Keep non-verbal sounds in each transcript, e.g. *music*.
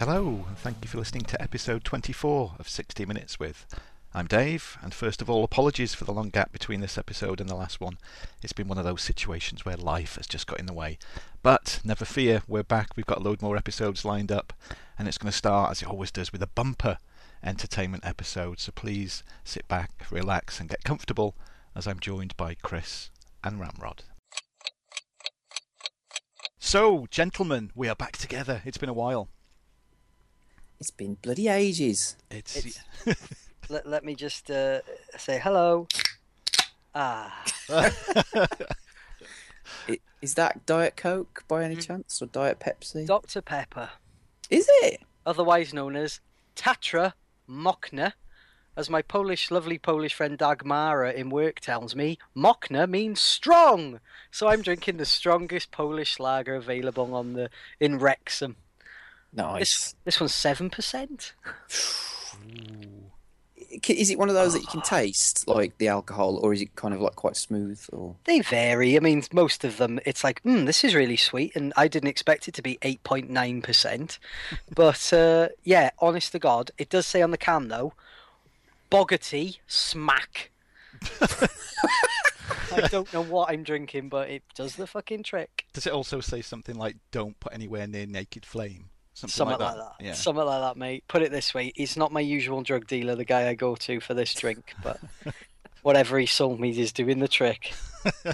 Hello, and thank you for listening to episode 24 of 60 Minutes with. I'm Dave, and first of all, apologies for the long gap between this episode and the last one. It's been one of those situations where life has just got in the way. But never fear, we're back. We've got a load more episodes lined up, and it's going to start, as it always does, with a bumper entertainment episode. So please sit back, relax, and get comfortable as I'm joined by Chris and Ramrod. So, gentlemen, we are back together. It's been a while. It's been bloody ages. It's, It's- *laughs* let, let me just uh, say hello. Ah, *laughs* I- Is that Diet Coke by Mm. any chance, or Diet Pepsi? Dr. Pepper, Is it? otherwise known as Tatra Mokna. As my Polish, lovely Polish friend Dagmara in work tells me, Mokna means strong. So I'm drinking the strongest Polish lager available on the in Wrexham. Nice. This this one's seven percent. *sighs* Is it one of those that you can taste, like the alcohol, or is it kind of like quite smooth? Or They vary. I mean, most of them, it's like, hmm, this is really sweet, and I didn't expect it to be 8.9%. *laughs* but uh, yeah, honest to God, it does say on the can, though, Bogarty Smack. *laughs* I don't know what I'm drinking, but it does the fucking trick. Does it also say something like "Don't put anywhere near naked flame"? Something, Something like like that. that. Yeah. Something like that, mate. Put it this way: he's not my usual drug dealer, the guy I go to for this drink, but *laughs* whatever he sold me is doing the trick. *laughs*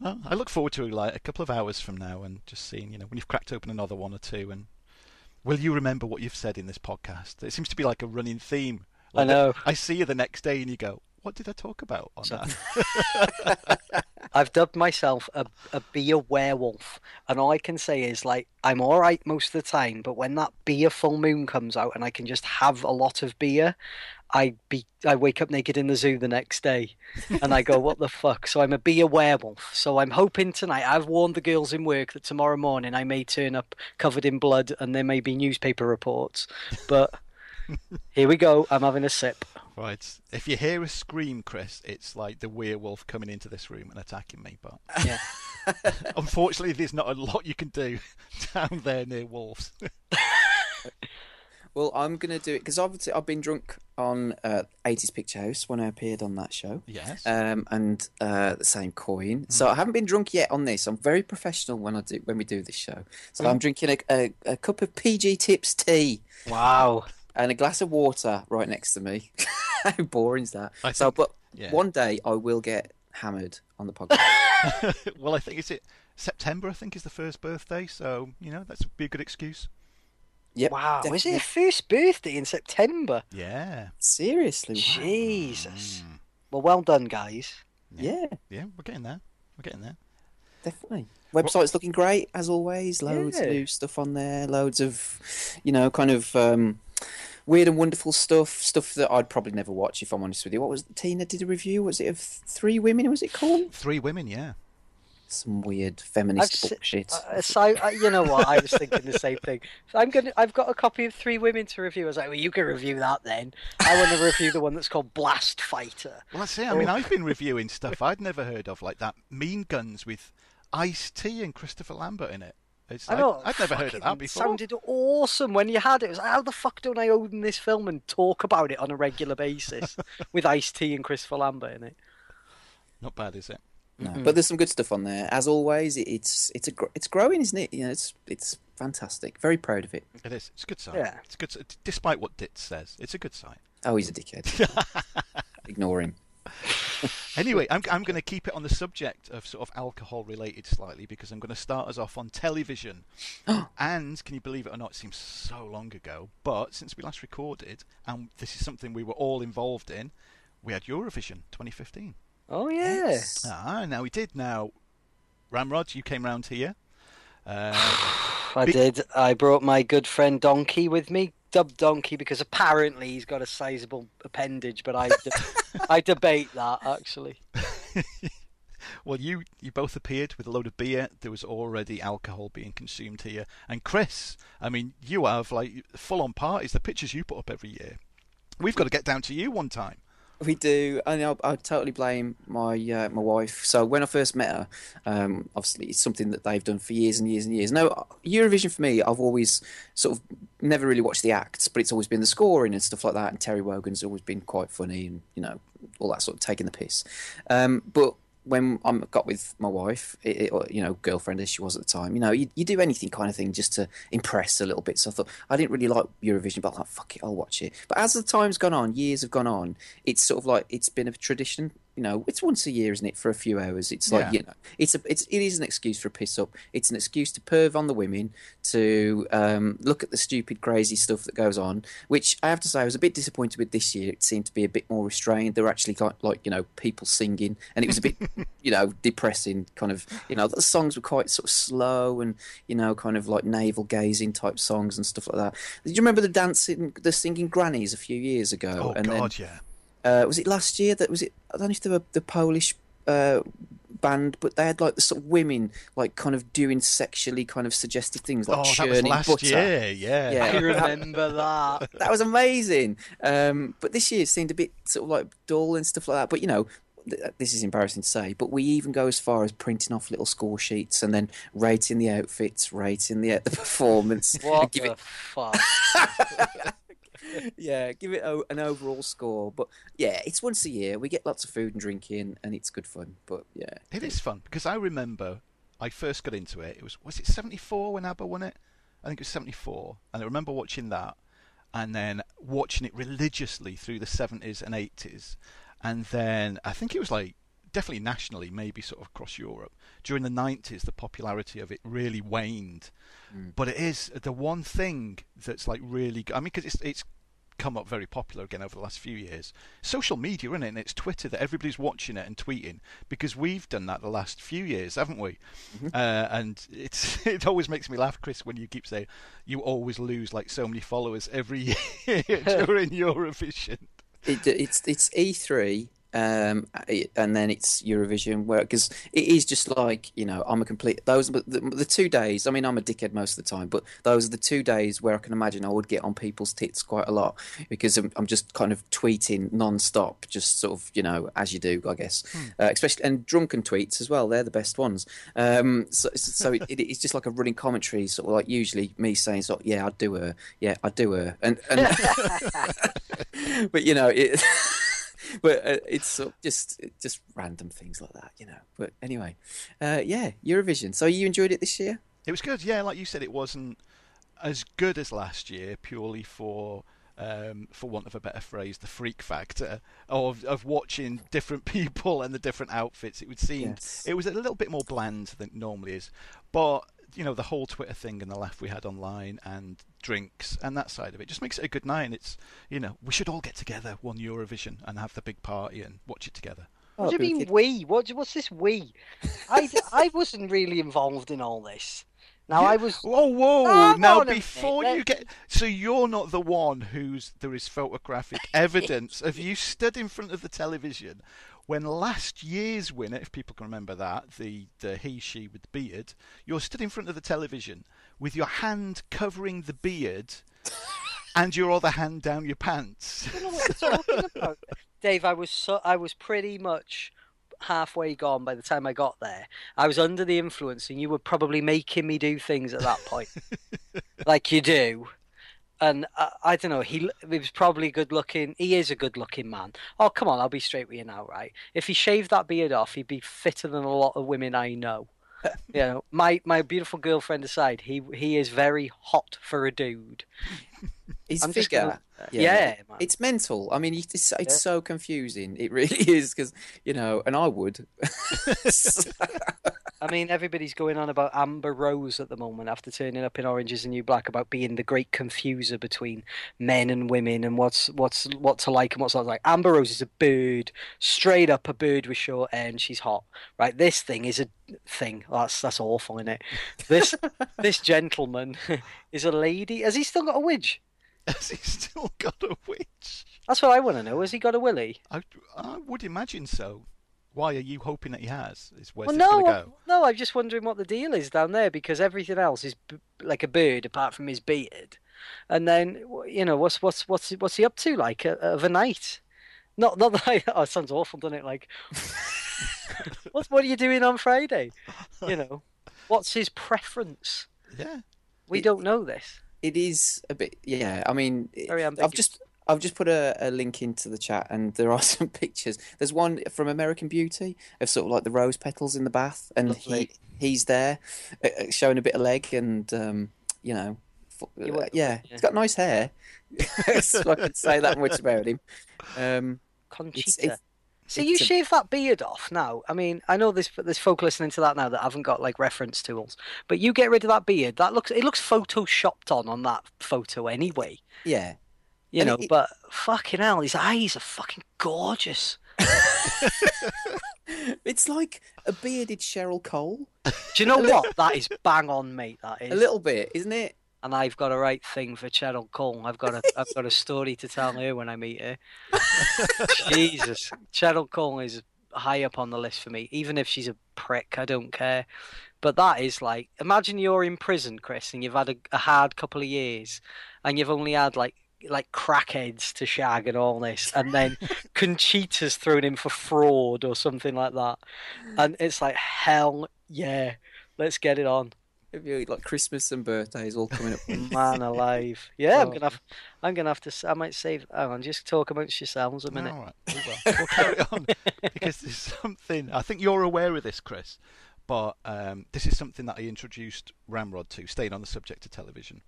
Well, I look forward to like a couple of hours from now and just seeing, you know, when you've cracked open another one or two, and will you remember what you've said in this podcast? It seems to be like a running theme. I Like the- know. I see you the next day and you go, "What did I talk about on So- that?" *laughs* I've dubbed myself a, a beer werewolf, and all I can say is like I'm all right most of the time, but when that beer full moon comes out and I can just have a lot of beer, I be I wake up naked in the zoo the next day, and I go, what the fuck? So I'm a beer werewolf. So I'm hoping tonight. I've warned the girls in work that tomorrow morning I may turn up covered in blood, and there may be newspaper reports, but. *laughs* Here we go. I'm having a sip. Right. If you hear a scream, Chris, it's like the werewolf coming into this room and attacking me. But Yeah. *laughs* unfortunately, there's not a lot you can do *laughs* down there near wolves. well, I'm gonna do it because obviously I've been drunk on uh, 80s Picture House when I appeared on that show. yes. Um, and uh, the same coin. Hmm. So I haven't been drunk yet on this. I'm very professional when I do when we do this show. So Hmm. I'm drinking a, a, a cup of PG Tips tea Wow. And a glass of water right next to me. *laughs* How boring is that? I so, think- but yeah. one day I will get hammered on the podcast. *laughs* *laughs* well, I think is it September. I think is the first birthday, so you know that's be a good excuse. Yep, Wow. Is it definitely. your first birthday in September? Yeah. Seriously? Jesus. Mm. Well, well done, guys. Yeah, Yeah, we're getting there. We're getting there. definitely. Website's looking great as always. Loads Yeah. of new stuff on there. Loads of, you know, kind of um, weird and wonderful stuff. Stuff that I'd probably never watch if I'm honest with you. What was Tina did a review? Was it of Three Women? Was it called? Three women. Yeah. Some weird feminist I've se- bullshit. Uh, so, uh, you know what? I was thinking the same thing. So I'm gonna. I've got a copy of Three Women to review. I was like, well, you can review that then. I want to review the one that's called Blast Fighter. Well, that's it. I mean. I've been reviewing stuff I'd never heard of, like that Mean Guns with Ice T and Christopher Lambert in it. It's I like, know. I'd never heard of fucking that before. Sounded awesome when you had it. It was like, how the fuck don't I own this film and talk about it on a regular basis *laughs* with Ice T and Christopher Lambert in it? Not bad, is it? No, but there's some good stuff on there. As always, it's it's a gr- it's growing, isn't it? You know, it's it's fantastic. Very proud of it. It is. It's a good site. Yeah. It's a good. Despite what Dit says, it's a good site. Oh, he's a dickhead. *laughs* Ignore him. *laughs* Anyway, I'm, I'm going to keep it on the subject of sort of alcohol related slightly because I'm going to start us off on television. *gasps* and can you believe it or not, it seems so long ago, but since we last recorded, and this is something we were all involved in, we had Eurovision 2015. Oh. Yes. Ah, now we did. Now, Ramrod, you came round here. Uh, *sighs* I Be- did. I brought my good friend Donkey with me, dubbed Donkey because apparently he's got a sizable appendage, but I, de- *laughs* I debate that actually. *laughs* well, you you both appeared with a load of beer. There was already alcohol being consumed here. And Chris, I mean, you have like full on parties. The pictures you put up every year. We've got to get down to you one time. We do, and I, I totally blame my uh, my wife. So when I first met her, um, obviously it's something that they've done for years and years and years. No, Eurovision for me, I've always sort of never really watched the acts, but it's always been the scoring and stuff like that. And Terry Wogan's always been quite funny, and you know all that sort of taking the piss. Um, but when I got with my wife, it, it, you know, girlfriend as she was at the time, you know, you, you do anything kind of thing just to impress a little bit. So I thought I didn't really like Eurovision, but I fuck it, I'll watch it. But as the time's gone on, years have gone on, it's sort of like it's been a tradition. You know, it's once a year, isn't it? For a few hours, it's like Yeah. you know, it's a, it's it is an excuse for a piss up. It's an excuse to perv on the women, to um, look at the stupid, crazy stuff that goes on. Which I have to say, I was a bit disappointed with this year. It seemed to be a bit more restrained. There were actually got, like you know people singing, and it was a bit *laughs* you know depressing. Kind of you know the songs were quite sort of slow and you know kind of like navel gazing type songs and stuff like that. Did you remember the dancing, the singing grannies a few years ago? Oh and God, yeah. Then uh, was it last year that was it? I don't know if they were the Polish. Uh, band but they had like the sort of women like kind of doing sexually kind of suggestive things like oh, that churning was last butter year. Yeah. Yeah. I remember that. *laughs* that was amazing. Um, but this year it seemed a bit sort of like dull and stuff like that. But you know, this is embarrassing to say, but we even go as far as printing off little score sheets and then rating the outfits, rating the *laughs* the performance, What and give the it fuck? *laughs* yeah, give it o- an overall score. But yeah, it's once a year. We get lots of food and drinking, and it's good fun. But yeah, It is fun because I remember I first got into it. It was was it seventy four when ABBA won it? I think it was seventy four, and I remember watching that, and then watching it religiously through the seventies and eighties, and then I think it was like definitely nationally, maybe sort of across Europe. During the nineties, the popularity of it really waned, mm. but it is the one thing that's like really. I mean, because it's it's come up very popular again over the last few years. Social media, isn't it? And it's Twitter that everybody's watching it and tweeting because we've done that the last few years, haven't we? Uh, and it's *laughs* it always makes me laugh, Chris, when you keep saying you always lose like so many followers every *laughs* year *laughs* during Eurovision. it, it's it's E3 um and then it's Eurovision where because it is just like you know I'm a complete those but the, the two days I mean I'm a dickhead most of the time but those are the two days where I can imagine I would get on people's tits quite a lot because I'm, I'm just kind of tweeting non-stop just sort of you know as you do I guess. Uh, especially and drunken tweets as well they're the best ones. Um so so it, it, it's just like a running commentary sort of like usually me saying sort of, yeah I'd do her yeah I'd do her and and *laughs* *laughs* but you know it *laughs* *laughs* but uh, it's sort of just just random things like that, you know. But anyway, uh, yeah, Eurovision. So you enjoyed it this year? It was good, yeah. Like you said, it wasn't as good as last year purely for. Um, for want of a better phrase, the freak factor of of watching different *laughs* people and the different outfits. It would seem Yes. it was a little bit more bland than it normally is. But you know, the whole Twitter thing and the laugh we had online and drinks and that side of it just makes it a good night. And it's you know, we should all get together one Eurovision and have the big party and watch it together. What do you mean we? What, what's this we? I, I wasn't really involved in all this. Now I was. Whoa, whoa! Hang now, on a minute, before you get, so you're not the one who's there is photographic *laughs* evidence of you stood in front of the television when last year's winner, if people can remember that, the the he she with the beard, you're stood in front of the television with your hand covering the beard. *laughs* And your other hand down your pants. I don't know what you're talking about. Dave, I was so I was pretty much halfway gone by the time I got there. I was under the influence, and you were probably making me do things at that point, *laughs* like you do. And I, I don't know. He, he was probably good looking. He is a good looking man. Oh come on, I'll be straight with you now, right? If he shaved that beard off, he'd be fitter than a lot of women I know. *laughs* you know, my my beautiful girlfriend aside, he he is very hot for a dude. *laughs* His I'm figure, gonna- yeah, Yeah, man. it's mental. I mean, it's it's Yeah. so confusing. It really *laughs* is because you know, and I would. *laughs* I mean, everybody's going on about Amber Rose at the moment after turning up in Orange is the New Black about being the great confuser between men and women and what's what's what to like and what's not to like. Amber Rose is a bird, straight up a bird with short hair, and she's hot. Right, this thing is a thing. That's that's awful, isn't it? This *laughs* this gentleman is a lady. Has he still got a witch? Has he still got a witch? That's what I want to know. Has he got a willy? I, I would imagine so. Why are you hoping that he has? Is where's Well, this no, going to go? no. I'm just wondering what the deal is down there because everything else is b- like a bird apart from his beard. And then you know what's what's what's what's he up to like uh, of a night? Not not *laughs* that I, oh, it sounds awful, doesn't it? Like, *laughs* what's what are you doing on Friday? You know, what's his preference? *laughs* Yeah. We It- don't know this. It is a bit, yeah. I mean, I've just I've just put a, a link into the chat, and there are *laughs* some pictures. There's one from American Beauty of sort of like the rose petals in the bath, and Lovely. he he's there, uh, uh, showing a bit of leg, and um, you know, uh, yeah, yeah. he's got nice hair. *laughs* so I can say that much about him. Um, *laughs* Conchita. it's- So you a- shave that beard off now. I mean, I know there's there's folk listening to that now that haven't got like reference tools, but you get rid of that beard. That looks it looks photoshopped on on that photo anyway. yeah, You And know, it- but fucking hell, his eyes are fucking gorgeous. *laughs* it's like a bearded Cheryl Cole, Do you know *laughs* what? That is bang on, mate. That is. a little bit, isn't it? And I've got a right thing for Cheryl Cole. I've got a I've got a story to tell her when I meet her. Jesus, Cheryl Cole is high up on the list for me. Even if she's a prick, I don't care. But that is like, imagine you're in prison, Chris, and you've had a, a hard couple of years, and you've only had like like crackheads to shag and all this, and then *laughs* Conchita's thrown in for fraud or something like that, and it's like hell yeah, let's get it on. It'd be like Christmas and birthdays all coming up. *laughs* Man alive. Yeah, I'm gonna have. I'm gonna have to. s- I might save. Hang on, just talk amongst yourselves a minute. All right, we will. We'll carry on *laughs* because there's something. I think you're aware of this, Chris, but um, this is something that I introduced Ramrod to. Staying on the subject of television,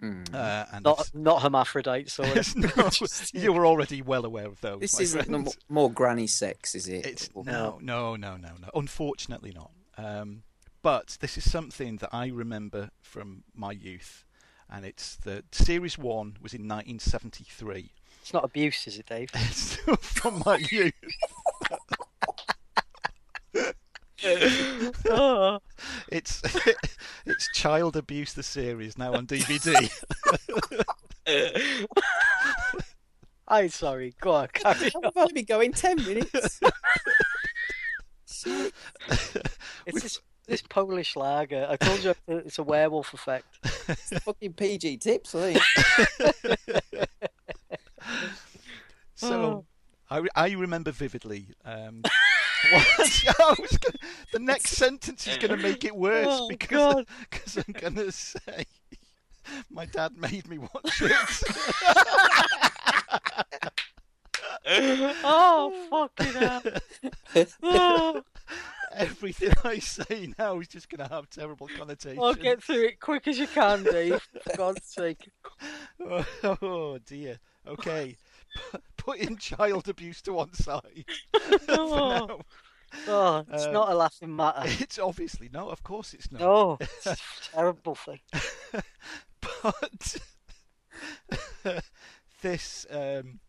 Mm. uh, and Not it's- not hermaphrodites *laughs* or it's no, Just- you were already well aware of those. This isn't no, more granny sex, is it? It's no, no, no, no, no. Unfortunately, not. Um, but this is something that I remember from my youth, and it's the series one was in 1973. It's not abuse, is it, Dave? *laughs* It's from my *laughs* youth. oh, *laughs* It's it's Child Abuse the series now on DVD. I'm sorry. Go on, carry on. I've only been going ten minutes. It's this, this Polish lager. I told you it's a werewolf effect. *laughs* Fucking PG tips, *laughs* I think. so I, I remember vividly. Um, *laughs* what, I was gonna, the next sentence is going to make it worse Oh, because because I'm going to say my dad made me watch it. oh, fucking hell. *laughs* Everything I say now is just going to have terrible connotations. I'll get through it quick as you can, Dave. For *laughs* God's sake. Oh, *laughs* oh, dear. Okay. Putting child abuse to one side. Oh, oh, it's Um, not a laughing matter. It's obviously no, of course it's not. No, it's a terrible thing. But this, um,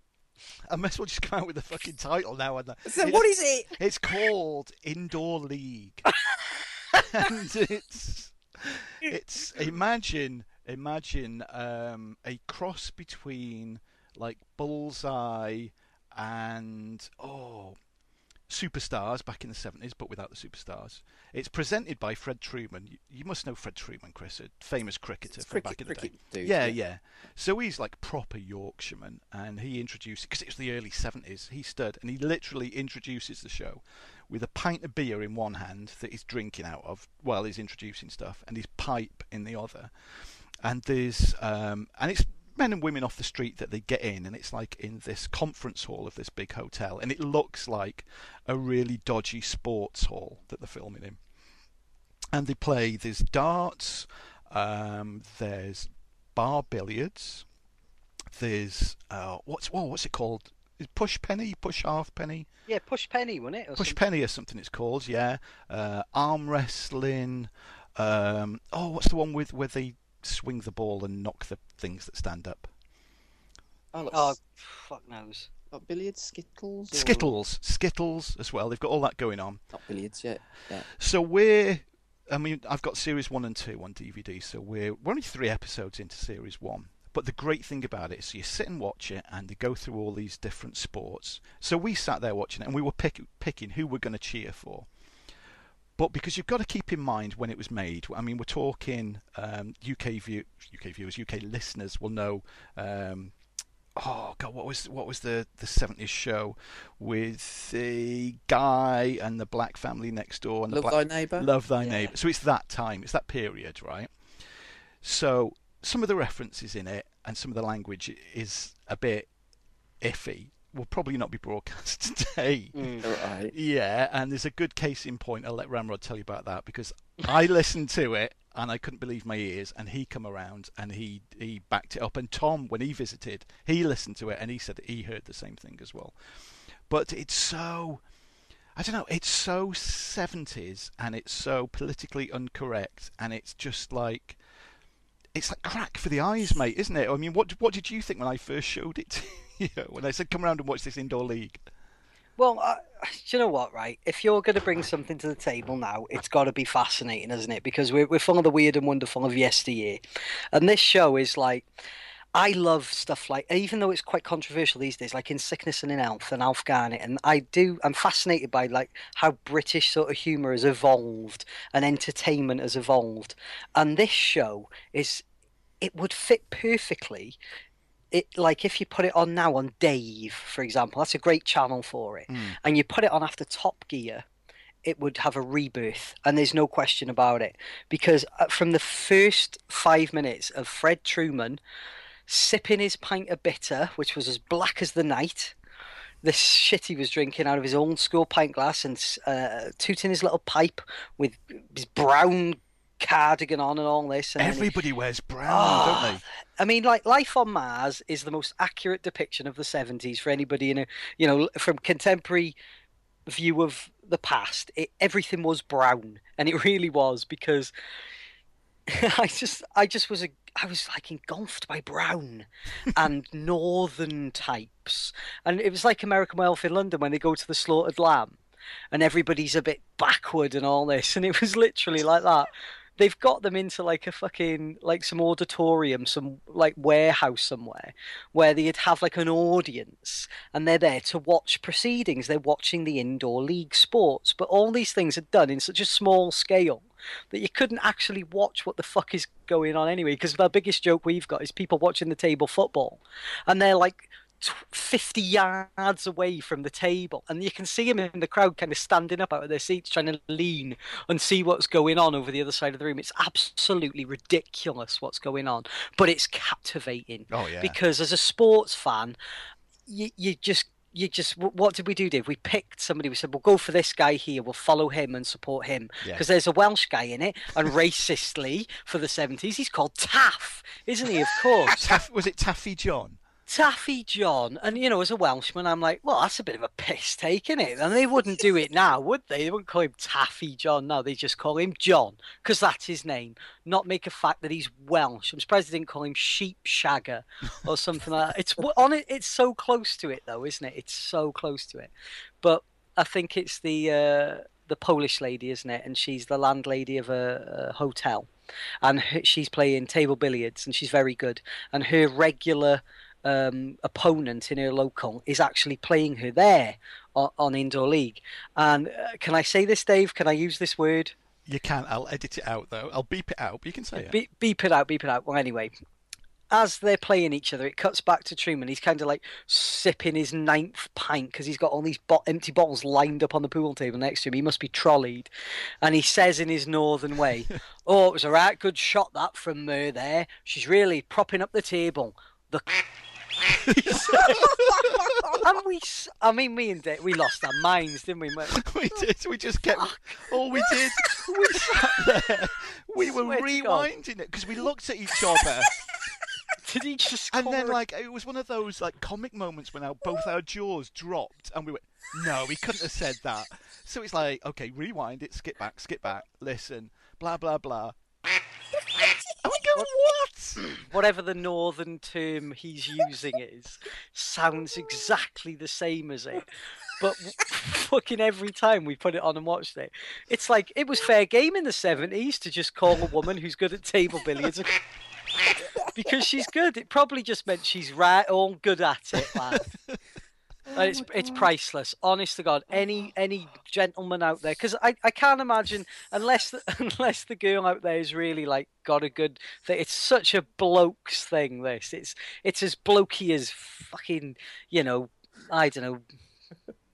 I might as well just come out with the fucking title now. And So what is it? It's called Indoor League, *laughs* and it's it's imagine imagine um, a cross between like Bullseye and oh superstars back in the 70s but without the superstars it's presented by fred trueman you, must know fred trueman chris a famous cricketer cricket, back in the day dude. yeah, yeah. So he's like proper Yorkshireman, and he introduced because it was the early seventies. He stood and he literally introduces the show with a pint of beer in one hand that he's drinking out of while he's introducing stuff, and his pipe in the other. And there's um, and it's men and women off the street that they get in, and it's like in this conference hall of this big hotel, and it looks like a really dodgy sports hall that they're filming in. And they play. There's darts. Um, there's bar billiards. There's uh, what's whoa, what's it called? Is push penny, push half penny, Yeah, push penny, wasn't it? or push something? penny or something. It's called yeah. Uh, arm wrestling. Um, oh, what's the one with where they swing the ball and knock the things that stand up? Oh, Oh, fuck knows. like billiards, skittles, or- Skittles, Skittles as well. They've got all that going on. Not billiards yet. Yeah. So we're, I mean, I've got series one and two on DVD, so we're we're only three episodes into series one. But the great thing about it is you sit and watch it, and they go through all these different sports. So we sat there watching it, and we were pick, picking who we're going to cheer for. But because you've got to keep in mind when it was made, I mean, we're talking um, UK view, UK viewers, UK listeners will know. Um, oh god, what was what was the the seventies show with the guy and the black family next door and the black, Thy Neighbour? Love Thy Yeah. Neighbour. So it's that time, it's that period, right? So some of the references in it and some of the language is a bit iffy. Will probably not be broadcast *laughs* today. Mm. Right. Yeah, and there's a good case in point. I'll let Ramrod tell you about that because I *laughs* listened to it and I couldn't believe my ears. And he come around and he he backed it up. And Tom, when he visited, he listened to it and he said that he heard the same thing as well. But it's so. I don't know. It's so 70s and it's so politically incorrect and it's just like it's like crack for the eyes, mate, isn't it? I mean, what what did you think when I first showed it to you? *laughs* When I said come around and watch this indoor league? Well, do you know what, right? If you're going to bring something to the table now, it's got to be fascinating, isn't it? Because we're, we're full of the weird and wonderful of yesteryear. And this show is like, I love stuff like, even though it's quite controversial these days, like in Sickness and in Health and Alf Garnett. And I do, I'm fascinated by like how British sort of humour has evolved and entertainment has evolved. And this show is, it would fit perfectly it like if you put it on now on Dave, for example, that's a great channel for it, and you put it on after Top Gear, it would have a rebirth, and there's no question about it because uh, from the first five minutes of Fred Trueman sipping his pint of bitter, which was as black as the night. The shit he was drinking out of his old school pint glass and uh, tooting his little pipe with his brown cardigan on and all this. And Everybody wears brown, Oh, don't they? I mean, like Life on Mars is the most accurate depiction of the '70s for anybody in a, you know, from contemporary view of the past. It, everything was brown, and it really was because *laughs* I just, I just was a, I was like engulfed by brown *laughs* and northern types, and it was like American Werewolf in London when they go to the slaughtered lamb, and everybody's a bit backward and all this, and it was literally like that they've got them into like a fucking like some auditorium some like warehouse somewhere where they'd have like an audience and they're there to watch proceedings. They're watching the indoor league sports. But all these things are done in such a small scale that you couldn't actually watch what the fuck is going on anyway because the biggest joke we've got is people watching the table football. And they're like 50 yards away from the table and you can see them in the crowd kind of standing up out of their seats trying to lean and see what's going on over the other side of the room it's absolutely ridiculous what's going on but it's captivating Oh yeah. because as a sports fan you, you just you just what did we do dave we picked somebody we said we'll go for this guy here we'll follow him and support him Yeah. because there's a welsh guy in it and *laughs* racistly for the 70s he's called taff isn't he of course Taff, was it Taffy John? Taffy John, and you know, as a Welshman, I'm like, well, that's a bit of a piss take, isn't it? And they wouldn't do it now, would they? They wouldn't call him Taffy John now. They just call him John because that's his name. Not make a fact that he's Welsh. I'm surprised they didn't call him Sheep Shagger or something like that. It's on it. It's so close to it, though, isn't it? It's so close to it. But I think it's the uh, the Polish lady, isn't it? And she's the landlady of a, a hotel, and she's playing table billiards, and she's very good. And her regular um, opponent in her local is actually playing her there on, on indoor league. And uh, can I say this, Dave? Can I use this word? You can. I'll edit it out though. I'll beep it out, but you can say it. Be- beep it out, beep it out. Well, anyway, as they're playing each other, it cuts back to Trueman. He's kind of like sipping his ninth pint because he's got all these bo- empty bottles lined up on the pool table next to him. He must be trolleyed. And he says in his northern way, *laughs* Oh, it was a right good shot that from Mer there. She's really propping up the table. The. *laughs* and we, I mean, me and Dick, we lost our minds, didn't we? mate? *laughs* we did. We just kept. All we did. We *laughs* sat there. We were Swear to God. rewinding it because we looked at each other, Did he just? and then a- like it was one of those like comic moments when our, both our jaws dropped, and we went, "No, we couldn't have said that." So it's like, okay, rewind it, skip back, skip back, listen, blah blah blah. We go, what? whatever the northern term he's using is, sounds exactly the same as it. But *laughs* fucking every time we put it on and watched it, it's like it was fair game in the seventies to just call a woman who's good at table billiards *laughs* because she's good. It probably just meant she's right, all good at it, lad. Uh, it's it's priceless. Honest to God, any any gentleman out there, because I, I can't imagine unless the, *laughs* unless the girl out there is really like got a good thing. It's such a blokes thing. This it's it's as blokey as fucking you know I don't know.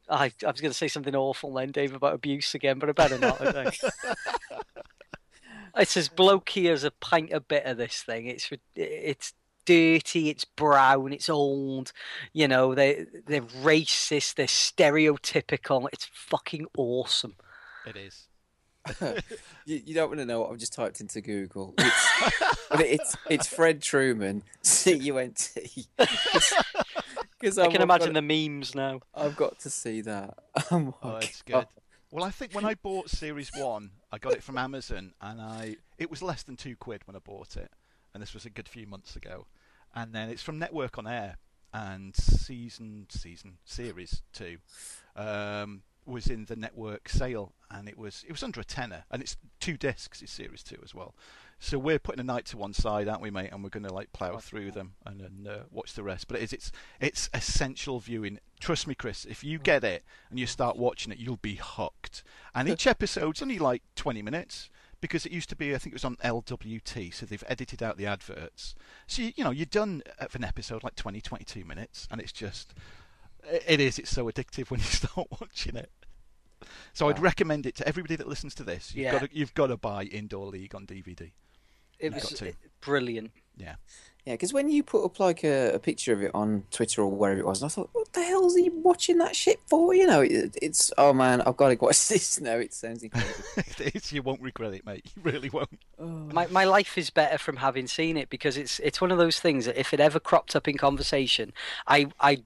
I, I was going to say something awful then, Dave, about abuse again, but I better not. I think. *laughs* it's as blokey as a pint of bitter. This thing, it's it's dirty, it's brown, it's old. You know, they they're racist, they're stereotypical. It's fucking awesome. It is. *laughs* *laughs* you, you, don't want to know what I've just typed into Google. It's it's, it's Fred Trueman, *laughs* C U N T. Because I can imagine got, the memes now. I've got to see that. Oh, oh it's good. Well, I think when I bought Series One, I got it from Amazon, and I it was less than two quid when I bought it, and this was a good few months ago. And then it's from Network on Air, and season season series two. Um, was in the network sale, and it was it was under a tenner, and it's two discs. It's series two as well. So we're putting a night to one side, aren't we, mate? And we're going to like plough through them and then uh, watch the rest. But it is, it's it's essential viewing. Trust me, Chris. If you get it and you start watching it, you'll be hooked. And each *laughs* episode's only like twenty minutes because it used to be, I think it was on LWT, so they've edited out the adverts. So you, you know you're done for an episode like 20, 22 minutes, and it's just it is. It's so addictive *laughs* when you start watching it. So wow. I'd recommend it to everybody that listens to this. You've yeah. got to, you've got to buy Indoor League on DVD. It was brilliant. Yeah. Yeah, because when you put up like a, a, picture of it on Twitter or wherever it was, I thought, what the hell is he watching that shit for? You know, it, it's oh man, I've got to watch *laughs* this now. It sounds incredible. *laughs* it is. You won't regret it, mate. You really won't. Oh. My my life is better from having seen it because it's it's one of those things that if it ever cropped up in conversation, I I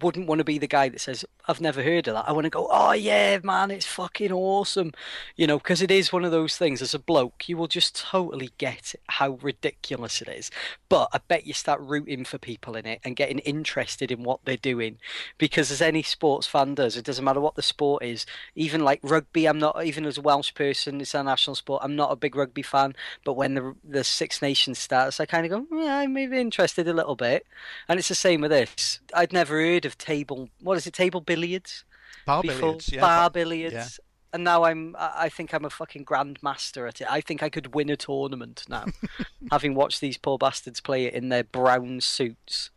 wouldn't want to be the guy that says I've never heard of that. I want to go, oh yeah, man, it's fucking awesome, you know, because it is one of those things. As a bloke, you will just totally get how ridiculous it is. But I bet you start rooting for people in it and getting interested in what they're doing, because as any sports fan does, it doesn't matter what the sport is. Even like rugby, I'm not even as a Welsh person. It's a national sport. I'm not a big rugby fan, but when the the Six Nations starts, I kind of go, hmm, yeah, I'm maybe interested a little bit. And it's the same with this. I'd never heard of table. What is it? Table billiards. Bar before, billiards. Yeah. Bar billiards. Yeah. And now I'm. I think I'm a fucking grandmaster at it. I think I could win a tournament now, *laughs* having watched these poor bastards play it in their brown suits.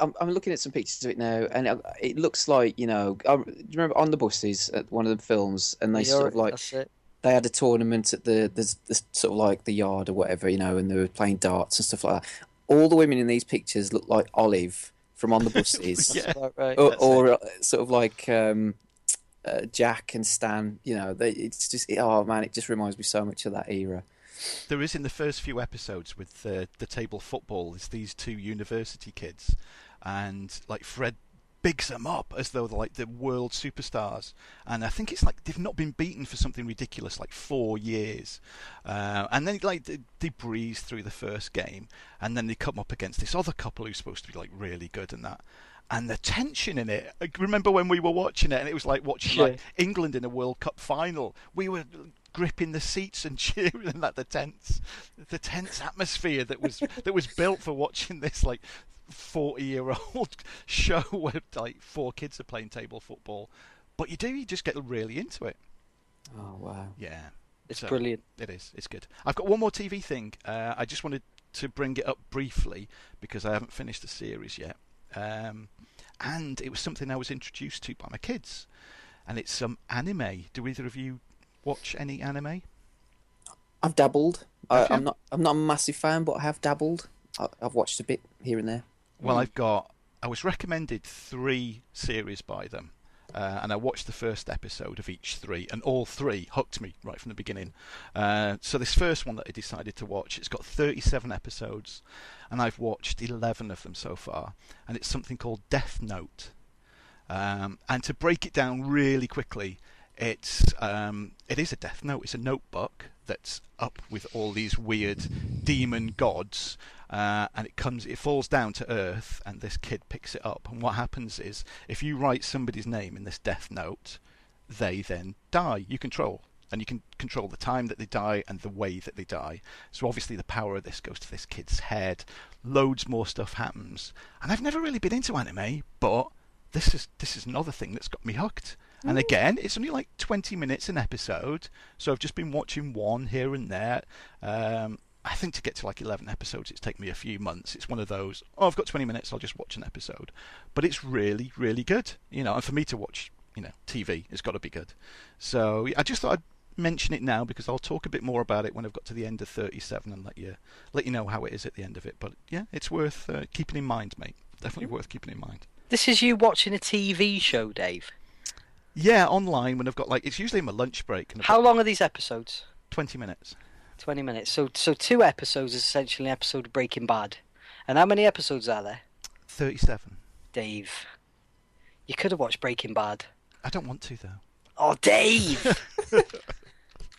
I'm, I'm looking at some pictures of it now, and it, it looks like you know. I, do you remember on the buses at one of the films, and they You're, sort of like they had a tournament at the, the, the sort of like the yard or whatever, you know, and they were playing darts and stuff like that. All the women in these pictures look like Olive from on the buses, *laughs* yeah, right. or, or uh, sort of like um, uh, Jack and Stan. You know, they, it's just oh man, it just reminds me so much of that era. There is in the first few episodes with the the table football. It's these two university kids, and like Fred bigs them up as though they're like the world superstars. And I think it's like they've not been beaten for something ridiculous like four years. Uh, and then like they, they, breeze through the first game, and then they come up against this other couple who's supposed to be like really good and that. And the tension in it. I remember when we were watching it, and it was like watching like England in a World Cup final. We were gripping the seats and *laughs* cheering at the tense, the tense atmosphere that was that was built for watching this like 40 year old *laughs* show where like four kids are playing table football. But you do, you just get really into it. Oh, wow. Yeah. It's so, brilliant. It is. It's good. I've got one more TV thing. Uh, I just wanted to bring it up briefly because I haven't finished the series yet. Um, and it was something I was introduced to by my kids. And it's some anime. Do either of you watch any anime? I've dabbled. I, am not. I'm not a massive fan, but I have dabbled. I, I've watched a bit here and there. Well, mm. I've got. I was recommended three series by them, uh, and I watched the first episode of each three, and all three hooked me right from the beginning. Uh, so this first one that I decided to watch, it's got 37 episodes, and I've watched 11 of them so far, and it's something called Death Note. Um, and to break it down really quickly, it's um, it is a Death Note. It's a notebook that's up with all these weird demon gods, uh, and it comes, it falls down to Earth, and this kid picks it up. And what happens is, if you write somebody's name in this Death Note, they then die. You control, and you can control the time that they die and the way that they die. So obviously, the power of this goes to this kid's head. Loads more stuff happens, and I've never really been into anime, but this is this is another thing that's got me hooked. And again, it's only like 20 minutes an episode, so I've just been watching one here and there. Um, I think to get to like 11 episodes, it's taken me a few months. It's one of those, oh, I've got 20 minutes, I'll just watch an episode. But it's really, really good. You know, and for me to watch, you know, TV, it's got to be good. So I just thought I'd mention it now because I'll talk a bit more about it when I've got to the end of 37 and let you let you know how it is at the end of it. But yeah, it's worth uh, keeping in mind, mate. Definitely worth keeping in mind. This is you watching a TV show, Dave. Yeah, online when I've got like it's usually in my lunch break and How long are these episodes? 20 minutes. 20 minutes. So so two episodes is essentially an episode of Breaking Bad. And how many episodes are there? 37. Dave. You could have watched Breaking Bad. I don't want to though. Oh, Dave! *laughs*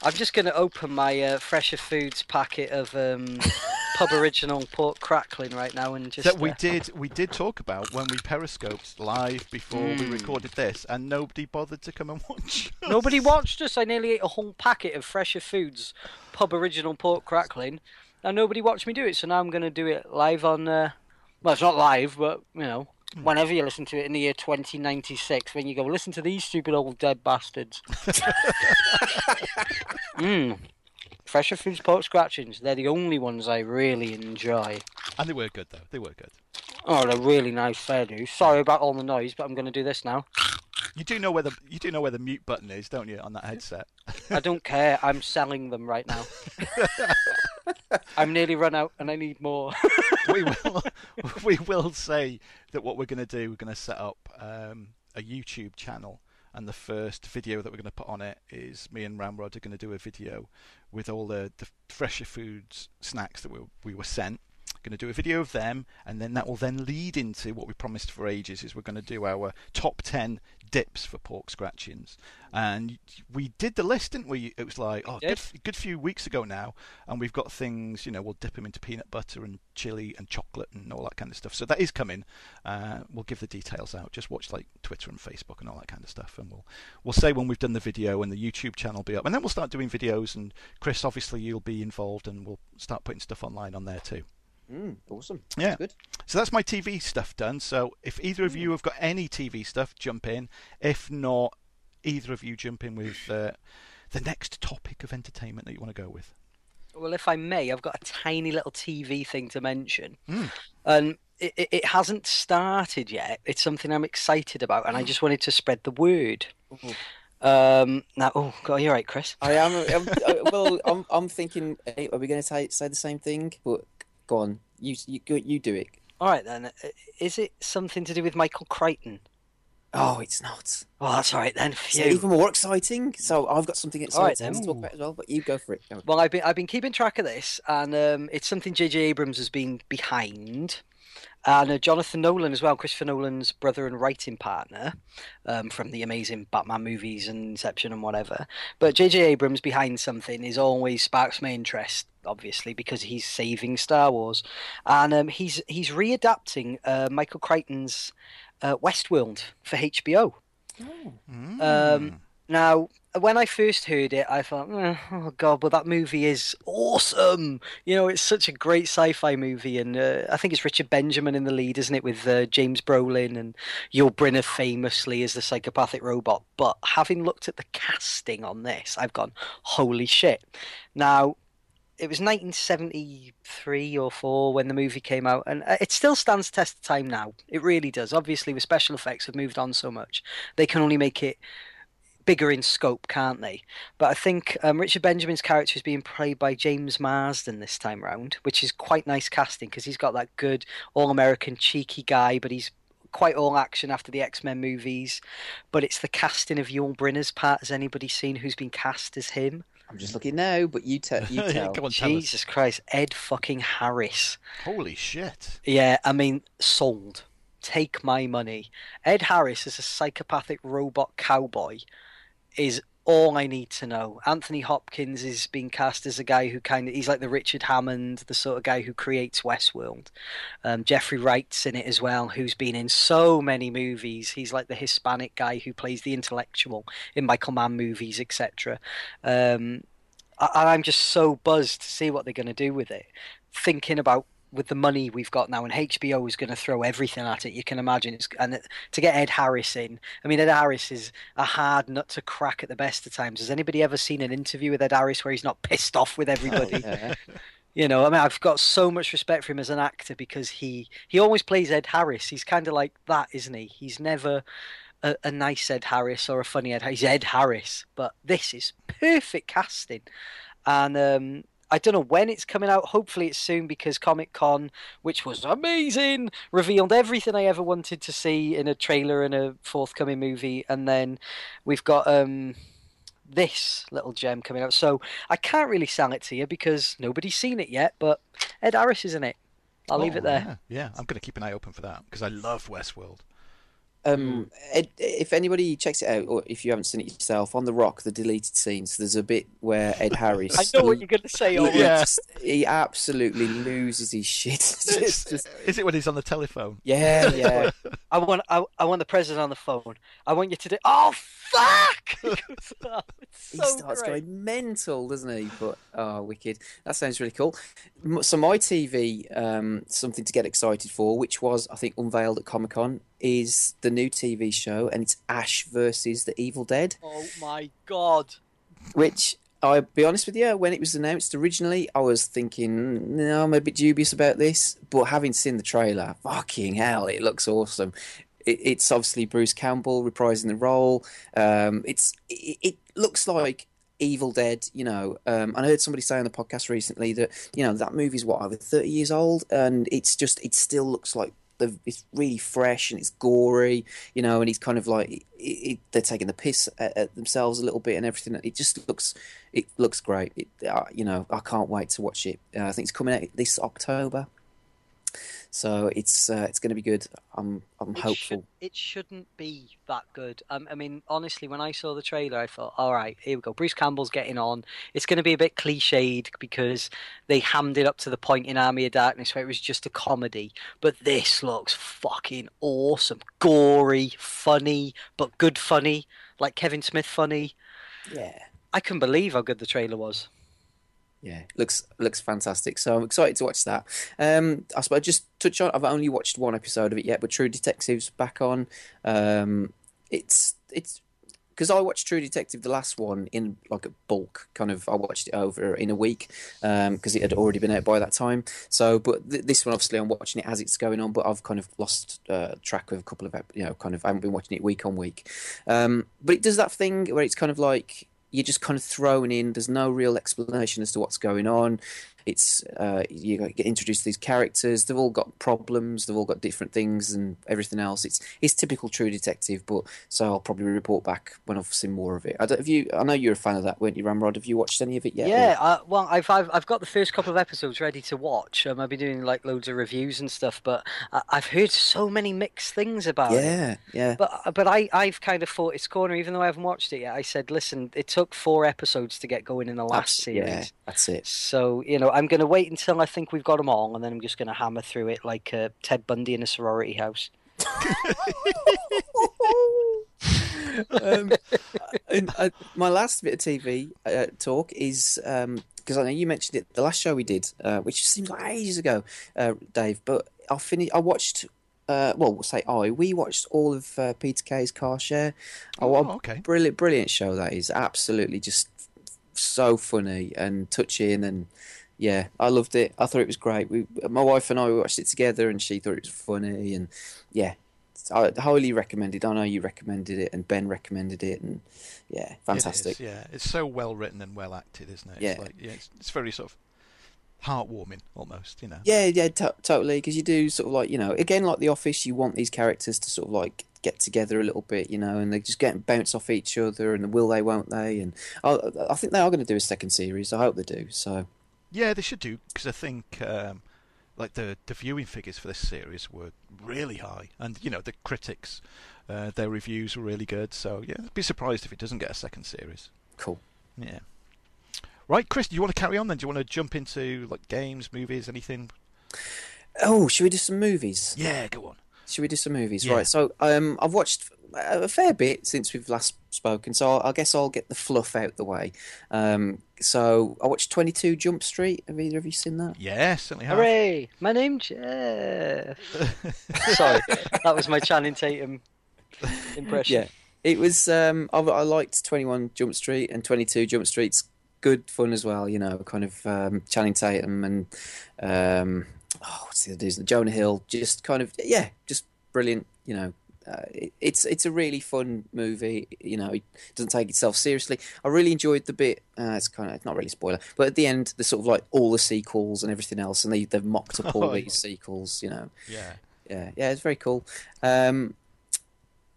I'm just going to open my uh, Fresher Foods packet of um, *laughs* pub original pork crackling right now and just. that we uh, did we did talk about when we periscoped live before we Mm. recorded this and nobody bothered to come and watch. us. Nobody watched us. I nearly ate a whole packet of Fresher Foods pub original pork crackling, and nobody watched me do it. So now I'm going to do it live on. Uh, well, it's not live, but you know, whenever you listen to it in the year 2096, when you go listen to these stupid old dead bastards. Mmm. Fresher Foods pork scratchings. They're the only ones I really enjoy. And they were good though. They were good. Oh, they're really nice, fair do. Sorry about all the noise, but I'm going to do this now. You do know where the you do know where the mute button is, don't you, on that headset? I don't care. I'm selling them right now. *laughs* I'm nearly run out, and I need more. *laughs* we will we will say that what we're going to do, we're going to set up um, a YouTube channel, and the first video that we're going to put on it is me and Ramrod are going to do a video with all the, the fresher foods snacks that we, we were sent. Going to do a video of them, and then that will then lead into what we promised for ages: is we're going to do our top ten dips for pork scratchings. And we did the list, didn't we? It was like oh, good, good few weeks ago now, and we've got things. You know, we'll dip them into peanut butter and chili and chocolate and all that kind of stuff. So that is coming. Uh, we'll give the details out. Just watch like Twitter and Facebook and all that kind of stuff, and we'll we'll say when we've done the video and the YouTube channel will be up, and then we'll start doing videos. And Chris, obviously, you'll be involved, and we'll start putting stuff online on there too. Mm, awesome. Yeah. Good. So that's my TV stuff done. So if either of you have got any TV stuff, jump in. If not, either of you jump in with uh, the next topic of entertainment that you want to go with. Well, if I may, I've got a tiny little TV thing to mention. Mm. And it, it, it hasn't started yet. It's something I'm excited about, and I just wanted to spread the word. Ooh. Um, now, oh, God, you're right, Chris. I am. I'm, I, well, I'm. I'm thinking. eh, Are we going to say, say the same thing? But go on. You. You. go- You do it. All right, then. Uh, Is it something to do with Michael Crichton? Oh, it's not. Oh, that's all right then. It's even more exciting. So I've got something All right, exciting to talk about as well. But you go for it. Go. Well, I've been I've been keeping track of this, and um, it's something J.J. Abrams has been behind, and uh, Jonathan Nolan as well, Christopher Nolan's brother and writing partner, um, from the amazing Batman movies and Inception and whatever. But J.J. Abrams behind something is always sparks my interest, obviously because he's saving Star Wars, and um, he's he's readapting uh, Michael Crichton's uh, Westworld for HBO. Mm. Um, Now, when I first heard it, I thought, "Eh, oh god, but that movie is awesome. You know, it's such a great sci-fi movie, and uh, I think it's Richard Benjamin in the lead, isn't it, with uh, James Brolin and Yul Brynner famously as the psychopathic robot. But having looked at the casting on this, I've gone, holy shit! Now. It was 1973 or 4 when the movie came out, and uh, it still stands the test of time now. It really does. Obviously, with special effects have moved on so much, they can only make it bigger in scope, can't they? But I think um, Richard Benjamin's character is being played by James Marsden this time round, which is quite nice casting because he's got that good all-American cheeky guy, but he's quite all action after the X-Men movies. But it's the casting of Yul Brynner's part. Has anybody seen who's been cast as him? I'm just looking now, but you *laughs* tell. You tell. on, tell us. Jesus Christ, Ed fucking Harris. Holy shit! Yeah, I mean, sold. Take my money. Ed Harris as a psychopathic robot cowboy is all I need to know. Anthony Hopkins is being cast as a guy who kind of he's like the Richard Hammond, the sort of guy who creates Westworld. Um, Jeffrey Wright's in it as well, who's been in so many movies. He's like the Hispanic guy who plays the intellectual in Michael Mann movies, etc. Um, I'm just so buzzed to see what they're going to do with it. Thinking about with the money we've got now, and HBO is going to throw everything at it. You can imagine it's and to get Ed Harris in. I mean, Ed Harris is a hard nut to crack at the best of times. Has anybody ever seen an interview with Ed Harris where he's not pissed off with everybody? *laughs* Yeah. You know, I mean, I've got so much respect for him as an actor because he he always plays Ed Harris. He's kind of like that, isn't he? He's never a, a nice Ed Harris or a funny Ed. He's Ed Harris, but this is perfect casting, and um, I don't know when it's coming out. Hopefully, it's soon because Comic Con, which was amazing, revealed everything I ever wanted to see in a trailer and a forthcoming movie. And then we've got um, this little gem coming out. So I can't really sell it to you because nobody's seen it yet. But Ed Harris is in it. I'll leave Oh, it there. Yeah, yeah. I'm going to keep an eye open for that because I love Westworld. Um, Ed, if anybody checks it out, or if you haven't seen it yourself, on the Rock, the deleted scenes, there's a bit where Ed *laughs* Harris. I know what you're going to say. he, already. Yeah. he absolutely loses his shit. *laughs* It's just- Is it when he's on the telephone? yeah, yeah. *laughs* I want I, I want the president on the phone. I want you to do. Oh fuck! He goes off. It's he starts great. going mental, doesn't he? But oh, wicked! That sounds really cool. So my TV, um, something to get excited for, which was I think unveiled at Comic Con, is the new TV show, and it's Ash versus the Evil Dead. Oh my god! Which I'll be honest with you, when it was announced originally, I was thinking, no, I'm a bit dubious about this. But having seen the trailer, fucking hell, it looks awesome. It, it's obviously Bruce Campbell reprising the role. Um, it's it, it looks like Evil Dead. You know, um, I heard somebody say on the podcast recently that you know that movie's what over 30 years old, and it's just it still looks like the, it's really fresh and it's gory, you know, and he's kind of like it, it, they're taking the piss at, at themselves a little bit and everything. It just looks it looks great. It, uh, you know, I can't wait to watch it. Uh, I think it's coming out this October, so it's uh, it's going to be good. I'm I'm It, hopeful. should, it shouldn't be that good. Um, I mean, honestly, when I saw the trailer, I thought, all right, here we go. Bruce Campbell's getting on. It's going to be a bit cliched because they hammed it up to the point in Army of Darkness where it was just a comedy. But this looks fucking awesome. Gory, funny, but good funny. Like Kevin Smith funny. Yeah. I couldn't believe how good the trailer was. Yeah, looks looks fantastic. So I'm excited to watch that. Um, I suppose just touch on. I've only watched one episode of it yet, but True Detective's back on. Um, it's it's because I watched True Detective the last one in like a bulk kind of. I watched it over in a week because it had already been out by that time. So, but th- this one obviously I'm watching it as it's going on, but I've kind of lost uh, track of a couple of you know kind of I haven't been watching it week on week. Um, but it does that thing where it's kind of like you're just kind of thrown in. There's no real explanation as to what's going on. It's uh, you get introduced to these characters. They've all got problems. They've all got different things and everything else. It's it's typical True Detective, but so I'll probably report back when I've seen more of it. I don't, have you? I know you're a fan of that, weren't you, Ramrod? Have you watched any of it yet? Yeah, uh, well, I've, I've I've got the first couple of episodes ready to watch. Um, I've been doing like loads of reviews and stuff, but I, I've heard so many mixed things about it. yeah, yeah. But but I I've kind of fought its corner, even though I haven't watched it yet. I said, listen, it took four episodes to get going in the last That's- series. Yeah, that's it. So you know, I'm going to wait until I think we've got them all, and then I'm just going to hammer through it like uh, Ted Bundy in a sorority house. *laughs* *laughs* um, and, uh, my last bit of TV uh, talk is because I know you mentioned it the last show we did, uh, which seems like ages ago, uh, Dave. But I finished. I watched. Uh, well, we'll say I. We watched all of uh, Peter Kay's Car Share. Oh, Oh, okay. brilliant, brilliant show that is. Absolutely, just so funny and touching and. Yeah, I loved it. I thought it was great. We, my wife and I watched it together, and she thought it was funny. And yeah, I highly recommended. I know you recommended it, and Ben recommended it, and yeah, fantastic. It is, yeah, it's so well written and well acted, isn't it? It's Yeah. like, yeah, it's, it's very sort of heartwarming almost, you know. Yeah, yeah, to- totally. Because you do sort of like you know, again, like The Office, you want these characters to sort of like get together a little bit, you know, and they just get bounce off each other, and will they, won't they? And I, I think they are going to do a second series. I hope they do. So Yeah, they should do because I think um, like the the viewing figures for this series were really high, and you know the critics, uh, their reviews were really good. So yeah, I'd be surprised if it doesn't get a second series. cool. Yeah. Right, Chris, do you want to carry on then? Do you want to jump into like games, movies, anything? Oh, should we do some movies? Yeah, go on. Should we do some movies? Yeah. Right. So um, I've watched a fair bit since we've last spoken, so I guess I'll get the fluff out the way. Um, so I watched Twenty Two Jump Street. Have either of you seen that? Yeah, certainly have. Hooray! My name's Jeff. *laughs* Sorry, that was my Channing Tatum impression. Yeah. It was. Um, I, I liked Twenty One Jump Street and Twenty Two Jump Street's good fun as well. You know, kind of um, Channing Tatum and um, oh, what's the other dude's Jonah Hill. Just kind of yeah, just brilliant. You know, uh, it, it's it's a really fun movie. You know, it doesn't take itself seriously. I really enjoyed the bit. Uh, it's kind of it's not really a spoiler, but at the end, the sort of like all the sequels and everything else, and they they've mocked up all *laughs* Oh, these sequels. You know, Yeah. yeah, yeah, it's very cool. Um,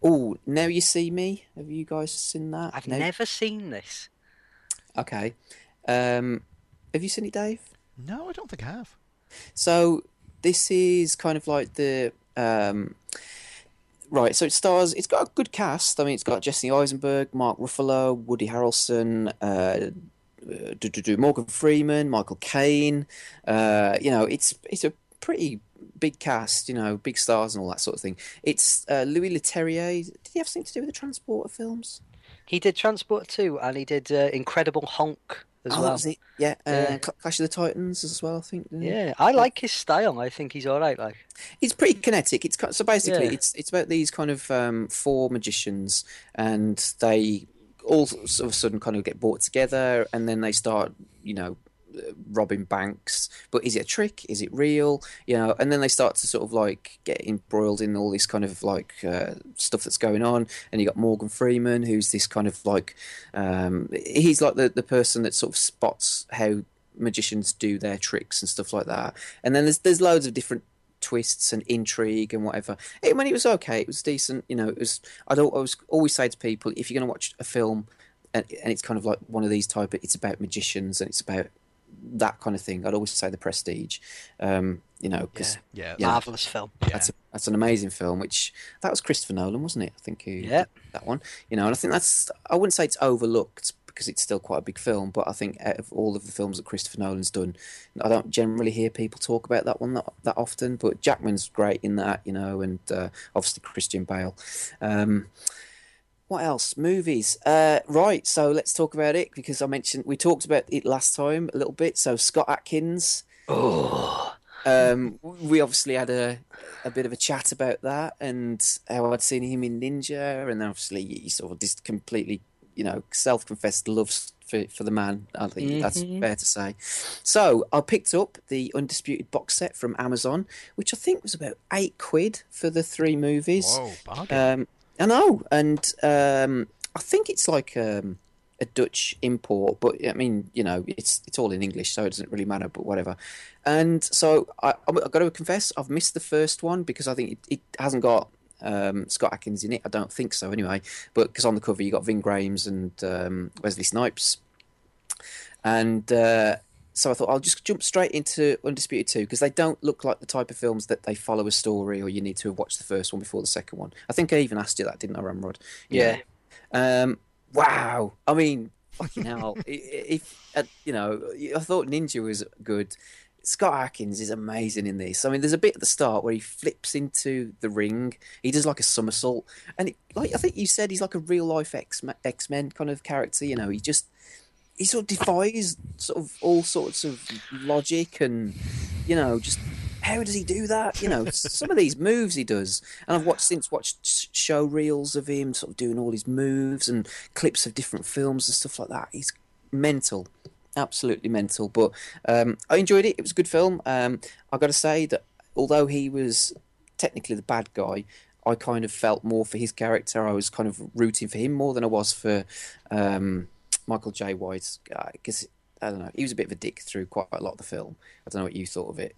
oh, now you see me. Have you guys seen that? I've Now- never seen this. Okay. Um, have you seen it, Dave? No, I don't think I have. So this is kind of like the um, right. So it stars. It's got a good cast. I mean, it's got Jesse Eisenberg, Mark Ruffalo, Woody Harrelson. Uh, uh, do, do, do, Morgan Freeman, Michael Caine. Uh, you know, it's it's a pretty big cast. You know, big stars and all that sort of thing. It's uh, Louis Leterrier. Did he have something to do with the Transporter films? He did Transporter 2 and he did uh, Incredible Hulk as oh, well. it. Yeah, uh, Yeah. Cl- Clash of the Titans as well. I think. Yeah, I like his style. I think he's all right. Like, he's pretty kinetic. It's so basically Yeah. it's it's about these kind of um, four magicians, and they all s- of a sudden kind of get brought together, and then they start, you know, uh, robbing banks. But is it a trick? Is it real? You know, and then they start to sort of like get embroiled in all this kind of like uh, stuff that's going on. And you got Morgan Freeman, who's this kind of like, um, he's like the the person that sort of spots how magicians do their tricks and stuff like that. And then there's there's loads of different twists and intrigue and whatever. I mean, it was okay. It was decent. You know, it was. I'd al- always always say to people, if you're going to watch a film, and, and it's kind of like one of these type, it's about magicians and it's about that kind of thing. I'd always say The Prestige. Um, you know, because Yeah. Yeah. marvelous film. Yeah. that's a, that's an amazing film. Which that was Christopher Nolan, wasn't it? I think who Yeah. did that one. You know, and I think that's. I wouldn't say it's overlooked because it's still quite a big film, but I think out of all of the films that Christopher Nolan's done, I don't generally hear people talk about that one that, that often. But Jackman's great in that, you know, and uh, obviously Christian Bale. Um, what else? Movies. Uh, right, so let's talk about it because I mentioned we talked about it last time a little bit. So Scott Adkins. Oh, Um, we obviously had a a bit of a chat about that and how I'd seen him in Ninja, and obviously he sort of just completely, you know, self-confessed love for for the man. I think that's Mhm. fair to say. So I picked up the Undisputed box set from Amazon, which I think was about eight quid for the three movies. Whoa. Um, I know, and um, I think it's like um, a Dutch import, but I mean, you know, it's it's all in English, so it doesn't really matter. But whatever. And so I, I've got to confess, I've missed the first one because I think it, it hasn't got um, Scott Adkins in it. I don't think so, anyway. But because on the cover you got Ving Rhames and um, Wesley Snipes, and uh, so I thought I'll just jump straight into Undisputed 2 because they don't look like the type of films that they follow a story or you need to have watched the first one before the second one. I think I even asked you that, didn't I, Ramrod? yeah. Um, wow. I mean, fucking hell. If, uh, you know, I thought Ninja was good. Scott Adkins is amazing in this. I mean, there's a bit at the start where he flips into the ring. He does like a somersault, and it, like I think you said, he's like a real life X Men kind of character. You know, he just he sort of defies sort of all sorts of logic and you know just how does he do that? You know, some of these moves he does, and I've watched since watched show reels of him sort of doing all his moves and clips of different films and stuff like that. He's mental, absolutely mental. But um, I enjoyed it. It was a good film. Um, I got to say that although he was technically the bad guy, I kind of felt more for his character. I was kind of rooting for him more than I was for um, Michael Jai White because uh, I don't know. He was a bit of a dick through quite a lot of the film. I don't know what you thought of it.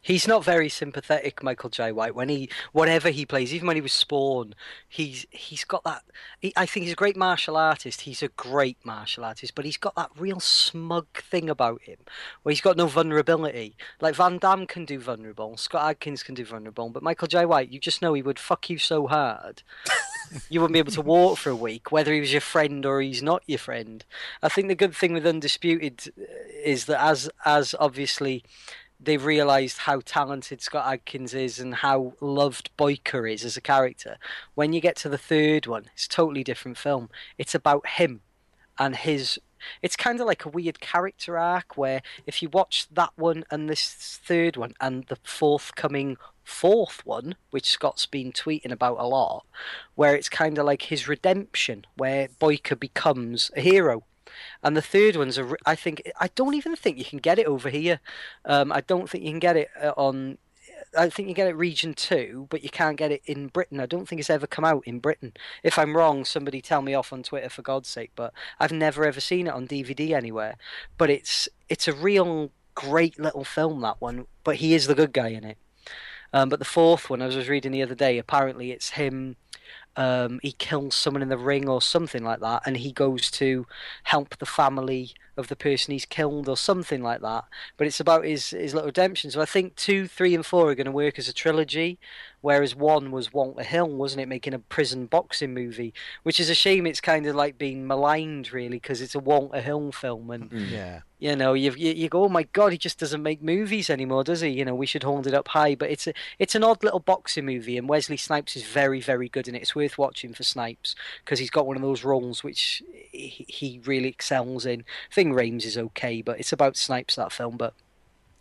He's not very sympathetic, Michael Jai White. When he, whatever he plays, even when he was Spawn, he's he's got that. He, I think he's a great martial artist. He's a great martial artist, but he's got that real smug thing about him, where he's got no vulnerability. Like Van Damme can do vulnerable, Scott Adkins can do vulnerable, but Michael Jai White, you just know he would fuck you so hard, *laughs* you wouldn't be able to walk for a week, whether he was your friend or he's not your friend. I think the good thing with Undisputed is that as as obviously they've realised how talented Scott Adkins is and how loved Boyka is as a character. When you get to the third one, it's a totally different film. It's about him and his. It's kind of like a weird character arc where if you watch that one and this third one and the forthcoming fourth one, which Scott's been tweeting about a lot, where it's kind of like his redemption, where Boyka becomes a hero and the third one's a, I think I don't even think you can get it over here. Um, I don't think you can get it uh, on. I think you get it region two, but you can't get it in Britain. I don't think it's ever come out in Britain. If I'm wrong, somebody tell me off on Twitter for God's sake. But I've never ever seen it on DVD anywhere. But it's it's a real great little film that one. But he is the good guy in it. Um, but the fourth one, I was reading the other day, apparently it's him um, he kills someone in the ring or something like that, and he goes to help the family of the person he's killed or something like that. But it's about his his little redemption. So I think two, three, and four are going to work as a trilogy, whereas one was Walter Hill, wasn't it, making a prison boxing movie, which is a shame. It's kind of like being maligned really because it's a Walter Hill film, and Mm. Yeah. you know you, you you go, oh my god, he just doesn't make movies anymore, does he? You know, we should hold it up high. But it's a it's an odd little boxing movie, and Wesley Snipes is very very good in it. It's worth watching for Snipes because he's got one of those roles which he, he really excels in. Ving Rhames is okay, but it's about Snipes that film, but.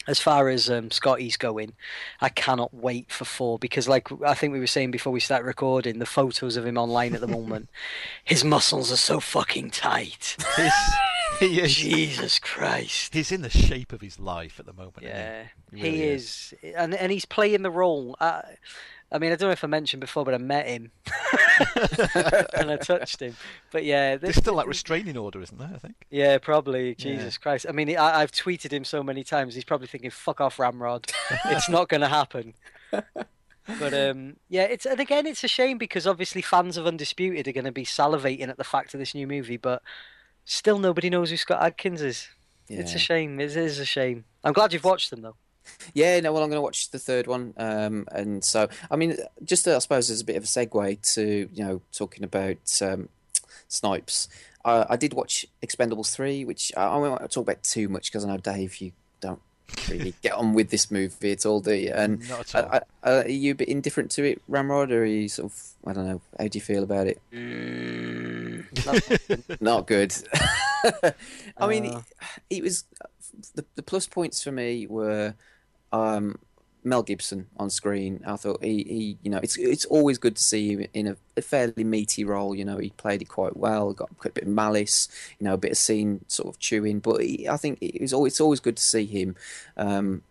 As far as um, Scotty's going, I cannot wait for four because, like I think we were saying before we start recording, the photos of him online at the moment, *laughs* his muscles are so fucking tight. He is. Jesus Christ! He's in the shape of his life at the moment. he? Yeah, He he, really is, and and he's playing the role. I, I mean, I don't know if I mentioned before, but I met him *laughs* and I touched him. But yeah, There's still that restraining order, isn't there? I think. yeah, probably. Jesus Christ! I mean, I, I've tweeted him so many times. He's probably thinking, "Fuck off, Ramrod. it's not going to happen." But um, yeah, it's and again, it's a shame because obviously fans of Undisputed are going to be salivating at the fact of this new movie, but still nobody knows who Scott Adkins is. It's a shame. It is a shame. I'm glad you've watched them though. Yeah, no, well, I'm going to watch the third one. Um, and so, I mean, just uh, I suppose as a bit of a segue to, you know, talking about um, Snipes, uh, I did watch Expendables 3, which I, I won't talk about too much because I know, Dave, you don't really get on with this movie at all, do you? And Not at all. Uh, are you a bit indifferent to it, Ramrod, or are you sort of, I don't know, how do you feel about it? Mm, Not good. *laughs* *laughs* I mean, Uh. it, it was the the plus points for me were um, Mel Gibson on screen. I thought he, he you know, it's it's always good to see him in a, a fairly meaty role. You know, he played it quite well. Got a bit of malice, you know, a bit of scene sort of chewing. But he, I think it was always, it's always good to see him. Um,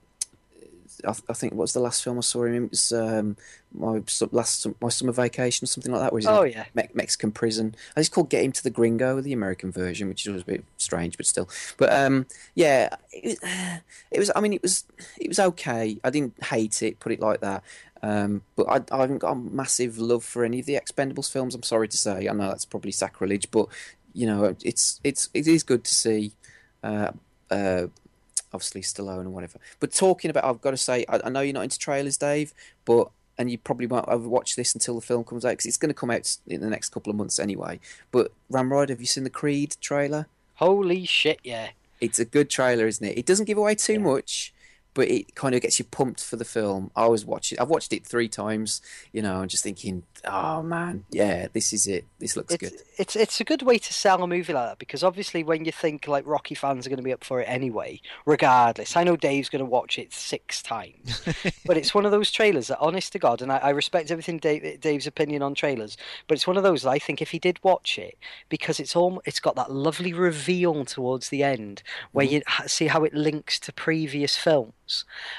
I, I think what's the last film I saw him in? It was um, my last my summer vacation or something like that. Where he's in oh yeah. Me- Mexican prison. I just called Get Him to the Gringo, the American version, which was a bit strange, but still. But um, yeah, it was, it was. I mean, it was it was okay. I didn't hate it, put it like that. Um, but I, I haven't got a massive love for any of the Expendables films. I'm sorry to say. I know that's probably sacrilege, but you know, it's it's it is good to see. Uh, uh, obviously Stallone and whatever. But talking about, I've got to say, I, I know you're not into trailers, Dave, but and you probably won't overwatch this until the film comes out because it's going to come out in the next couple of months anyway. But Ramrod, have you seen the Creed trailer? Holy shit! Yeah. It's a good trailer, isn't it? It doesn't give away too Yeah. much, but it kind of gets you pumped for the film. I always watch it. I've watched it three times, you know, and just thinking, oh man, yeah, this is it. This looks It's, good. it's it's a good way to sell a movie like that because obviously when you think like Rocky fans are going to be up for it anyway, regardless. I know Dave's going to watch it six times, *laughs* but it's one of those trailers that, honest to God, and I, I respect everything Dave, Dave's opinion on trailers, but it's one of those that I think if he did watch it because it's all it's got that lovely reveal towards the end where mm-hmm. you see how it links to previous films,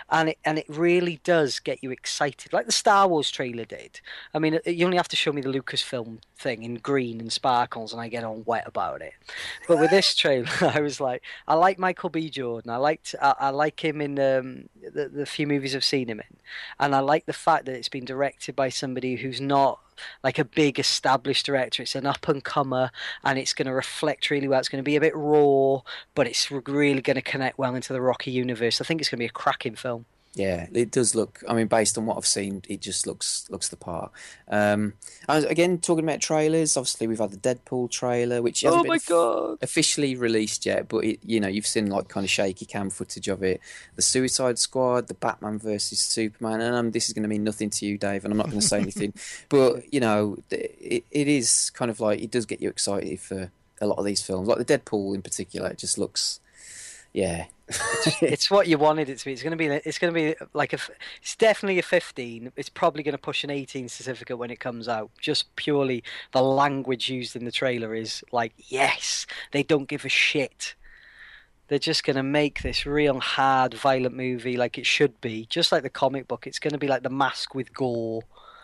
and it and it really does get you excited, like the Star Wars trailer did. I mean, you only have to show me the Lucasfilm thing in green and sparkles, and I get all wet about it. But with this trailer, *laughs* I was like, I like Michael B. Jordan. I liked, I, I like him in um, the the few movies I've seen him in, and I like the fact that it's been directed by somebody who's not like a big established director. It's an up and comer, and it's going to reflect really well. It's going to be a bit raw, but it's really going to connect well into the Rocky universe. I think it's going to be a cracking film. Yeah, it does look. I mean, based on what I've seen, it just looks looks the part. Um, I was, again, talking about trailers. Obviously, we've had the Deadpool trailer, which hasn't Oh been my god! officially released yet, but it, you know, you've seen like kind of shaky cam footage of it. The Suicide Squad, the Batman versus Superman, and um, this is going to mean nothing to you, Dave, and I'm not going to say *laughs* anything. But you know, it, it is kind of like it does get you excited for a lot of these films, like the Deadpool in particular. It just looks, yeah, it's what you wanted it to be. It's going to be. It's going to be like a. It's definitely a 15. It's probably going to push an 18 certificate when it comes out. Just purely the language used in the trailer is like, yes, they don't give a shit. They're just going to make this real hard, violent movie like it should be, just like the comic book. It's going to be like the mask with gore.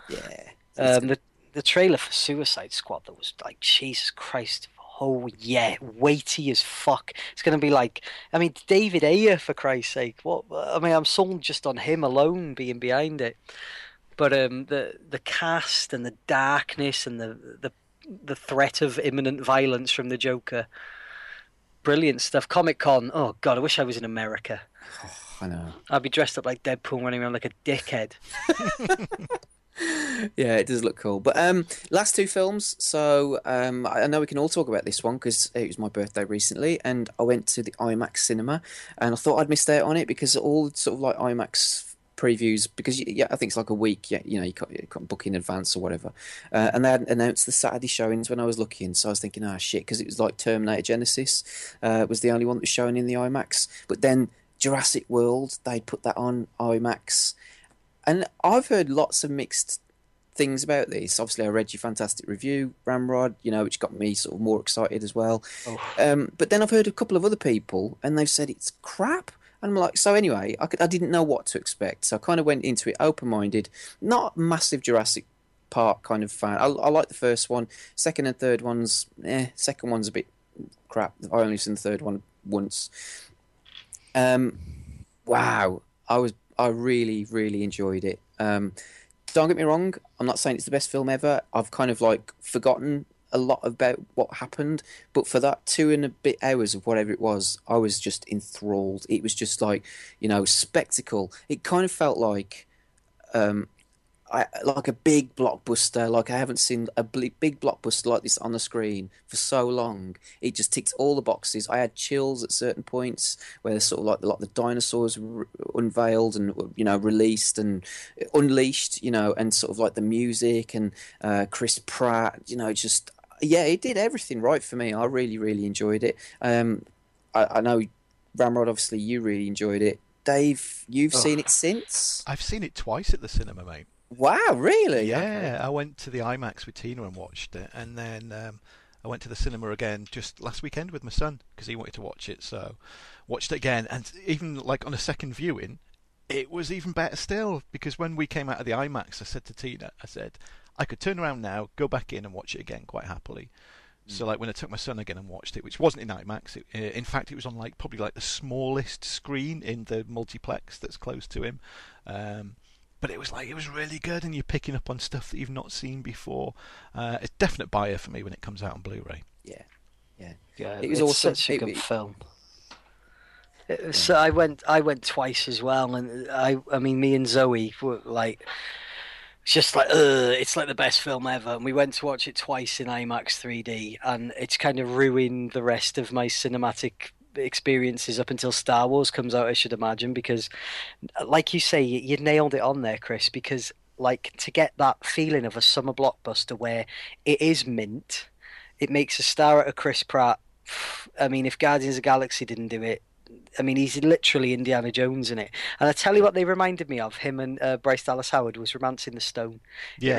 yeah. Um, the the trailer for Suicide Squad that was like Jesus Christ. Oh yeah, weighty as fuck. It's gonna be like, I mean, David Ayer for Christ's sake. What? I mean, I'm sold just on him alone being behind it. But um, the the cast and the darkness and the the the threat of imminent violence from the Joker. Brilliant stuff. Comic Con. Oh god, I wish I was in America. *sighs* I know. I'd be dressed up like Deadpool, running around like a dickhead. *laughs* Yeah, it does look cool. But um, last two films. So um, I know we can all talk about this one because it was my birthday recently, and I went to the IMAX cinema, and I thought I'd missed out on it because all sort of like IMAX previews because yeah, I think it's like a week. Yeah, you know, you can't, you can't book in advance or whatever. Uh, and they hadn't announced the Saturday showings when I was looking, so I was thinking, ah, shit, because it was like Terminator Genisys uh, was the only one that was showing in the IMAX. But then Jurassic World, they put that on IMAX. And I've heard lots of mixed things about this. Obviously, I read your fantastic review, Ramrod, you know, which got me sort of more excited as well. Oh. Um, but then I've heard a couple of other people, and they've said it's crap. And I'm like, so anyway, I, could, I didn't know what to expect. So I kind of went into it open minded, not massive Jurassic Park kind of fan. I, I like the first one. Second and third ones, eh, second one's a bit crap. I only seen the third one once. Um, wow, I was I really really enjoyed it. Um, don't get me wrong, I'm not saying it's the best film ever. I've kind of like forgotten a lot about what happened, but for that two and a bit hours of whatever it was, I was just enthralled. It was just like you know spectacle. It kind of felt like. Um, I, like a big blockbuster. Like I haven't seen a big blockbuster like this on the screen for so long. It just ticked all the boxes. I had chills at certain points where sort of like the, like the dinosaurs were unveiled and you know released and unleashed. You know, and sort of like the music and uh, Chris Pratt. You know, just yeah, it did everything right for me. I really really enjoyed it. Um, I, I know Ramrod, obviously you really enjoyed it. Dave, you've seen it since. I've seen it twice at the cinema, mate. Wow, really? Yeah, I went to the IMAX with Tina and watched it, and then um, I went to the cinema again just last weekend with my son because he wanted to watch it. So watched it again, and even like on a second viewing, it was even better still because when we came out of the IMAX, I said to Tina, I said I could turn around now, go back in and watch it again quite happily. So like when I took my son again and watched it, which wasn't in IMAX, it, uh, in fact it was on like probably like the smallest screen in the multiplex that's close to him. Um, but it was like it was really good, and you're picking up on stuff that you've not seen before. Uh, it's a definite buyer for me when it comes out on Blu-ray. Yeah, yeah. Yeah, It was it's awesome. Such a good it- film. It was- So I went. I went twice as well, and I. I mean, me and Zoe were like, it's just like, Ugh, it's like the best film ever. And we went to watch it twice in IMAX 3D, and it's kind of ruined the rest of my cinematic experiences up until Star Wars comes out. I should imagine because, like you say, you, you nailed it on there, Chris. Because like to get that feeling of a summer blockbuster where it is mint, it makes a star out of Chris Pratt. I mean, if Guardians of the Galaxy didn't do it, I mean, he's literally Indiana Jones in it. And I tell you what, they reminded me of him and uh, Bryce Dallas Howard was Romancing the Stone.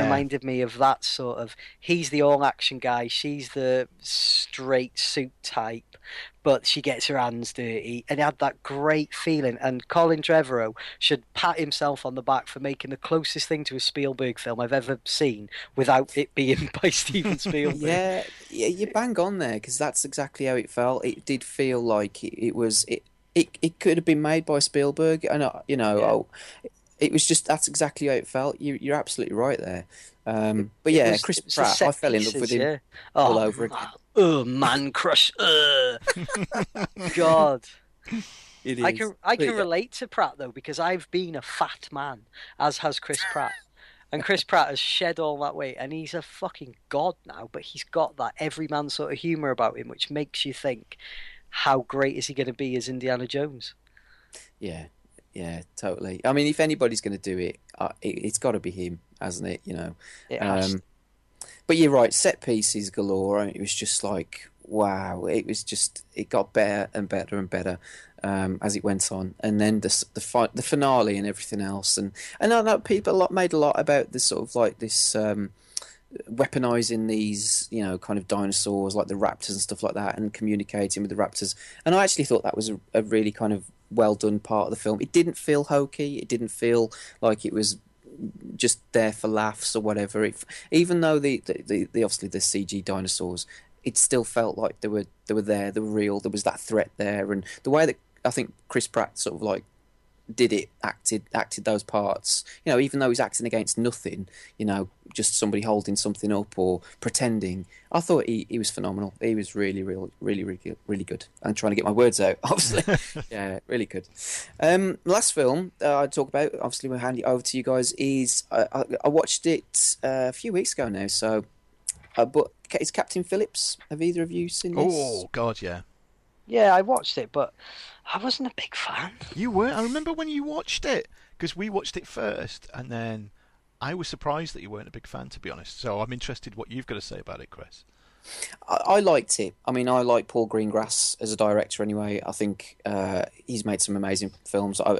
It reminded me of that sort of. He's the all-action guy. She's the straight suit type, but she gets her hands dirty, and had that great feeling. And Colin Trevorrow should pat himself on the back for making the closest thing to a Spielberg film I've ever seen without it being *laughs* by Steven Spielberg. *laughs* Yeah, yeah, you bang on there because that's exactly how it felt. It did feel like it, it was it, it. It could have been made by Spielberg, and uh, you know, Yeah. oh, it was just that's exactly how it felt. You, you're absolutely right there. Um, but yeah, was- Chris it was the Pratt, I fell in love pieces, with him yeah. all Oh, over again. *laughs* Oh, man crush. Uh. *laughs* God. It I can I can relate to Pratt though because I've been a fat man, as has Chris Pratt, and Chris *laughs* Pratt has shed all that weight, and he's a fucking god now. But he's got that everyman sort of humor about him, which makes you think, how great is he going to be as Indiana Jones? Yeah, yeah, totally. I mean, if anybody's going to do it, uh, it it's got to be him, hasn't it? You know. It has Um, but you're right, set pieces galore. and It was just like wow. It was just it got better and better and better um, as it went on, and then the the fi- the finale and everything else. And and I know people a lot made a lot about this sort of like this. Um, weaponizing these you know kind of dinosaurs like the raptors and stuff like that and communicating with the raptors and i actually thought that was a, a really kind of well done part of the film. It didn't feel hokey. It didn't feel like it was just there for laughs or whatever. It, even though the, the, the, the obviously the cg dinosaurs it still felt like they were they were there they were real there was that threat there. And the way that i think chris pratt sort of like did it acted acted those parts. You know even though he's acting against nothing you know just somebody holding something up or pretending i thought he, he was phenomenal. He was really real really really good, really good. I'm trying to get my words out *laughs* obviously. *laughs* Yeah really good. Um last film uh, i talk about obviously we'll hand it over to you guys is i, I, I watched it uh, a few weeks ago now so uh, but it's captain phillips have either of you seen this? Oh God, yeah. Yeah, I watched it, but I wasn't a big fan. You were. I remember when you watched it because we watched it first, and then I was surprised that you weren't a big fan, to be honest. So I'm interested what you've got to say about it, Chris. I, I liked it. I mean, I like Paul Greengrass as a director anyway. I think uh, he's made some amazing films. I,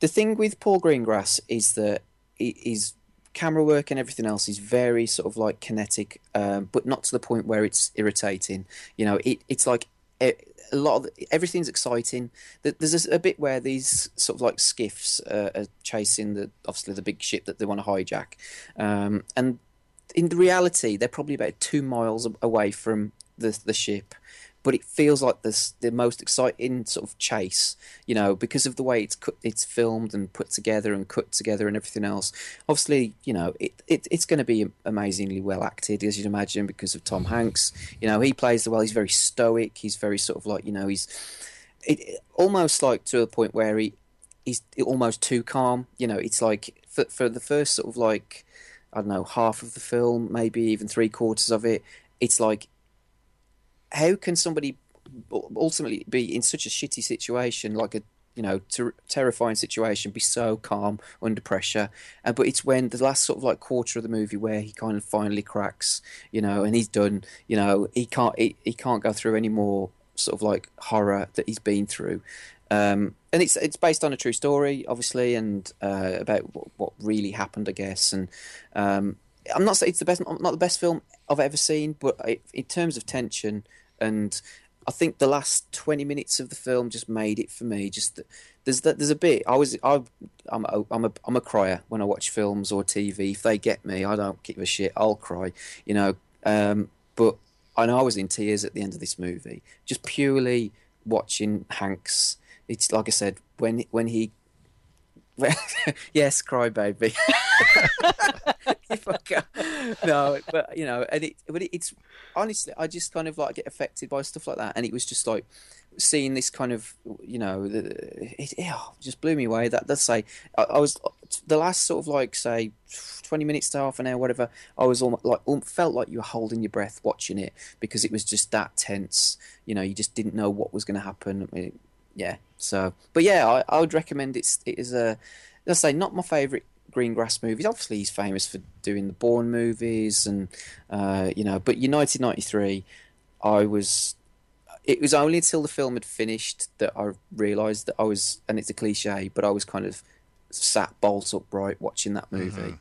the thing with Paul Greengrass is that he, his camera work and everything else is very sort of like kinetic, um, but not to the point where it's irritating. You know, it, it's like a lot of everything's exciting. There's a, a bit where these sort of like skiffs uh, are chasing the obviously the big ship that they want to hijack, um, and in reality, they're probably about two miles away from the the ship, but it feels like this the most exciting sort of chase, you know, because of the way it's cut, it's filmed and put together and cut together and everything else. Obviously, you know, it, it it's going to be amazingly well acted, as you'd imagine, because of Tom Hanks. You know, he plays the well. He's very stoic. He's very sort of like you know he's it, almost like to a point where he he's almost too calm. You know, it's like for for the first sort of like I don't know half of the film, maybe even three quarters of it. It's like how can somebody ultimately be in such a shitty situation, like a you know ter- terrifying situation, be so calm under pressure? And but it's when the last sort of like quarter of the movie where he kind of finally cracks, you know, and he's done. You know, he can't he, he can't go through any more sort of like horror that he's been through. Um, and it's it's based on a true story, obviously, and uh, about what, what really happened, I guess. And um, I'm not saying it's the best, not the best film I've ever seen, but in terms of tension, and I think the last 20 minutes of the film just made it for me. Just there's that there's a bit I was I I'm a, I'm a I'm a crier when I watch films or TV. If they get me, I don't give a shit. I'll cry, you know. Um, but I know I was in tears at the end of this movie, just purely watching Hanks. It's like I said when when he. *laughs* yes, cry baby. *laughs* No, but you know, and it, but it, it's honestly, I just kind of like get affected by stuff like that, and it was just like seeing this kind of, you know, it, it just blew me away. That let's say I, I was the last sort of like say twenty minutes to half an hour, whatever. I was almost like um, felt like you were holding your breath watching it because it was just that tense. You know, you just didn't know what was going to happen. I mean, yeah. So, but yeah, I, I would recommend it's it is a let's say not my favorite Greengrass movies. Obviously, he's famous for doing the Bourne movies, and uh, you know. But United '93, I was. It was only until the film had finished that I realised that I was, and it's a cliche, but I was kind of sat bolt upright watching that movie, Mhm.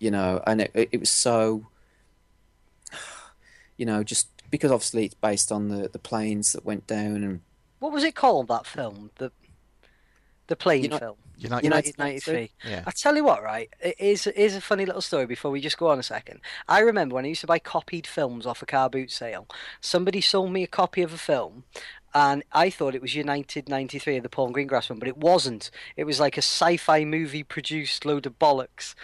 you know, and it, it, it was so, *sighs* you know, just because obviously it's based on the the planes that went down and What was it called? That film, the the plane film, United. United United '93. Yeah. I tell you what, right? It is it is a funny little story. Before we just go on a second, I remember when I used to buy copied films off a car boot sale. Somebody sold me a copy of a film, and I thought it was United '93 of the Paul Greengrass one, but it wasn't. It was like a sci-fi movie produced load of bollocks.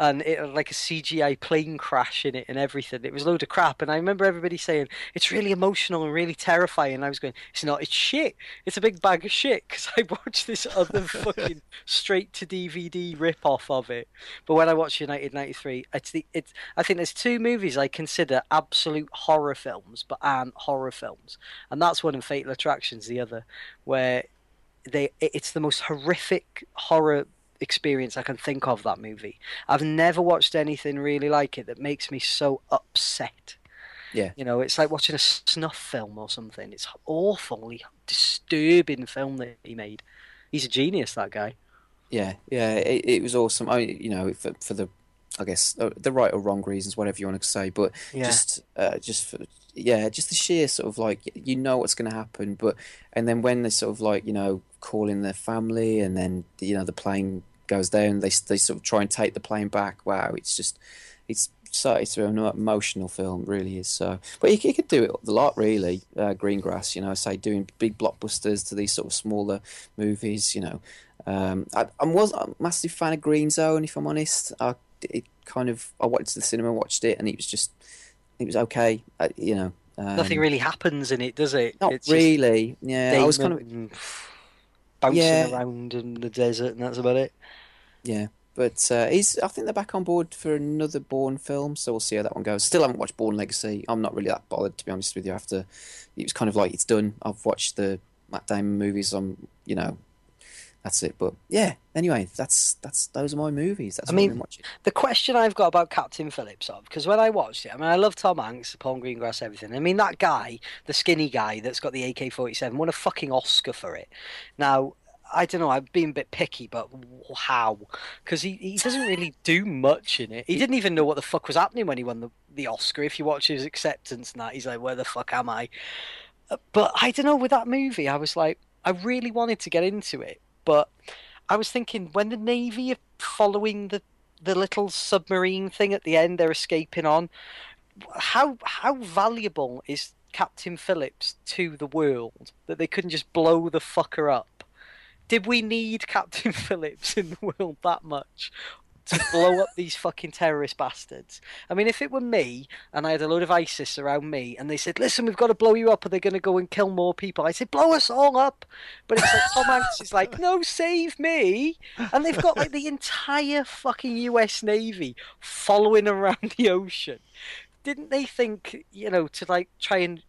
And it had like a CGI plane crash in it and everything. It was a load of crap, and I remember everybody saying it's really emotional and really terrifying. And I was going, "It's not. It's shit. It's a big bag of shit." Because I watched this other *laughs* fucking straight to DVD rip off of it. But when I watched United '93, it's the it's. I think there's two movies I consider absolute horror films, but aren't horror films, and that's one in Fatal Attractions, the other, where they it's the most horrific horror experience I can think of that movie. I've never watched anything really like it that makes me so upset. Yeah. You know, it's like watching a snuff film or something. It's awfully disturbing film that he made. He's a genius, that guy. Yeah, yeah, it, it was awesome. I, you know, for, for the, I guess uh, the right or wrong reasons, whatever you want to say, but Yeah. just, uh, just for, yeah, just the sheer sort of like you know what's going to happen, but and then when they sort of like you know call in their family, and then you know the plane goes down, they they sort of try and take the plane back. Wow, it's just, it's so it's an emotional film, really is. So, but you, could do it a lot, really. Uh, Greengrass, you know, say doing big blockbusters to these sort of smaller movies, you know. Um, I, I was a massive fan of Green Zone, if I'm honest. I it kind of I went to the cinema, watched it, and it was just it was okay. I, you know, um, Nothing really happens in it, does it? Not It's really. Yeah, I was kind of bouncing Yeah. around in the desert, and that's about it. Yeah. But uh, he's I think they're back on board for another Bourne film, so we'll see how that one goes. Still haven't watched Bourne Legacy. I'm not really that bothered to be honest with you. After it was kind of like it's done. I've watched the Matt Damon movies. I'm you know. That's it, but yeah. Anyway, that's that's those are my movies. That's I what mean, I've been. The question I've got about Captain Phillips, of because when I watched it, I mean, I love Tom Hanks, Paul Greengrass, everything. I mean, that guy, the skinny guy that's got the AK forty seven, won a fucking Oscar for it. Now, I don't know. I've been a bit picky, but how? Because he, he doesn't really *sighs* do much in it. He didn't even know what the fuck was happening when he won the, the Oscar. If you watch his acceptance and that, he's like, "Where the fuck am I?" Uh, But I don't know. With that movie, I was like, I really wanted to get into it, but I was thinking when the Navy are following the the little submarine thing at the end they're escaping on, how how valuable is Captain Phillips to the world that they couldn't just blow the fucker up? Did we need Captain *laughs* Phillips in the world that much? To blow up these fucking terrorist bastards. I mean, if it were me and I had a load of ISIS around me and they said, listen, we've got to blow you up or they're going to go and kill more people, I said, blow us all up. But it's like Tom Hanks is like, no, save me. And they've got like the entire fucking US Navy following around *laughs* the ocean. Didn't they think, you know, to like try and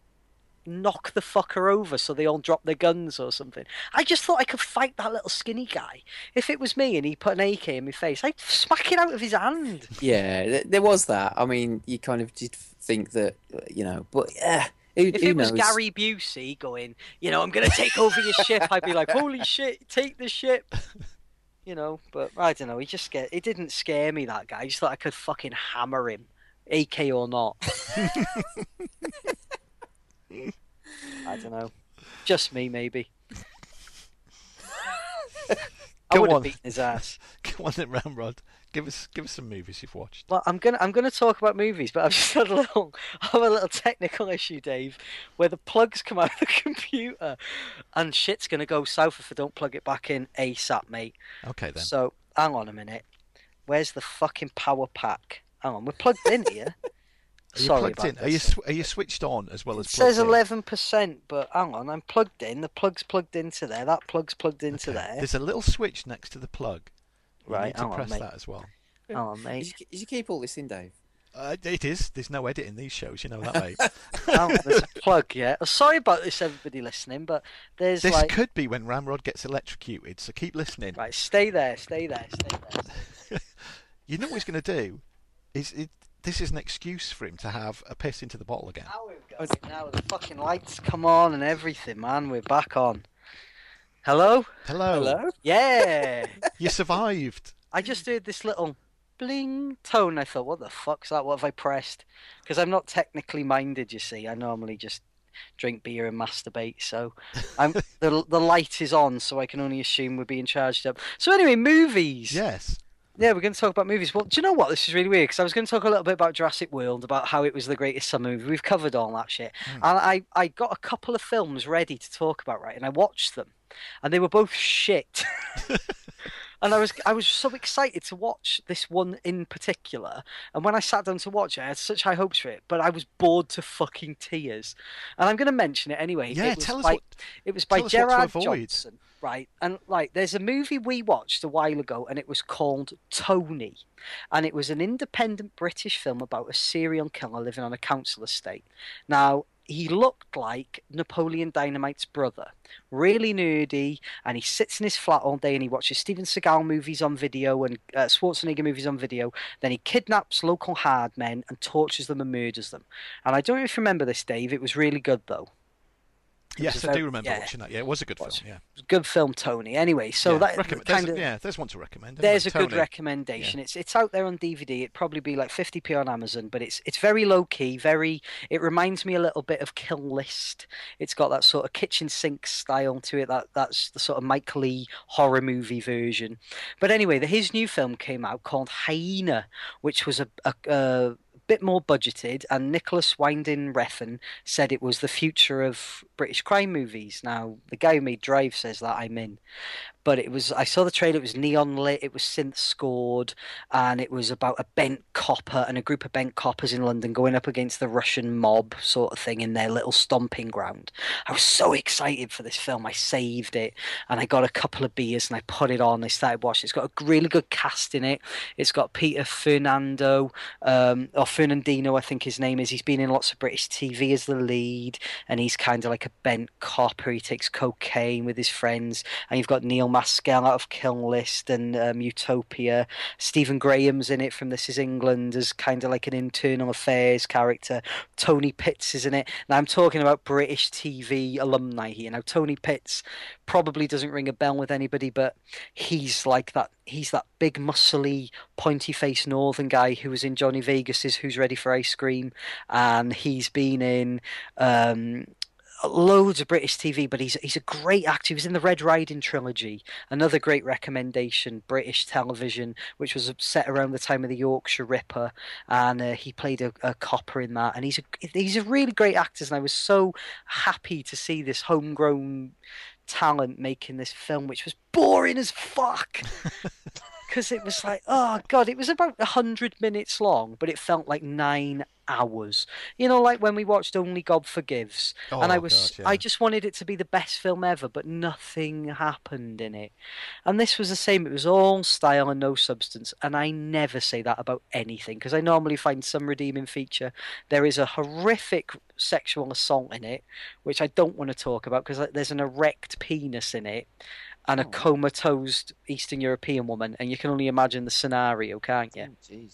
knock the fucker over so they all drop their guns or something? I just thought I could fight that little skinny guy. If it was me and he put an AK in my face, I'd smack it out of his hand. Yeah, there was that. I mean, you kind of did think that, you know, but yeah, who, If who it was? Gary Busey going, you know, I'm going to take over your ship, I'd be like, holy shit, take the ship. You know, but I don't know. He just scared. It didn't scare me. That guy. I just thought I could fucking hammer him, AK or not. *laughs* I don't know. *laughs* Just me, maybe. *laughs* I would have beaten his ass. *laughs* Come on, then, Ramrod. Give us, give us some movies you've watched. Well, I'm gonna I'm gonna talk about movies, but I've just had a little I have a little technical issue, Dave, where the plugs come out of the computer, and shit's gonna go south if I don't plug it back in ASAP, mate. Okay then. So hang on a minute. Where's the fucking power pack? Hang on, we're plugged in here. Are you Sorry plugged in? about Are you sw- are you switched on as well It as says plugged in? eleven percent, but hang on, I'm plugged in. The plug's plugged into there. That plug's plugged into Okay. there. There's a little switch next to the plug. You Right, need to hang on, press that as well. Hang on, Did mate. you, did you keep all this in, Dave? Uh, it is. There's no editing these shows. You know that, mate. *laughs* hang on, there's a plug. Yeah. Oh, Sorry about this, everybody listening, but there's this like could be when Ramrod gets electrocuted. So keep listening. right. Stay there. Stay there. Stay there. *laughs* You know what he's going to do? Is it? This is an excuse for him to have a piss into the bottle again. Now we've got it. Now the fucking lights come on and everything, man. We're back on. Hello? Hello. Hello? Yeah. *laughs* You survived. I just heard this little bling tone. I thought, what the fuck's that? What have I pressed? Because I'm not technically minded, you see. I normally just drink beer and masturbate. So *laughs* I'm the the light is on, so I can only assume we're being charged up. So anyway, movies. Yes. Yeah, we're going to talk about movies. Well, do you know what? This is really weird because I was going to talk a little bit about Jurassic World, about how it was the greatest summer movie. We've covered all that shit. Hmm. And I, I got a couple of films ready to talk about, right? And I watched them, and they were both shit. *laughs* and I was I was so excited to watch this one in particular. And when I sat down to watch it, I had such high hopes for it, but I was bored to fucking tears. And I'm going to mention it anyway. Yeah, it was tell us by, what- It was by tell us what to Gerard. Johnson, right? And like, there's a movie we watched a while ago, and it was called Tony, and it was an independent British film about a serial killer living on a council estate. Now. He looked like Napoleon Dynamite's brother, really nerdy, and he sits in his flat all day and he watches Steven Seagal movies on video and uh, Schwarzenegger movies on video. Then he kidnaps local hard men and tortures them and murders them. And I don't know if you remember this, Dave. It was really good though. Yes, a I do remember yeah. watching that. Yeah, it was a good Was. film. Yeah. It was a good film, Tony. Anyway, so yeah. that Recommend- kind there's, of yeah, there's one to recommend. anyway. there's a good Tony. recommendation. It's it's out there on DVD. It'd probably be like 50p on Amazon, but it's it's very low key. Very. It reminds me a little bit of Kill List. It's got that sort of kitchen sink style to it. That that's the sort of Mike Leigh horror movie version. But anyway, the, his new film came out called Hyena, which was a. a, a bit more budgeted and Nicolas Winding Refn said it was the future of British crime movies. Now the guy who made Drive says that I'm in but it was I saw the trailer. It was neon lit. It was synth scored, and it was about a bent copper and a group of bent coppers in London going up against the Russian mob sort of thing in their little stomping ground. I was so excited for this film. I saved it, and I got a couple of beers and I put it on. I started watching. It's got a really good cast in it. It's got Peter Fernando um, or Fernandino, I think his name is. He's been in lots of British TV as the lead, and he's kind of like a bent copper. He takes cocaine with his friends, and you've got Neil Maskell out of Kill List and um, Utopia. Stephen Graham's in it from This Is England as kind of like an internal affairs character. Tony Pitts is in it. Now I'm talking about British TV alumni here. Now Tony Pitts probably doesn't ring a bell with anybody, but he's like that. He's that big, muscly, pointy-faced northern guy who was in Johnny Vegas's Who's Ready for Ice Cream, and he's been in. Um, loads of British TV, but he's he's a great actor. He was in the Red Riding trilogy, another great recommendation, British television, which was set around the time of the Yorkshire Ripper, and uh, he played a, a copper in that. And he's a he's a really great actor, and I was so happy to see this homegrown talent making this film, which was boring as fuck. *laughs* Because it was like, oh god, it was about a hundred minutes long, but it felt like nine hours. You know, like when we watched Only God Forgives, and I Oh, was, God, yeah. I just wanted it to be the best film ever, but nothing happened in it. And this was the same. It was all style and no substance. And I never say that about anything because I normally find some redeeming feature. There is a horrific sexual assault in it, which I don't want to talk about because there's an erect penis in it and a Oh. comatose Eastern European woman, and you can only imagine the scenario, can't you? Oh.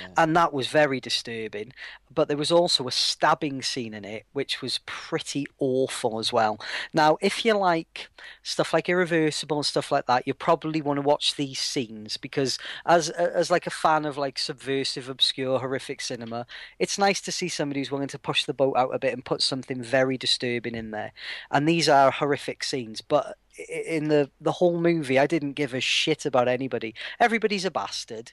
Yeah. and that was very disturbing. But there was also a stabbing scene in it, which was pretty awful as well. Now, if you like stuff like Irreversible and stuff like that, you probably want to watch these scenes because, as as like a fan of like subversive, obscure, horrific cinema, it's nice to see somebody who's willing to push the boat out a bit and put something very disturbing in there. And these are horrific scenes, but in the the whole movie, I didn't give a shit about anybody. Everybody's a bastard.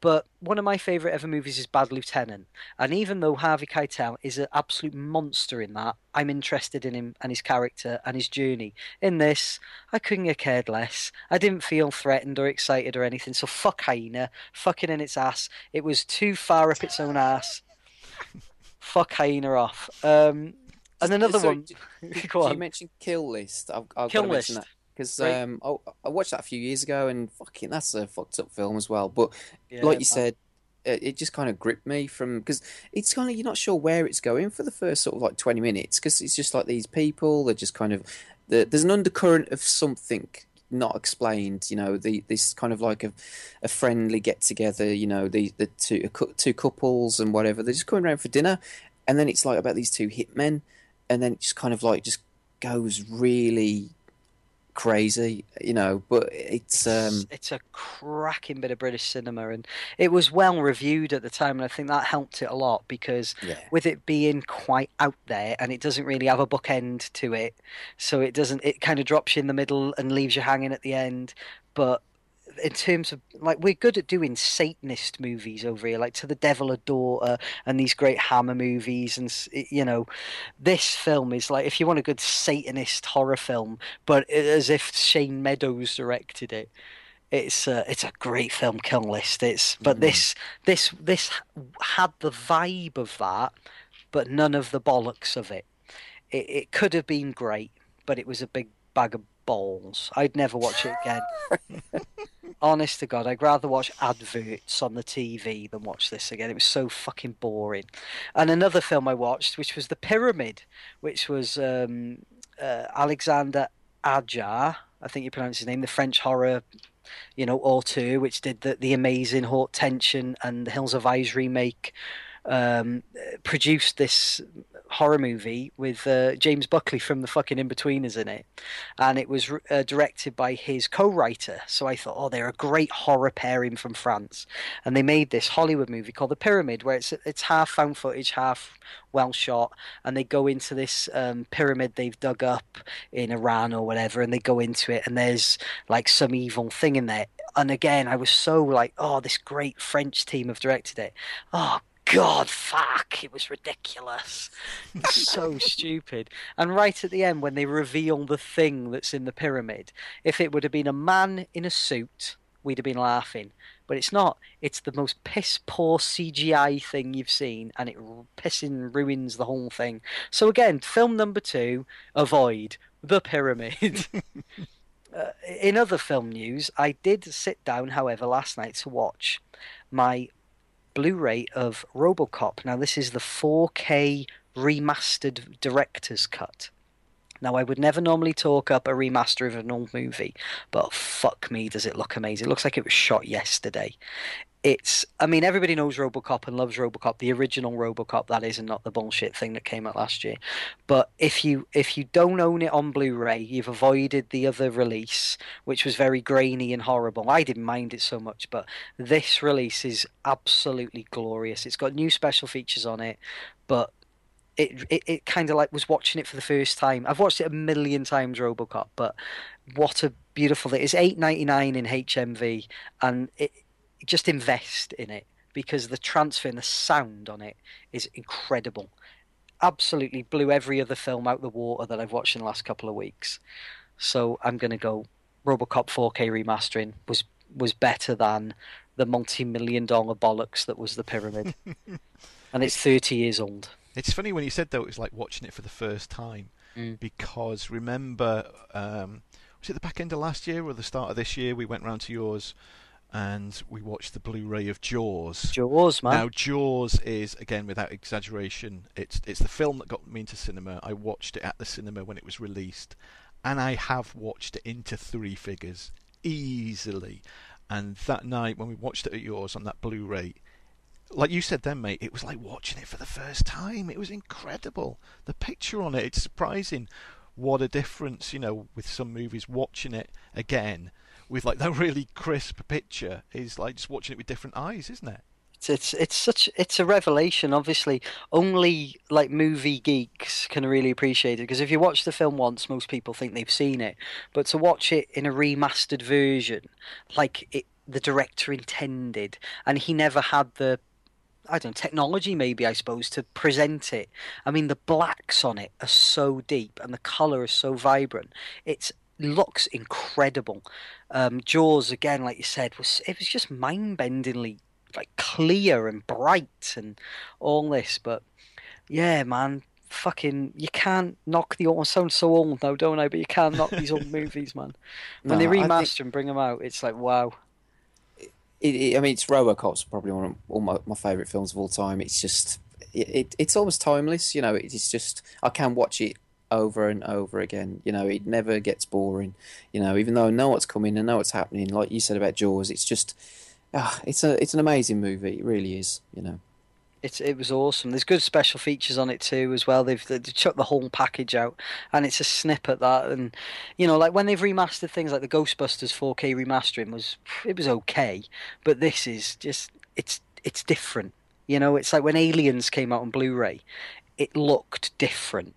But one of my favourite ever movies is Bad Lieutenant. And even though Harvey Keitel is an absolute monster in that, I'm interested in him and his character and his journey. In this, I couldn't have cared less. I didn't feel threatened or excited or anything. So fuck Hyena. fucking in its ass. It was too far up its own ass. *laughs* fuck Hyena off. Um, and another one. d- *laughs* Go You on. mentioned Kill List. I've, I've Kill got to mention List. that because Right. um, oh, I watched that a few years ago, and fucking that's a fucked up film as well. But Yeah, like you said, it, it just kind of gripped me from because it's kind of you're not sure where it's going for the first sort of like 20 minutes because it's just like these people. They're just kind of the, there's an undercurrent of something not explained. You know, the this kind of like a a friendly get together. You know, the the two a two couples and whatever. They're just going around for dinner, and then it's like about these two hitmen, and then just kind of like just goes really crazy. You know, but it's um. it's a cracking bit of British cinema, and it was well reviewed at the time, and I think that helped it a lot because Yeah. with it being quite out there, and it doesn't really have a bookend to it, so it doesn't. It kind of drops you in the middle and leaves you hanging at the end, but. In terms of like, we're good at doing Satanist movies over here, like To the Devil a Daughter and these great Hammer movies, and you know, this film is like if you want a good Satanist horror film, but as if Shane Meadows directed it It's a, it's a great film, Kill List. It's but Mhm. this this this had the vibe of that, but none of the bollocks of it. It it could have been great, but it was a big bag of balls. I'd never watch it again. *laughs* Honest to God, I'd rather watch adverts on the TV than watch this again. It was so fucking boring. And another film I watched, which was The Pyramid, which was um, uh, Alexander Aja, I think you pronounce his name, the French horror, you know, auteur, which did the, the amazing Haute Tension and the Hills Have Eyes remake, um, produced this horror movie with uh, James Buckley from the fucking Inbetweeners in it, and it was uh, directed by his co-writer. So I thought, oh, they're a great horror pairing from France, and they made this Hollywood movie called The Pyramid, where it's it's half found footage, half well shot, and they go into this um, pyramid they've dug up in Iran or whatever, and they go into it, and there's like some evil thing in there. And again, I was so like, oh, this great French team have directed it. Oh God, fuck! It was ridiculous, so *laughs* stupid. And right at the end, when they reveal the thing that's in the pyramid, if it would have been a man in a suit, we'd have been laughing. But it's not. It's the most piss poor CGI thing you've seen, and it r- pissing ruins the whole thing. So again, film number two: avoid the pyramid. *laughs* Uh, in other film news, I did sit down, however, last night to watch my Blu-ray of RoboCop. Now, this is the 4K remastered director's cut. Now, I would never normally talk up a remaster of an old movie, but fuck me, does it look amazing! It looks like it was shot yesterday. It's, I mean, everybody knows RoboCop and loves RoboCop, the original RoboCop, that is, and not the bullshit thing that came out last year. But if you if you don't own it on Blu-ray, you've avoided the other release, which was very grainy and horrible. I didn't mind it so much, but this release is absolutely glorious. It's got new special features on it, but it it, it kind of like was watching it for the first time. I've watched it a million times, RoboCop, but what a beautiful thing! It's eight ninety nine in HMV, and it just invest in it because the transfer and the sound on it is incredible. Absolutely blew every other film out the water that I've watched in the last couple of weeks. So I'm going to go RoboCop 4K remastering was was better than the multi-million dollar bollocks that was the pyramid. *laughs* and it's 30 years old. It's funny when you said though it was like watching it for the first time Mm. because remember um, was it the back end of last year or the start of this year we went round to yours and we watched the Blu-ray of Jaws. Jaws, man. Now Jaws is again without exaggeration it's it's the film that got me into cinema. I watched it at the cinema when it was released and I have watched it into three figures easily. And that night when we watched it at yours on that Blu-ray like you said then, mate, it was like watching it for the first time. It was incredible. The picture on it, it's surprising what a difference, you know, with some movies watching it again with like that really crisp picture is like just watching it with different eyes, isn't it? It's, it's such it's a revelation. Obviously, only like movie geeks can really appreciate it because if you watch the film once, most people think they've seen it. But to watch it in a remastered version, like it, the director intended, and he never had the I don't know, technology maybe I suppose to present it. I mean the blacks on it are so deep and the colour is so vibrant. It's looks incredible. Um, Jaws again, like you said, was it was just mind bendingly like clear and bright and all this. But yeah, man, fucking you can't knock the old. I sound so old now, don't I? But you can't knock these old *laughs* movies, man. When they No, think- remaster and bring them out, it's like wow. It, it, I mean, it's RoboCop's probably one of all my, my favorite films of all time. It's just, it, it, it's almost timeless. You know, it's just I can watch it over and over again. You know, it never gets boring. You know, even though I know what's coming, I know what's happening. Like you said about Jaws, it's just, ah, it's a, it's an amazing movie. It really is. You know. It's it was awesome. There's good special features on it too as well. They've, they've chucked the whole package out, and it's a snippet that, and you know, like when they've remastered things like the Ghostbusters 4K remastering was it was okay, but this is just it's it's different. You know, it's like when Aliens came out on Blu-ray, it looked different,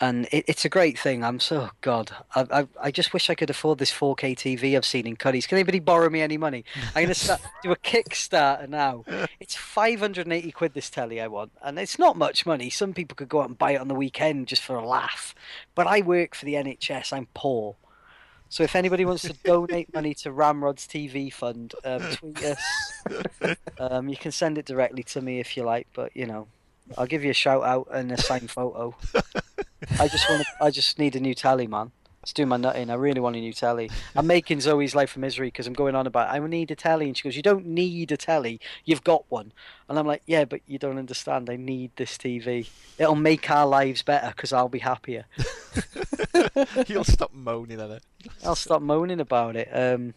and it, it's a great thing. I'm so God, I, I I just wish I could afford this 4K TV I've seen in Cuddies. Can anybody borrow me any money? I'm gonna start, *laughs* do a Kickstarter now. It's 580 quid this telly I want, and it's not much money. Some people could go out and buy it on the weekend just for a laugh, but I work for the NHS. I'm poor, So if anybody wants to donate money to Ramrod's TV fund, um, tweet us. *laughs* Um, you can send it directly to me if you like, but you know, I'll give you a shout out and a signed photo. *laughs* I just want. I just need a new tally, man. It's doing my nutting. I really want a new telly. I'm making Zoe's life a misery because I'm going on about I need a telly, and she goes, "You don't need a telly. You've got one." And I'm like, "Yeah, but you don't understand. I need this TV. It'll make our lives better because I'll be happier." *laughs* You'll stop moaning at it. I'll stop moaning about it. Um,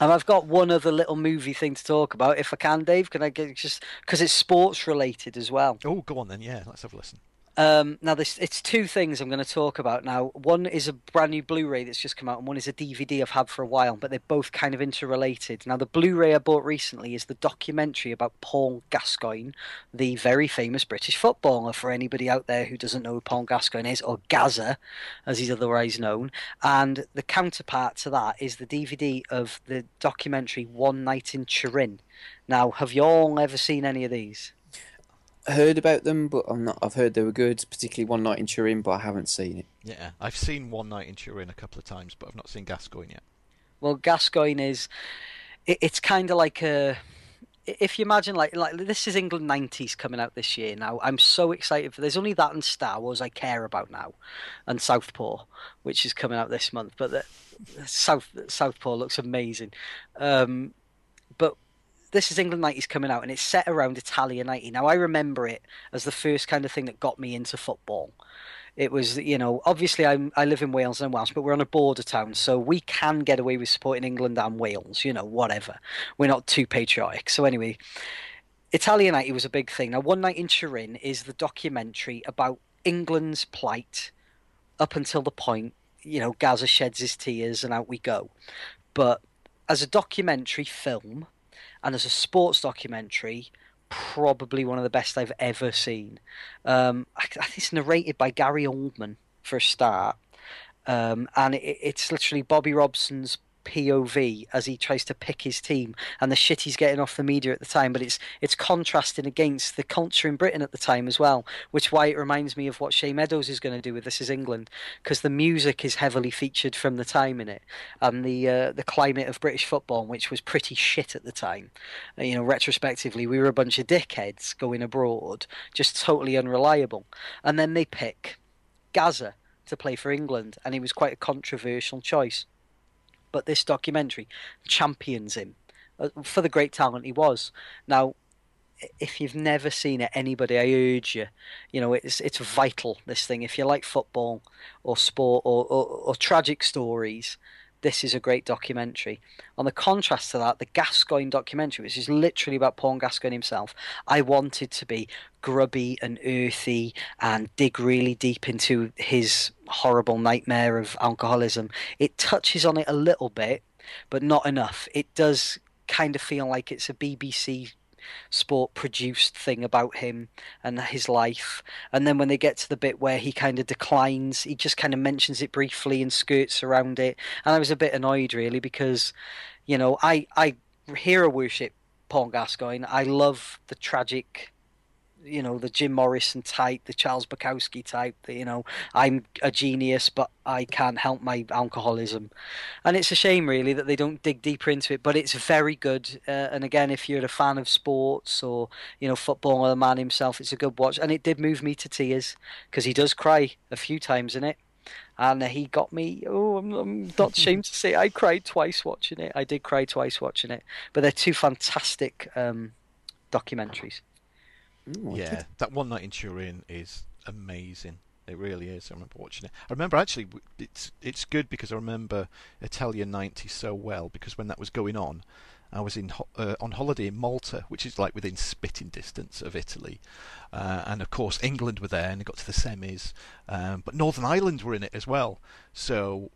and I've got one other little movie thing to talk about, if I can, Dave. Can I get just because it's sports related as well? Oh, go on then. Yeah, let's have a listen. Um, now, this it's two things I'm going to talk about now. One is a brand new Blu-ray that's just come out, and one is a DVD I've had for a while, but they're both kind of interrelated. Now, the Blu-ray I bought recently is the documentary about Paul Gascoigne, the very famous British footballer. For anybody out there who doesn't know who Paul Gascoigne is, or Gazza, as he's otherwise known, and the counterpart to that is the DVD of the documentary One Night in Turin. Now, have you all ever seen any of these? Heard about them, but I'm not. I've heard they were good, particularly One Night in Turin, but I haven't seen it. Yeah, I've seen One Night in Turin a couple of times, but I've not seen Gascoigne yet. Well, Gascoigne is. It, it's kind of like a. If you imagine, like, like this is England '90s coming out this year. Now, I'm so excited for. There's only that and Star Wars I care about now, and Southpaw, which is coming out this month. But the, South Southpaw looks amazing. Um, but this is England 90s coming out, and it's set around Italia 90. Now, I remember it as the first kind of thing that got me into football. It was, you know, obviously I'm, I live in Wales and Wales, but we're on a border town, so we can get away with supporting England and Wales, you know, whatever. We're not too patriotic. So, anyway, Italia 90 was a big thing. Now, One Night in Turin is the documentary about England's plight up until the point, you know, Gazza sheds his tears and out we go. But as a documentary film, and as a sports documentary, probably one of the best I've ever seen. Um, I, I think it's narrated by Gary Oldman for a start, um, and it, it's literally Bobby Robson's POV as he tries to pick his team and the shit he's getting off the media at the time. But it's it's contrasting against the culture in Britain at the time as well, which why it reminds me of what Shane Meadows is going to do with This Is England, because the music is heavily featured from the time in it, and the uh, the climate of British football, which was pretty shit at the time. Uh, you know, retrospectively, we were a bunch of dickheads going abroad, just totally unreliable, and then they pick Gazza to play for England, and it was quite a controversial choice but this documentary champions him uh, for the great talent he was. Now, if you've never seen it, anybody, I urge you. You know, it's it's vital. This thing, if you like football or sport or, or, or tragic stories, this is a great documentary. On the contrast to that, the Gascoigne documentary, which is literally about Paul Gascoigne himself, I wanted to be grubby and earthy and dig really deep into his horrible nightmare of alcoholism. It touches on it a little bit, but not enough. It does kind of feel like it's a BBC sport produced thing about him and his life. And then when they get to the bit where he kind of declines, he just kind of mentions it briefly and skirts around it. And I was a bit annoyed really because, you know, I I hero worship Paul Gascoigne. I love the tragic you know the Jim Morrison type, the Charles Bukowski type. The, you know, I'm a genius, but I can't help my alcoholism, and it's a shame really that they don't dig deeper into it. But it's very good, uh, and again, if you're a fan of sports or you know football or the man himself, it's a good watch, and it did move me to tears because he does cry a few times in it. And he got me. Oh, I'm, I'm not *laughs* ashamed to say I cried twice watching it. I did cry twice watching it, but they're two fantastic um, documentaries. Ooh, yeah, that one night in Turin is amazing. It really is. I remember watching it. I remember actually it's it's good because I remember Italian '90 so well because when that was going on, I was in uh, on holiday in Malta, which is like within spitting distance of Italy, uh, and of course England were there and it got to the semis, um, but Northern Ireland were in it as well. So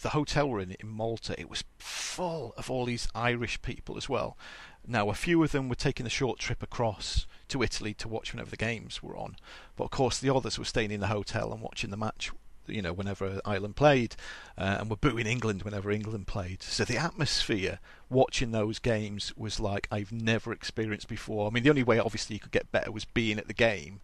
the hotel we're in in Malta, it was full of all these Irish people as well. Now a few of them were taking a short trip across to Italy to watch whenever the games were on. But of course, the others were staying in the hotel and watching the match. You know, whenever Ireland played, uh, and were booing England whenever England played. So the atmosphere watching those games was like I've never experienced before. I mean, the only way obviously you could get better was being at the game,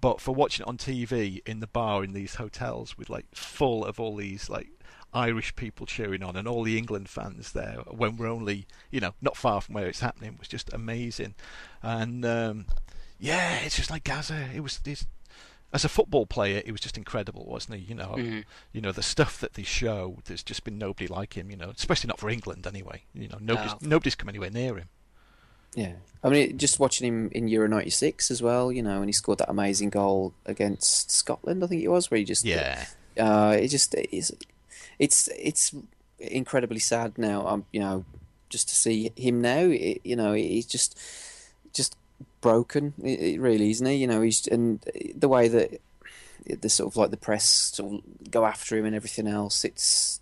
but for watching it on TV in the bar in these hotels with like full of all these like Irish people cheering on and all the England fans there when we're only, you know, not far from where it's happening was just amazing. And um, yeah, it's just like Gazza. It was this. As a football player, it was just incredible, wasn't he? You know, Mhm. you know the stuff that they show. There's just been nobody like him. You know, especially not for England anyway. You know, nobody's No. nobody's come anywhere near him. Yeah, I mean, just watching him in Euro '96 as well. You know, when he scored that amazing goal against Scotland, I think it was, where he just Yeah, uh, it just it's it's it's incredibly sad now. Um, you know, just to see him now, it, you know, he's just just broken. It, it really isn't he? You know, he's and the way that the sort of like the press sort of go after him and everything else. It's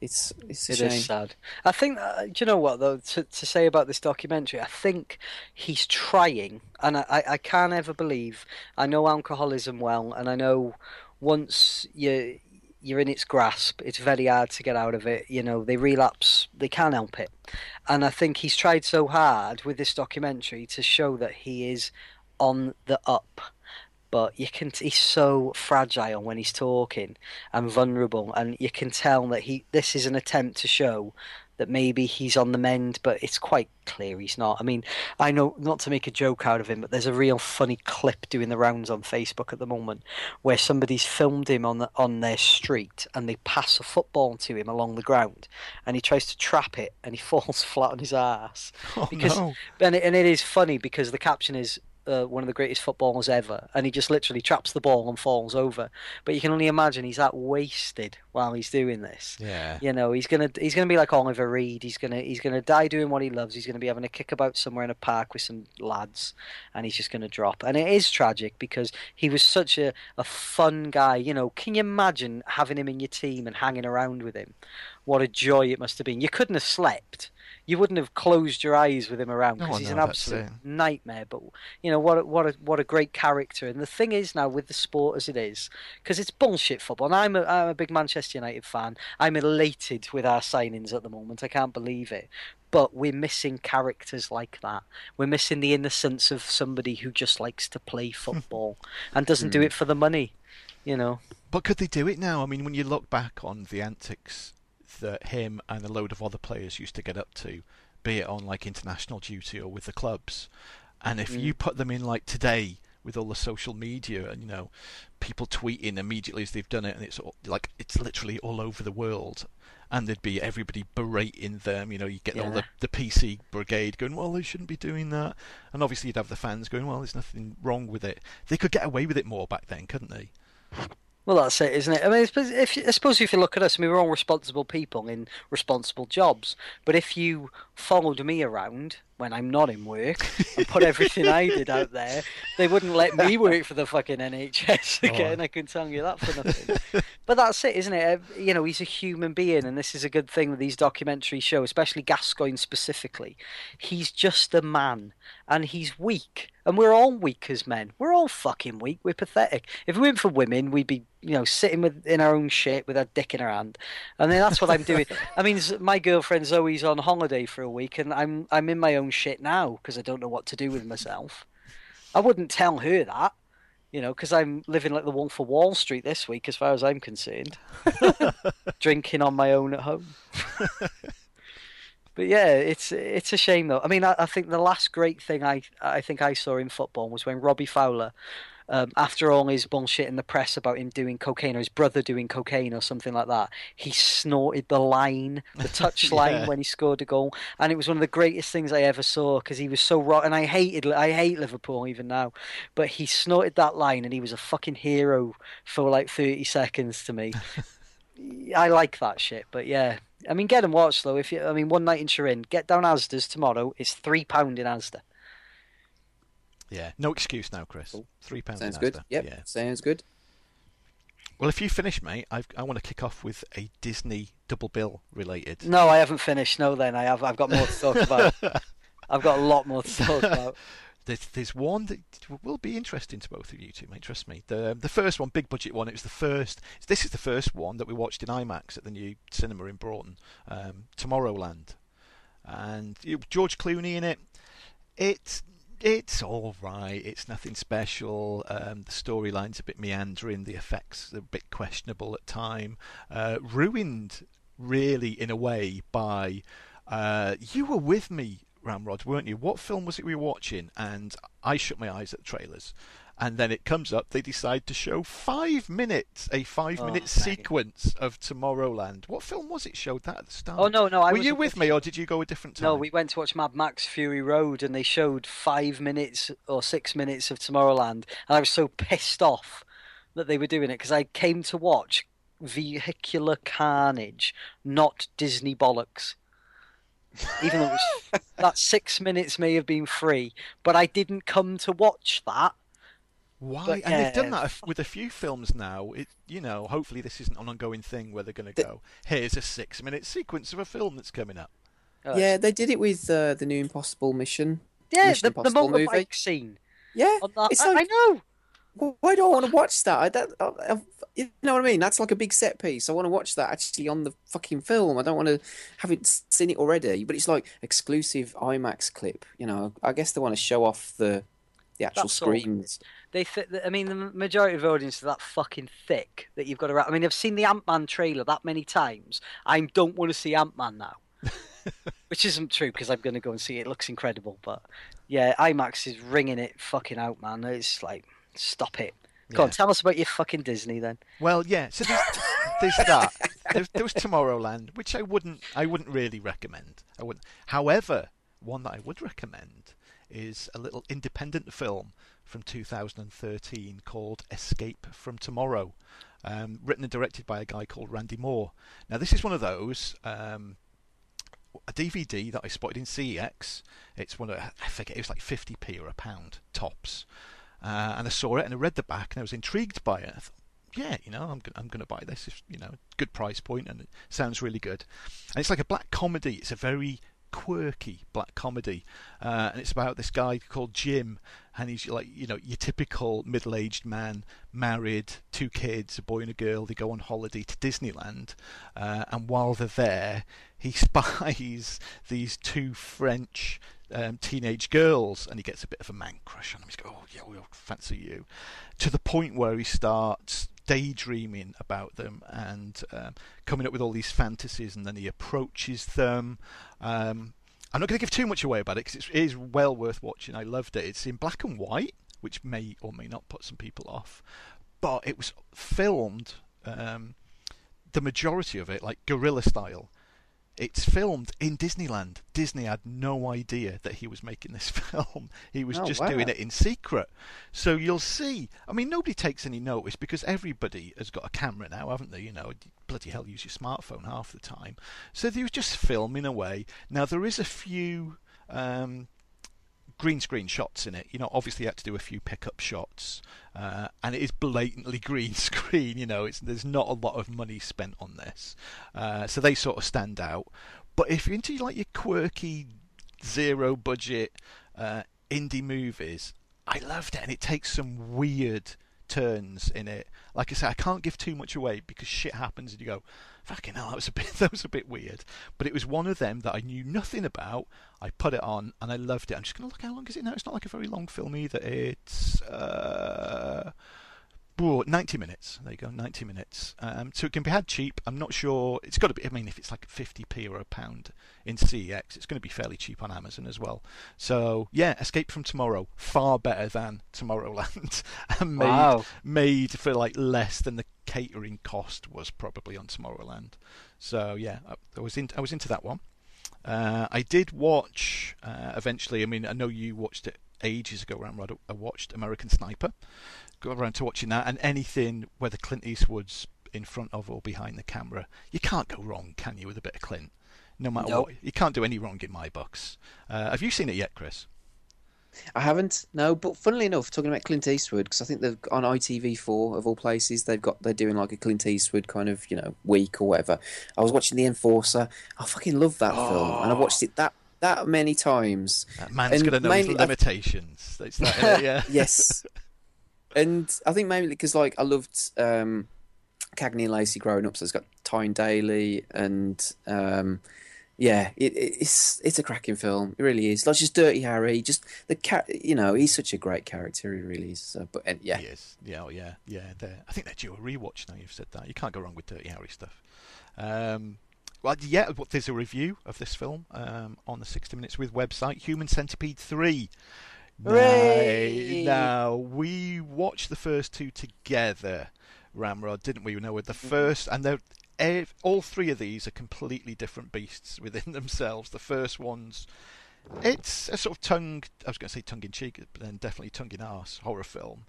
it's it's It is sad. I think. Uh, do you know what though? To to say about this documentary, I think he's trying, and I I, I can't ever believe. I know alcoholism well, and I know once you you're in its grasp, it's very hard to get out of it. You know, they relapse, they can't help it, and I think he's tried so hard with this documentary to show that he is on the up. But you can he's so fragile when he's talking and vulnerable, and you can tell that he this is an attempt to show that maybe he's on the mend, but it's quite clear he's not. I mean, I know not to make a joke out of him, but there's a real funny clip doing the rounds on Facebook at the moment where somebody's filmed him on the, on their street and they pass a football to him along the ground, and he tries to trap it and he *laughs* falls flat on his ass. oh Because no, and it, and it is funny because the caption is uh, one of the greatest footballers ever, and he just literally traps the ball and falls over. But you can only imagine he's that wasted while he's doing this. yeah, You know, he's gonna he's gonna be like Oliver Reed. He's gonna he's gonna die doing what he loves. He's gonna be having a kickabout somewhere in a park with some lads, and he's just gonna drop. And it is tragic because he was such a, a fun guy. You know, can you imagine having him in your team and hanging around with him? What a joy it must have been. You couldn't have slept. You wouldn't have closed your eyes with him around because he's know, an absolute nightmare. But you know what? A, what a what a great character. And the thing is now with the sport as it is, because it's bullshit football. And I'm a, I'm a big Manchester United fan. I'm elated with our signings at the moment. I can't believe it. But we're missing characters like that. We're missing the innocence of somebody who just likes to play *laughs* football and doesn't do hmm. it for the money. You know. But could they do it now? I mean, when you look back on the antics that him and a load of other players used to get up to, be it on like international duty or with the clubs, and if Mm. you put them in like today with all the social media and you know people tweeting immediately as they've done it, and it's all, like it's literally all over the world. And there'd be everybody berating them, you know. You get all the, the PC brigade going, well, they shouldn't be doing that. And obviously, you'd have the fans going, well, there's nothing wrong with it. They could get away with it more back then, couldn't they? Well, that's it, isn't it? I mean, I suppose if I suppose if you look at us, I mean, we're all responsible people in responsible jobs. But if you followed me around when I'm not in work and put everything I did out there, they wouldn't let me work for the fucking NHS oh, again. I can tell you that for nothing. but that's it, isn't it? You know, he's a human being, and this is a good thing that these documentaries show, especially Gascoigne specifically. He's just a man, and he's weak, and we're all weak as men. We're all fucking weak. We're pathetic. If we went for women, we'd be, you know, sitting with in our own shit with our dick in our hand, and then that's what I'm doing. *laughs* I mean, my girlfriend Zoe's on holiday for a week, and I'm I'm in my own shit now because I don't know what to do with myself. I wouldn't tell her that. You know, because I'm living like the Wolf of Wall Street this week, as far as I'm concerned. *laughs* Drinking on my own at home. *laughs* But yeah, it's it's a shame though. I mean, I, I think the last great thing I I think I saw in football was when Robbie Fowler, um, after all his bullshit in the press about him doing cocaine or his brother doing cocaine or something like that, he snorted the line, the *laughs* touch line Yeah. when he scored a goal, and it was one of the greatest things I ever saw because he was so raw. And I hated I hate Liverpool even now, but he snorted that line and he was a fucking hero for like thirty seconds to me. *laughs* I like that shit, but yeah. I mean, get and watch though. If you, I mean, one night in Turin, get down Asda's tomorrow. It's three pound in Asda. Yeah, no excuse now, Chris. Cool. Three pounds. Sounds in good. Asda. Yep, Yeah. sounds good. Well, if you finish, mate, I've, I want to kick off with a Disney double bill related. No, I haven't finished. No, then I have. I've got more to talk about. *laughs* I've got a lot more to talk about. *laughs* There's, there's one that will be interesting to both of you two, mate. Trust me. The the first one, big budget one. It was the first. This is the first one that we watched in IMAX at the new cinema in Broughton, um, Tomorrowland, and George Clooney in it. It it's all right. It's nothing special. Um, the storyline's a bit meandering. The effects are a bit questionable at time. Uh, ruined, really, in a way, by uh, you were with me, Ramrod, weren't you? What film was it we were watching? And I shut my eyes at the trailers. And then it comes up. They decide to show five minutes, a five-minute Oh, sequence of Tomorrowland. What film was it? Showed that at the start. Oh no, no, I were you with me, or did you go a different time? No, we went to watch Mad Max Fury Road, and they showed five minutes or six minutes of Tomorrowland, and I was so pissed off that they were doing it because I came to watch vehicular carnage, not Disney bollocks. Even though it was, *laughs* that six minutes may have been free, but I didn't come to watch that. Why? But, and they've done that with a few films now. It, you know, hopefully this isn't an ongoing thing where they're going to The- go. Here's a six-minute sequence of a film that's coming up. Uh, Yeah, they did it with uh, the new Impossible mission. yeah, Mission the, the motorbike movie. scene. Yeah, On that, it's I, like I know. Well, why do I want to watch that? I don't, I, I, you know what I mean? That's like a big set piece. I want to watch that actually on the fucking film. I don't want to have it seen it already. But it's like exclusive IMAX clip. You know, I guess they want to show off the the actual That's all. screens. They, th- I mean, the majority of the audience are that fucking thick that you've got to. I mean, I've seen the Ant Man trailer that many times. I don't want to see Ant Man now, *laughs* which isn't true because I'm going to go and see it. It looks incredible, but yeah, IMAX is ringing it fucking out, man. It's like, stop it. Go on, tell us about your fucking Disney then. Well, yeah. So there's, there's that. There, there was Tomorrowland, which I wouldn't, I wouldn't really recommend. I wouldn't. However, one that I would recommend is a little independent film from 2013 called Escape from Tomorrow, um, written and directed by a guy called Randy Moore. Now, this is one of those. Um, a DVD that I spotted in CEX. It's one of I forget it was like 50p or a pound tops, uh, and I saw it and I read the back and I was intrigued by it. I thought, yeah, you know, I'm I'm going to buy this. If, you know, good price point and it sounds really good. And it's like a black comedy. It's a very quirky black comedy, uh, and it's about this guy called Jim, and he's like you know your typical middle-aged man, married, two kids, a boy and a girl. They go on holiday to Disneyland, uh, and while they're there, he *laughs* spies these two French um, teenage girls, and he gets a bit of a man crush on them. He's go, oh yeah, we'll fancy you, to the point where he starts daydreaming about them and um, coming up with all these fantasies, and then he approaches them. Um, I'm not going to give too much away about it because it is well worth watching. I loved it. It's in black and white, which may or may not put some people off, but it was filmed um, the majority of it like guerrilla style. It's filmed in Disneyland. Disney had no idea that he was making this *laughs* film. He was Oh, just wow. doing it in secret. So you'll see. I mean, nobody takes any notice because everybody has got a camera now, haven't they? You know, bloody hell, use your smartphone half the time. So they were just filming away. Now there is a few um, green screen shots in it. You know, obviously you had to do a few pickup shots, uh, and it is blatantly *laughs* green screen. You know, it's there's not a lot of money spent on this, uh, so they sort of stand out. But if you're into like your quirky, zero budget uh, indie movies, I loved it, and it takes some weird turns in it. Like I said, I can't give too much away because shit happens, and you go, "Fucking hell, that was a bit *laughs* that was a bit weird." But it was one of them that I knew nothing about. I put it on, and I loved it. I'm just gonna look how long is it now. It's not like a very long film either. It's uh, ooh, 90 minutes. There you go, 90 minutes. Um, so it can be had cheap. I'm not sure. It's got to be. I mean, if it's like 50p or a pound in CEX, it's going to be fairly cheap on Amazon as well. So yeah, Escape from Tomorrow, far better than Tomorrowland, *laughs* and made Wow. made for like less than the catering cost was probably on Tomorrowland. So yeah, I, I was in, I was into that one. Uh, I did watch uh, eventually. I mean, I know you watched it ages ago, Ramrod. I watched American Sniper. Got around to watching that, and anything whether Clint Eastwood's in front of or behind the camera, you can't go wrong, can you, with a bit of Clint? No matter Nope. what, you can't do any wrong in my books. Uh, have you seen it yet, Chris? I haven't. No, but funnily enough, talking about Clint Eastwood, because I think they've on ITV4 of all places, they've got they're doing like a Clint Eastwood kind of you know week or whatever. I was watching The Enforcer. I fucking love that film, and I watched it that that many times. That man's got to know his mainly- I- limitations. It's that, yeah. *laughs* Yes, and I think mainly because like I loved um, Cagney and Lacey growing up, so it's got Tyne Daly and um, yeah, it, it's it's a cracking film. It really is. Like just Dirty Harry, just the cat. You know, he's such a great character. He really is. So, but and, yeah, He is. Yeah, oh, yeah, yeah. I think they're due a rewatch now. You've said that. You can't go wrong with Dirty Harry stuff. Um, well, yeah. There's a review of this film um, on the 60 Minutes with website. Human Centipede Three. Hooray! Now, now we watched the first two together, Ramrod, didn't we? You know, with the first and they're all three of these are completely different beasts within *laughs* themselves. The first one's it's a sort of tongue. I was going to say tongue in cheek, but then definitely tongue in arse horror film.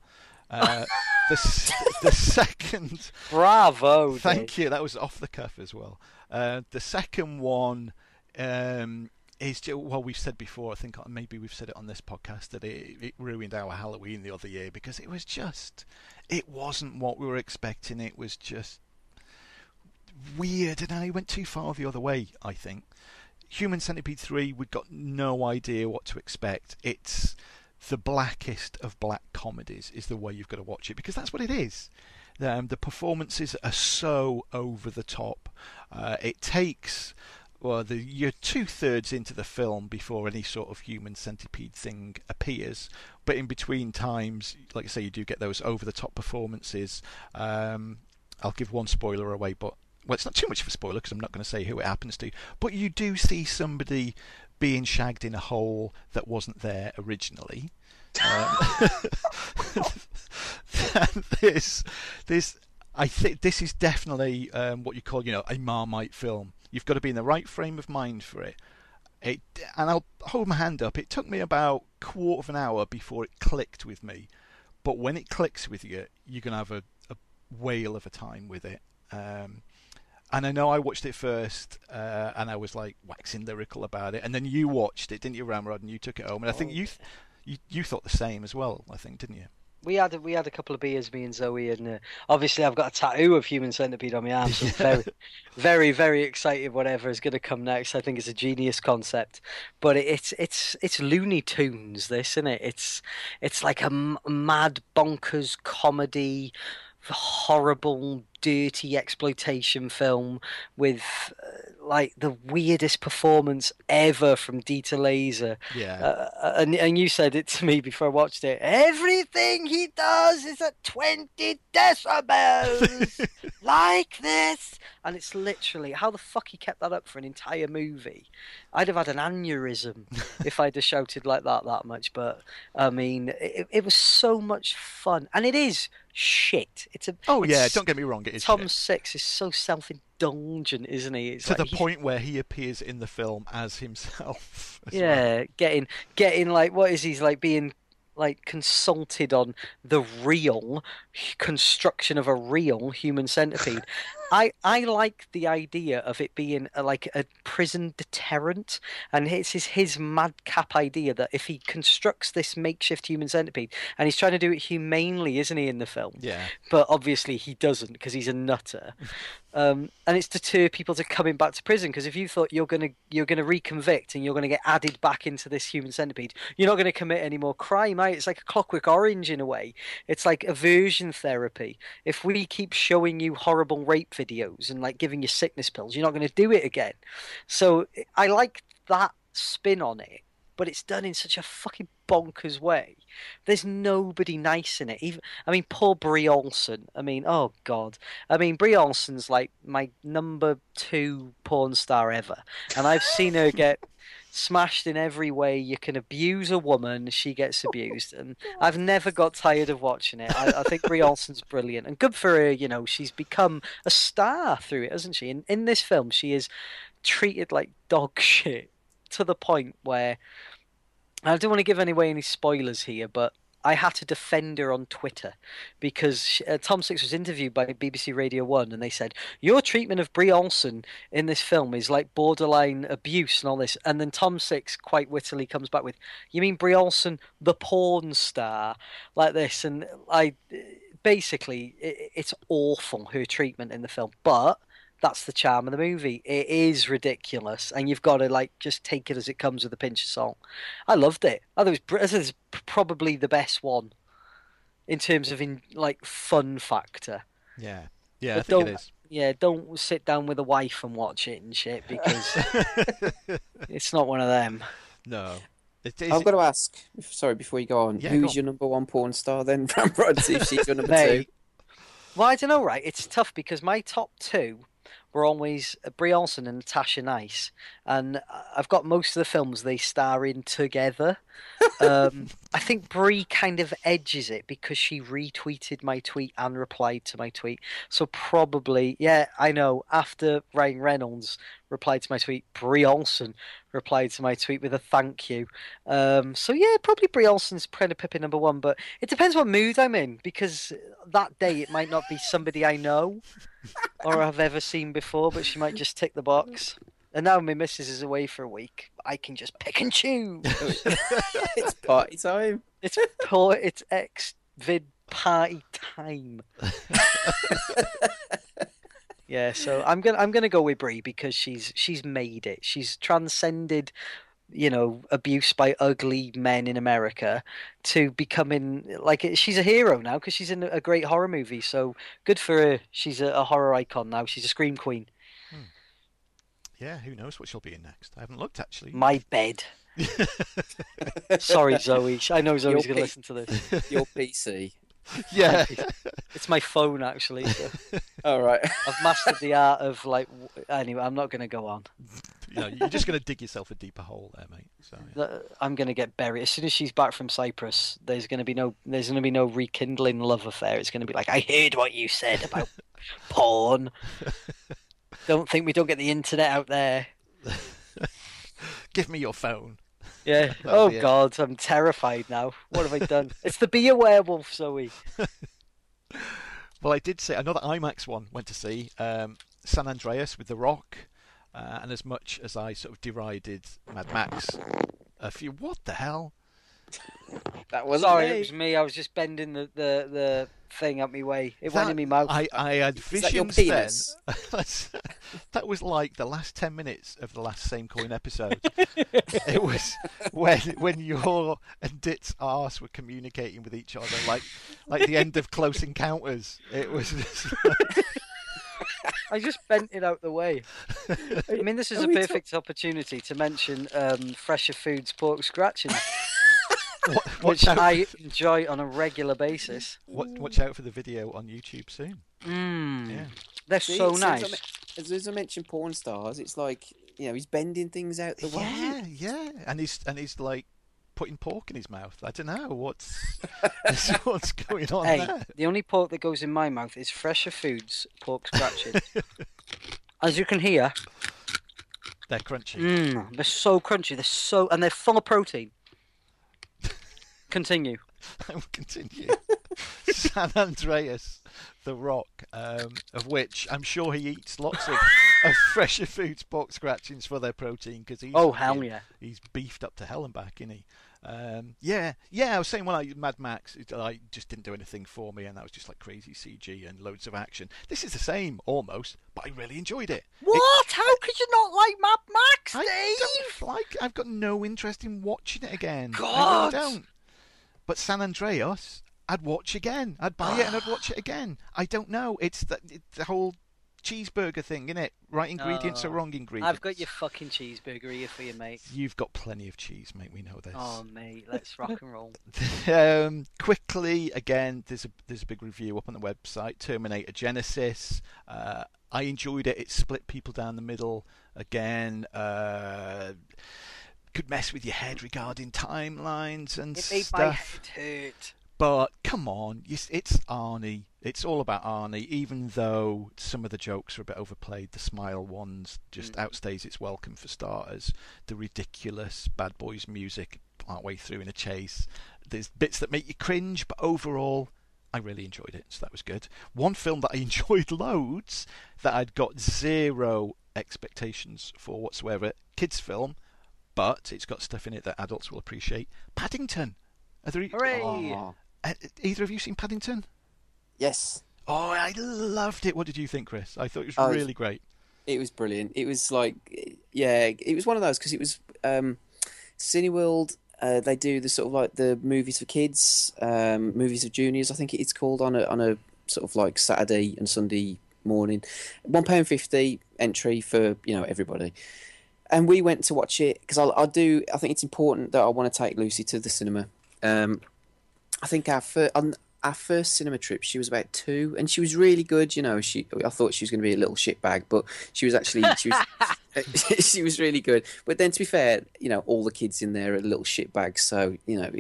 Uh, *laughs* the the second, Bravo! thank you. That was off the cuff as well. Uh, the second one um, is ju- well, we've said before. I think maybe we've said it on this podcast that it, it ruined our Halloween the other year because it was just, it wasn't what we were expecting. It was just weird, and I went too far the other way. I think. Human Centipede 3, we've got no idea what to expect. It's the blackest of black comedies, is the way you've got to watch it, because that's what it is. Um, the performances are so over the top. Uh, it takes. Well, the, you're two thirds into the film before any sort of human centipede thing appears, but in between times, like I say, you do get those over the top performances. Um, I'll give one spoiler away, but well, it's not too much of a spoiler because I'm not going to say who it happens to. But you do see somebody being shagged in a hole that wasn't there originally. Um, *laughs* *laughs* this, this, I think this is definitely um, what you call, you know, a Marmite film. You've got to be in the right frame of mind for it. It, and I'll hold my hand up. It took me about quarter of an hour before it clicked with me. But when it clicks with you, you're going to have a, a whale of a time with it. Um, and I know I watched it first, uh, and I was like waxing lyrical about it. And then you watched it, didn't you, Ramrod? And you took it home, and I think you, th- you you thought the same as well. I think, didn't you? We had we had a couple of beers, me and Zoe, and uh, obviously I've got a tattoo of human centipede on my arm. So I'm *laughs* very, very, very excited. Whatever is going to come next, I think it's a genius concept. But it, it's it's it's Looney Tunes, this, isn't it? It's it's like a m- mad bonkers comedy, horrible, dirty exploitation film with uh, like the weirdest performance ever from Dieter Laser. Yeah. Uh, and and you said it to me before I watched it. Everything he does is at twenty decibels, *laughs* like this, and it's literally how the fuck he kept that up for an entire movie. I'd have had an aneurysm *laughs* if I'd have shouted like that that much. But I mean, it, it was so much fun, and it is shit. It's a oh yeah, don't get me wrong. It is Tom shit. Six is so self-indulgent, isn't he? It's to like the point where he appears in the film as himself. *laughs* as well. yeah, getting getting like what is he's like being like consulted on the real construction of a real human centipede. *laughs* I I like the idea of it being a, like a prison deterrent, and it's his his madcap idea that if he constructs this makeshift human centipede, and he's trying to do it humanely, isn't he, in the film? Yeah. but obviously he doesn't because he's a nutter. *laughs* Um, and it's deter people to coming back to prison because if you thought you're gonna you're gonna reconvict and you're gonna get added back into this human centipede, you're not gonna commit any more crime. Right? It's like a Clockwork Orange in a way. It's like aversion therapy. If we keep showing you horrible rape videos and like giving you sickness pills, you're not gonna do it again. So I like that spin on it, but it's done in such a fucking bonkers way. There's nobody nice in it. Even I mean, poor Bree Olson. I mean, oh god. I mean, Bree Olson's like my number two porn star ever, and I've seen her get smashed in every way you can abuse a woman. She gets oh, abused, and I've never got tired of watching it. I, I think Bree Olson's brilliant and good for her. You know, she's become a star through it, hasn't she? In in this film, she is treated like dog *laughs* shit to the point where I don't want to give away any spoilers here, but I had to defend her on Twitter because uh, Tom Six was interviewed by BBC Radio One, and they said your treatment of Bree Olson in this film is like borderline abuse and all this. And then Tom Six quite wittily comes back with, "You mean Bree Olson, the porn star, like this?" And I basically, it, it's awful her treatment in the film, but that's the charm of the movie. It is ridiculous, and you've got to like just take it as it comes with a pinch of salt. I loved it. I thought it was, br- I thought it was probably the best one in terms of in like fun factor. Yeah. Yeah, I think it don't- Yeah, don't sit down with a wife and watch it and shit because *laughs* it's not one of them. No. It is, I've got to ask. Sorry, before you go on, Yeah, who go is on. your number one porn star then? *laughs* Ramrod, see if she's your number *laughs* Mate. two. Well, I don't know, right? It's tough because my top two were always Bree Olson and Natasha Nice, and I've got most of the films they star in together. Um, I think Bree kind of edges it because she retweeted my tweet and replied to my tweet. So probably, yeah, I know. After Ryan Reynolds replied to my tweet, Bree Olson replied to my tweet with a thank you. Um, so yeah, probably Bree Olson's kind of Pippin number one, but it depends what mood I'm in because that day it might not be somebody I know or I've ever seen before, but she might just tick the box. And now my missus is away for a week. I can just pick and choose. *laughs* it's *laughs* party time. It's poor. It's ex vid party time. *laughs* yeah, so I'm gonna I'm gonna go with Bree because she's she's made it. She's transcended, you know, abuse by ugly men in America to becoming like she's a hero now because she's in a great horror movie. So good for her. She's a, a horror icon now. She's a scream queen. Hmm. yeah, who knows what she'll be in next? I haven't looked actually. My bed. *laughs* Sorry, Zoe. I know Zoe's Your gonna listen to this. *laughs* Your PC. *laughs* yeah. It's my phone actually. So. *laughs* All right. I've mastered the art of like. Anyway, I'm not going to go on. *laughs* know, you're just going to dig yourself a deeper hole there, mate. So, yeah. I'm going to get buried as soon as she's back from Cyprus. There's going to be no. There's going to be no rekindling love affair. It's going to be like I heard what you said about porn. Don't think we don't get the internet out there. Give me your phone. Yeah. *laughs* Oh be it. God, I'm terrified now. What have I done? *laughs* it's the be a werewolf, Zoe. *laughs* Well, I did say another IMAX one went to see um, San Andreas with The Rock, uh, and as much as I sort of derided Mad Max, a few what the hell? That wasn't Sorry, me. it was me. I was just bending the the, the thing up my way. It went That- in my mouth. I, I had visions then. *laughs* that was like the last ten minutes of the last Same Coin episode. *laughs* it was when when your and Dit's arse were communicating with each other, like like the end of Close Encounters. It was. *laughs* I just bent it out the way. I mean, this is Are a we talk- perfect opportunity to mention um, Fresher Foods pork scratchings, wa- *laughs* which watch out! I enjoy on a regular basis. wa- Watch out for the video on YouTube soon. Mm, Yeah. They're See, so as I nice. men- As soon as I mention porn stars, it's like you know he's bending things out the way. Yeah, yeah, and he's and he's like putting pork in his mouth. I don't know what's *laughs* *laughs* what's going on Hey, there. the only pork that goes in my mouth is Fresher Foods pork scratching. As you can hear, They're crunchy. mm, they're so crunchy. They're so and they're full of protein. Continue. *laughs* I will continue. *laughs* San Andreas, the Rock, um, of which I'm sure he eats lots of, *laughs* of fresher foods pork scratchings for their protein because he's Oh hell fucking- yeah! he's beefed up to hell and back, isn't he? Um, yeah, yeah. I was saying when I Mad Max, it like just didn't do anything for me, and that was just like crazy CG and loads of action. This is the same almost, but I really enjoyed it. What? How could you not like Mad Max, I Dave? don't like. I've got no interest in watching it again. I God! really don't. But San Andreas, I'd watch again. I'd buy it and I'd watch it *sighs* again. I don't know. It's the, it's the whole cheeseburger thing, isn't it? Right ingredients or No. wrong ingredients. I've got your fucking cheeseburger here for you, mate. You've got plenty of cheese, mate. We know this. Oh, mate, let's rock and roll. *laughs* um, quickly again, there's a there's a big review up on the website. Terminator Genisys. Uh, I enjoyed it. It split people down the middle again. Uh, could mess with your head regarding timelines and It made my stuff. head hurt. But come on, it's Arnie. It's all about Arnie. Even though some of the jokes are a bit overplayed, the smile ones just Mm. outstays its welcome for starters. The ridiculous Bad Boys music partway through in a chase. There's bits that make you cringe, but overall, I really enjoyed it. So that was good. One film that I *laughs* enjoyed loads that I'd got zero expectations for whatsoever. Kids film, but it's got stuff in it that adults will appreciate. Paddington. Are there, Hooray! Oh, uh, either of you seen Paddington? yes, Oh, I loved it. What did you think, Chris? I thought it was Oh, really great. it was brilliant. It was like, yeah, it was one of those because it was um, Cineworld. Uh, they do the sort of like the movies for kids, um, movies for juniors. I think it's called on a on a sort of like Saturday and Sunday morning. One pound fifty entry for you know everybody. And we went to watch it because I, I do. I think it's important that I want to take Lucy to the cinema. Um, I think our first, on our first cinema trip, she was about two, and she was really good. You know, she I thought she was going to be a little shitbag, but she was actually she was *laughs* *laughs* she was really good. But then, to be fair, you know, all the kids in there are little shitbags. So you know,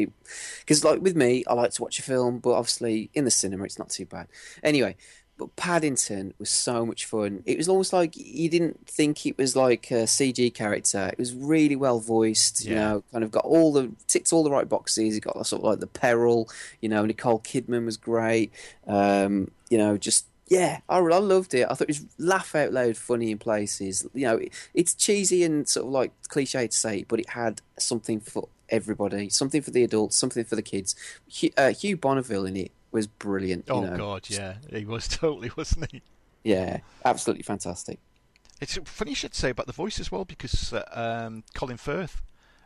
because like with me, I like to watch a film, but obviously in the cinema, it's not too bad. Anyway, but Paddington was so much fun. It was almost like you didn't think it was like a CG character. It was really well voiced. You Yeah. know, kind of got all the ticked all the right boxes. It got sort of like the peril. You know, Nicole Kidman was great. Um, you know, just yeah, I, I loved it. I thought it was laugh out loud funny in places. You know, it, it's cheesy and sort of like cliche to say, but it had something for everybody, something for the adults, something for the kids. Hugh, uh, Hugh Bonneville in it was brilliant. You Oh know. God, yeah, he was *laughs* totally, wasn't he? Yeah, absolutely fantastic. It's funny you should say about the voice as well because uh, um, Colin Firth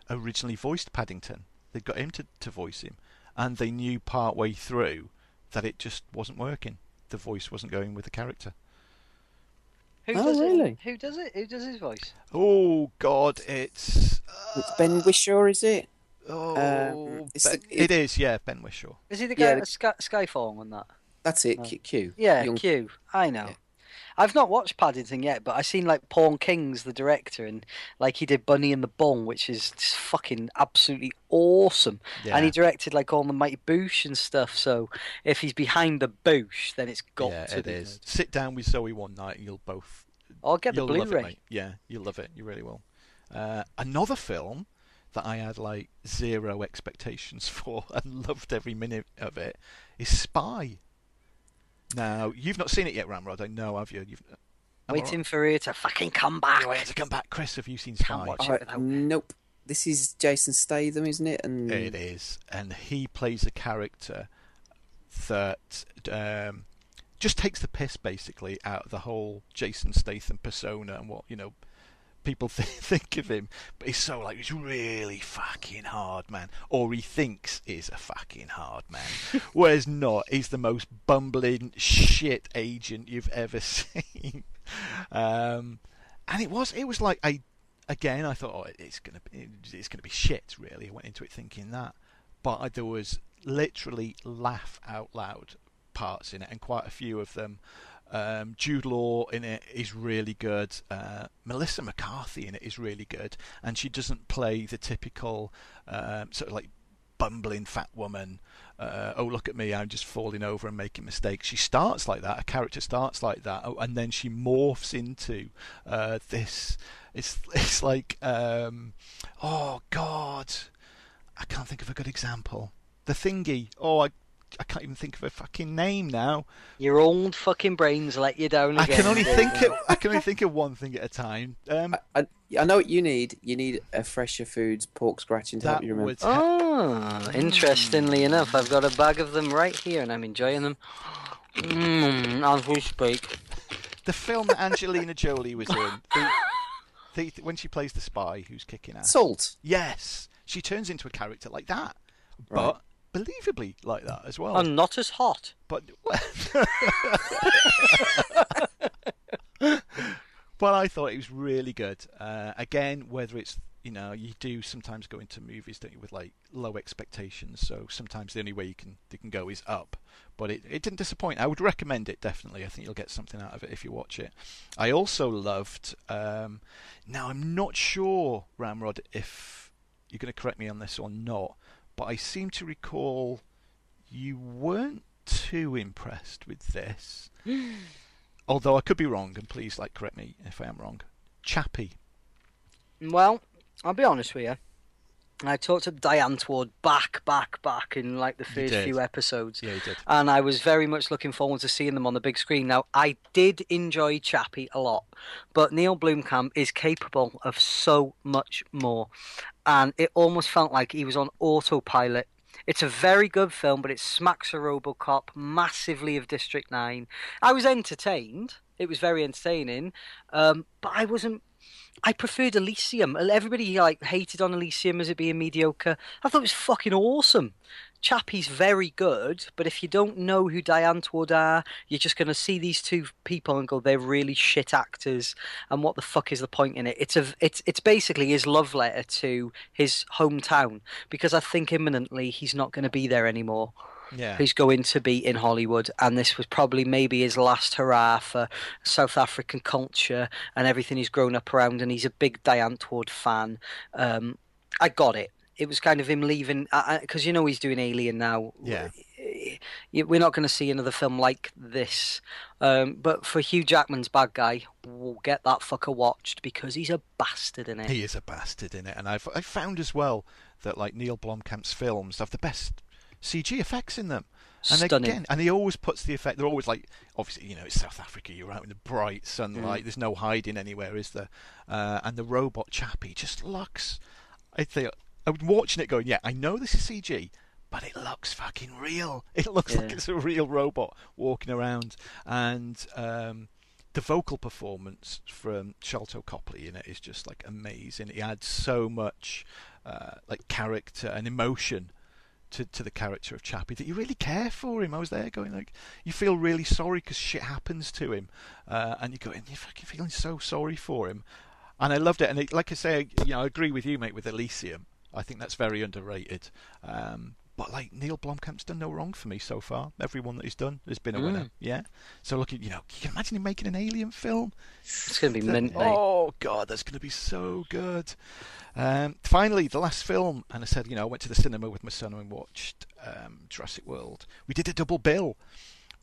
originally voiced Paddington. They got him to, to voice him, and they knew part way through that it just wasn't working. The voice wasn't going with the character. Who Oh, does really? it? Who does it? Who does his voice? Oh God, it's It's Ben Whishaw, is it? Oh, Um, it's Ben- the- it is yeah, Ben Whishaw. Is he the Yeah, guy the- at Sky, Skyfall and that? That's it. No. Q. Q. Yeah, Young- Q. I know. Yeah. I've not watched Paddington yet, but I've seen like Paul King's the director, and like he did Bunny and the Bull, which is just fucking absolutely awesome. Yeah. And he directed like all the Mighty Boosh and stuff. So if he's behind the Boosh, then it's got yeah, to it be is. good. Sit down with Zoe one night, and you'll both I'll get the you'll love Blu-ray. mate. Yeah, you'll love it. You really will. Uh, another film that I had like zero expectations *laughs* for and loved every minute of it is Spy. Now you've not seen it yet, Ramrod. I know, have you? You've am I Waiting for her to fucking come back. You're waiting to come back, Chris. Have you seen Can't Spy? watch Uh, it without- nope. This is Jason Statham, isn't it? And It is, and he plays a character that um, just takes the piss basically out of the whole Jason Statham persona and what you know people th- *laughs* think of him. But he's so like he's really fucking hard man, or he thinks he's a fucking hard man, *laughs* whereas not. He's the most bumbling shit agent you've ever *laughs* seen. Um, and it was it was like I again I thought oh it's gonna be it's gonna be shit really. I went into it thinking that, but I, there was literally laugh out loud parts in it, and quite a few of them. Um, Jude Law in it is really good. Uh, Melissa McCarthy in it is really good, and she doesn't play the typical um, sort of like bumbling fat woman. Uh, oh look at me, I'm just falling over and making mistakes. She starts like that. A character starts like that, oh, and then she morphs into uh, this. It's it's like um, oh god, I can't think of a good example. The thingy. Oh, I I can't even think of a fucking name now. Your old fucking brains let you down Again, I can only David. think of, I can only think of one thing at a time. Um, I, I know what you need. You need a fresher foods pork scratching to help that you remember. was Oh, interestingly enough, I've got a bag of them right here, and I'm enjoying them. Mmm, as we speak. the film that Angelina Jolie was in. The, the, when she plays the spy who's kicking ass. Salt. Yes, she turns into a character like that, but believably like that as well. And not as hot. but *laughs* but I thought it was really good. Uh, again, whether it's you know you do sometimes go into movies don't you with like low expectations, so sometimes the only way you can they can go is up. But it, it didn't disappoint. I would recommend it definitely. I think you'll get something out of it if you watch it. I also loved. Um, now I'm not sure Ramrod if you're going to correct me on this or not, but I seem to recall you weren't too impressed with this. *gasps* Although I could be wrong, and please like correct me if I am wrong. Chappie. Well, I'll be honest with you. I talked to Die Antwoord back, back, back in like the first few episodes. Yeah, you did. and I was very much looking forward to seeing them on the big screen. Now, I did enjoy Chappie a lot, but Neill Blomkamp is capable of so much more, and it almost felt like he was on autopilot. It's a very good film, but it smacks a RoboCop, massively of District Nine. I was entertained; it was very entertaining, um, but I wasn't. I preferred Elysium. Everybody like hated on Elysium as it being mediocre. I thought it was fucking awesome. Chappie's very good, but if you don't know who Die Antwoord are, you're just going to see these two people and go, they're really shit actors. And what the fuck is the point in it? It's a, it's, it's basically his love letter to his hometown because I think imminently he's not going to be there anymore. Yeah. He's going to be in Hollywood, and this was probably maybe his last hurrah for South African culture and everything he's grown up around. And he's a big Die Antwoord fan. Um, I got it it was kind of him leaving because you know he's doing Alien now. Yeah. We're not going to see another film like this. Um, but for Hugh Jackman's bad guy, we'll get that fucker watched because he's a bastard in it. He is a bastard in it, and I've I found as well that like Neill Blomkamp's films have the best CG effects in them. And Stunning. again, and he always puts the effect. They're always like, obviously, you know, it's South Africa. You're out in the bright sunlight. Mm. There's no hiding anywhere, is there? Uh, and the robot chappie just looks. I think I'm watching it, going, yeah, I know this is CG, but it looks fucking real. *laughs* It looks Yeah. like it's a real robot walking around, and um, the vocal performance from Sharlto Copley in it is just like amazing. He adds so much uh, like character and emotion to, to the character of Chappie that you really care for him. I was there going like, you feel really sorry because shit happens to him, uh, and you go, and you're fucking feeling so sorry for him. And I loved it. And it, like I say, you know, I agree with you, mate, with Elysium. I think that's very underrated. Um, but like Neill Blomkamp's done no wrong for me so far. Everyone that he's done has been a winner. Mm. Yeah. So looking, you know, can you can imagine him making an Alien film. It's going to be That- mint, mate. oh god, that's going to be so good. Um, finally, the last film, and I said, you know, I went to the cinema with my son and we watched um, Jurassic World. We did a double bill.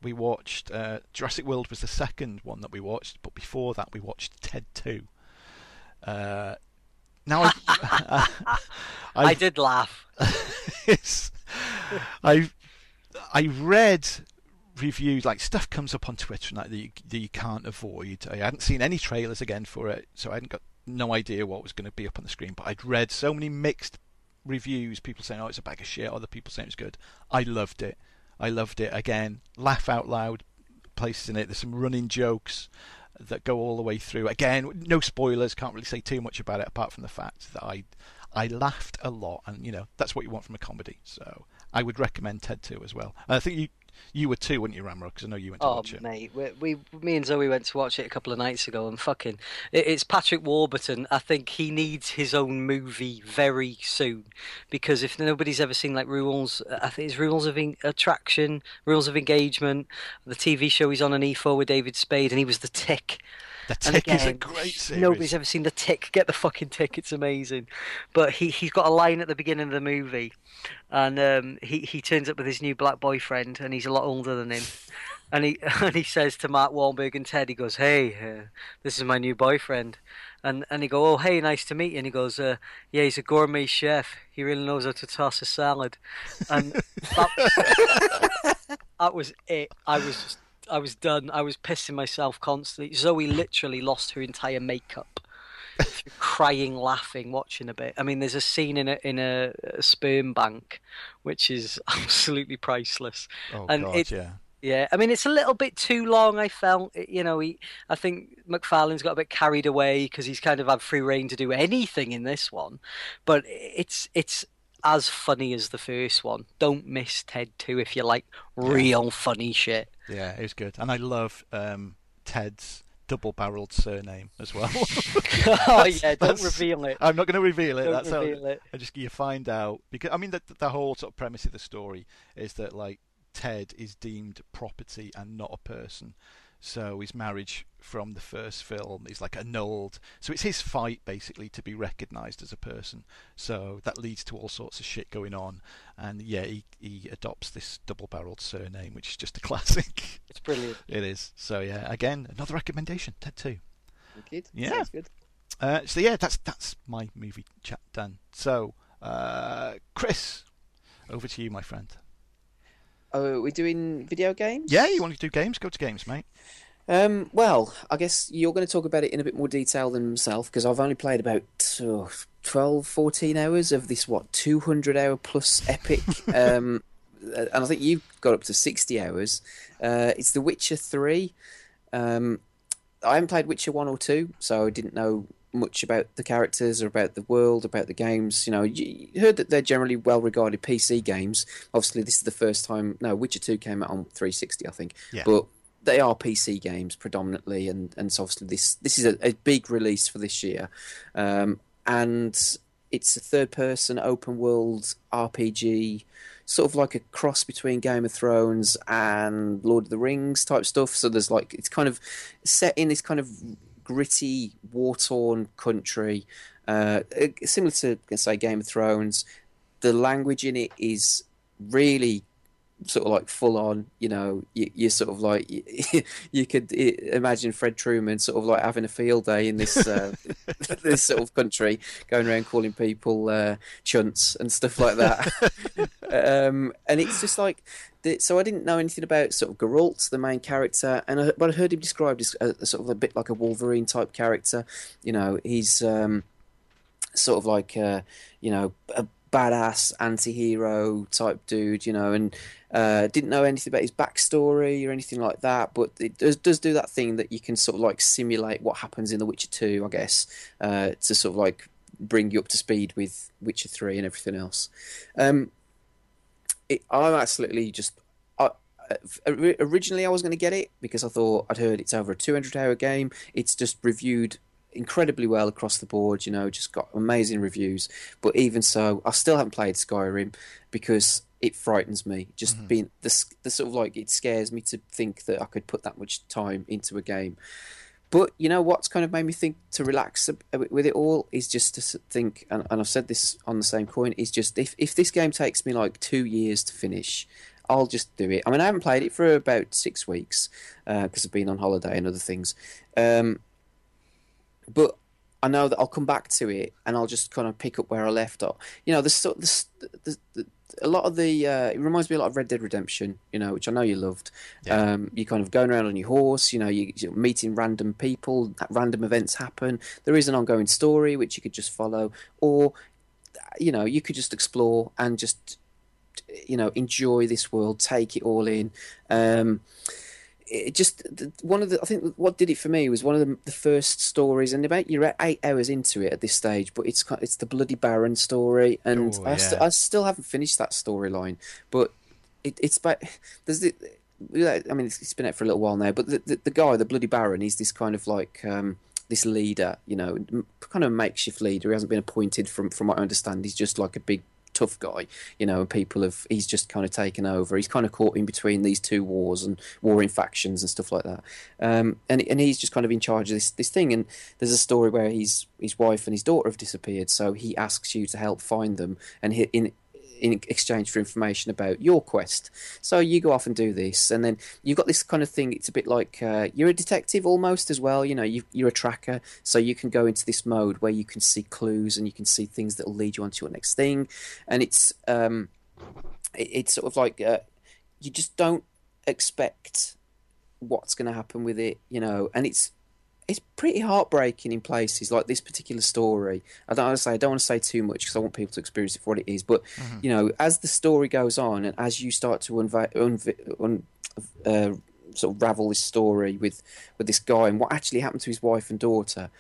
We watched uh, Jurassic World was the second one that we watched, but before that we watched Ted Two. Uh, now I, *laughs* I did laugh. *laughs* it's, I I read reviews like stuff comes up on Twitter that you, that you can't avoid. I hadn't seen any trailers again for it, so I hadn't got no idea what was going to be up on the screen. But I'd read so many mixed reviews. People saying, "Oh, it's a bag of shit," other people saying it's good. I loved it. I loved it. Again, laugh out loud places in it. There's some running jokes that go all the way through. Again, no spoilers. Can't really say too much about it apart from the fact that I I laughed a lot, and you know that's what you want from a comedy. So I would recommend Ted 2 as well. I think you you were too, weren't you, Ramrod? Because I know you went to Oh, watch it. mate, we, we, me and Zoe went to watch it a couple of nights ago, and fucking, it, it's Patrick Warburton. I think he needs his own movie very soon, because if nobody's ever seen like Rules, I think it's Rules of en- Attraction, Rules of Engagement, the TV show he's on an E4 with David Spade, and he was the Tick. The Tick is a great series. Nobody's ever seen the Tick. Get the fucking Tick. It's amazing. But he he's got a line at the beginning of the movie, and um, he he turns up with his new black boyfriend, and he's a lot older than him. *laughs* And he *laughs* and he says to Mark Wahlberg and Ted, he goes, "Hey, uh, this is my new boyfriend," and and he go, "Oh, hey, nice to meet you." And he goes, uh, "Yeah, he's a gourmet chef. He really knows how to toss a salad." And that, *laughs* that was it. I was just, I was done. I was pissing myself constantly. Zoe literally lost her entire makeup. through *laughs* crying, laughing, watching a bit. I mean, there's a scene in a in a, a sperm bank, which is *laughs* absolutely priceless. oh and god, it- yeah. Yeah, I mean it's a little bit too long. I felt, you know, he. I think MacFarlane's got a bit carried away because he's kind of had free reign to do anything in this one, but it's it's as funny as the first one. Don't miss Ted two if you like real funny shit. Yeah, it was good. And I love um, Ted's double-barreled surname as well. *laughs* oh *laughs* yeah, don't reveal it. I'm not going to reveal it. Don't That's how- reveal it. I just you find out because I mean the the whole sort of premise of the story is that like Ted is deemed property and not a person. So his marriage from the first film is like annulled. So it's his fight basically to be recognised as a person. So that leads to all sorts of shit going on. And yeah, he, he adopts this double-barreled surname, which is just a *laughs* classic. It's brilliant. it is. So yeah, again, another recommendation. Ted too. Good. Yeah. Uh, so yeah, that's that's my movie chat done. So uh, Chris, over to you, my friend. Oh, are we doing video games? Yeah, you want to do games? Go to games, mate. Um, well, I guess you're going to talk about it in a bit more detail than myself because I've only played about oh, 12, 14 hours of this, what, 200 hour plus epic. *laughs* um, and I think you've got up to 60 hours. Uh, it's The Witcher 3. Um, I haven't played Witcher 1 or 2, so I didn't know much about the characters or about the world, about the games. You know, you heard that they're generally well regarded PC games. Obviously, this is the first time. No, Witcher Two came out on 360, I think. Yeah. But they are PC games predominantly, and and so obviously this this is a, a big release for this year, um, and it's a third person open world RPG sort of like a cross between Game of Thrones and Lord of the Rings type stuff. So there's like it's kind of set in this kind of gritty, war torn country, uh, similar to say Game of Thrones. The language in it is really sort of like full on. You know, you, you're sort of like you, *laughs* you could imagine Fred Trueman sort of like having a field day in this uh, *laughs* this sort of country, going around calling people uh, chunts and stuff like that. *laughs* um, and it's just like. So I didn't know anything about sort of Geralt, the main character, and I, but I heard him described as a, a sort of a bit like a Wolverine type character. You know, he's um, sort of like uh, you know a badass anti-hero type dude, you know, and uh, didn't know anything about his backstory or anything like that. But it does, does do that thing that you can sort of like simulate what happens in The Witcher Two, I guess, uh, to sort of like bring you up to speed with Witcher Three and everything else. Um, it, I'm absolutely just. I, originally, I was going to get it because I thought I'd heard it's over a 200 hour game. It's just reviewed incredibly well across the board. You know, just got amazing reviews. But even so, I still haven't played Skyrim because it frightens me. Just mm-hmm. being the, the sort of like it scares me to think that I could put that much time into a game. But you know what's kind of made me think to relax with it all is just to think, and, and I've said this on the same coin, is just if if this game takes me like two years to finish, I'll just do it. I mean, I haven't played it for about six weeks because uh, I've been on holiday and other things. Um, but I know that I'll come back to it and I'll just kind of pick up where I left off. You know, the, the, the, the a lot of the uh, it reminds me a lot of Red Dead Redemption, you know, which I know you loved. Yeah. Um, you're kind of going around on your horse, you know, you, are meeting random people, random events happen. There is an ongoing story which you could just follow, or you know, you could just explore and just you know enjoy this world, take it all in. Um, it just one of the I think what did it for me was one of the, the, first stories, and about you're at eight hours into it at this stage, but it's it's the Bloody Baron story, and Ooh, I, yeah. st- I, still haven't finished that storyline, but it, it's about there's the. I mean, it's been out for a little while now, but the, the, the guy, the Bloody Baron, he's this kind of like um, this leader, you know, kind of makeshift leader. He hasn't been appointed from from what I understand. He's just like a big tough guy, you know, and people have he's just kind of taken over. He's kind of caught in between these two wars and warring factions and stuff like that. Um, and and he's just kind of in charge of this this thing. And there's a story where his his wife and his daughter have disappeared, so he asks you to help find them. And he, in in exchange for information about your quest. So you go off and do this, and then you've got this kind of thing. It's a bit like uh, you're a detective almost as well. You know, you, are a tracker, so you can go into this mode where you can see clues and you can see things that will lead you on to your next thing. And it's um, it, it's sort of like uh, you just don't expect what's going to happen with it, you know, and it's it's pretty heartbreaking in places like this particular story. I don't want to say I don't want to say too much because I want people to experience it for what it is. But mm-hmm. you know, as the story goes on and as you start to unva- unv- un- uh, sort of ravel this story with with this guy and what actually happened to his wife and daughter,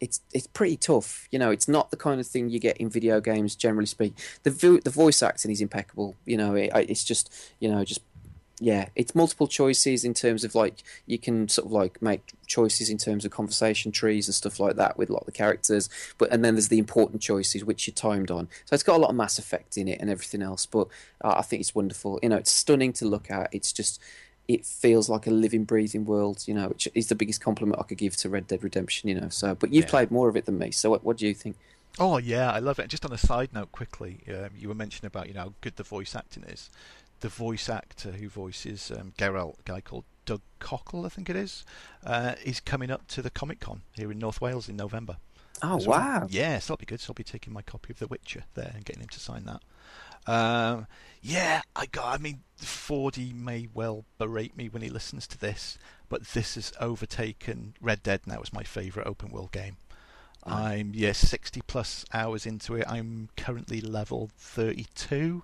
it's it's pretty tough. You know, it's not the kind of thing you get in video games. Generally speaking, the vo- the voice acting is impeccable. You know, it, it's just you know just yeah, it's multiple choices in terms of like you can sort of like make choices in terms of conversation trees and stuff like that with a lot of the characters. But and then there's the important choices which you're timed on. So it's got a lot of Mass Effect in it and everything else. But uh, I think it's wonderful. You know, it's stunning to look at. It's just it feels like a living, breathing world. You know, which is the biggest compliment I could give to Red Dead Redemption. You know, so but you've yeah. played more of it than me. So what, what do you think? Oh yeah, I love it. Just on a side note, quickly, um, you were mentioning about you know how good the voice acting is the voice actor who voices um, Geralt, a guy called Doug Cockle, I think it is, uh, is coming up to the Comic Con here in North Wales in November. Oh so wow! Yeah, so that'll be good. So I'll be taking my copy of The Witcher there and getting him to sign that. Um, yeah, I got. I mean, Fordy may well berate me when he listens to this, but this has overtaken Red Dead now as my favourite open world game. I'm yeah 60 plus hours into it. I'm currently level 32.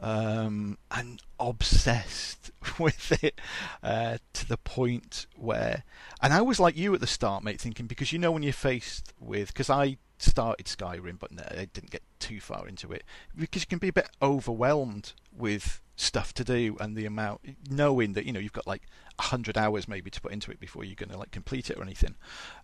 Um, and obsessed *laughs* with it uh, to the point where, and I was like you at the start, mate, thinking because you know when you're faced with, because I started Skyrim, but no, I didn't get too far into it because you can be a bit overwhelmed with stuff to do and the amount knowing that you know you've got like 100 hours maybe to put into it before you're going to like complete it or anything.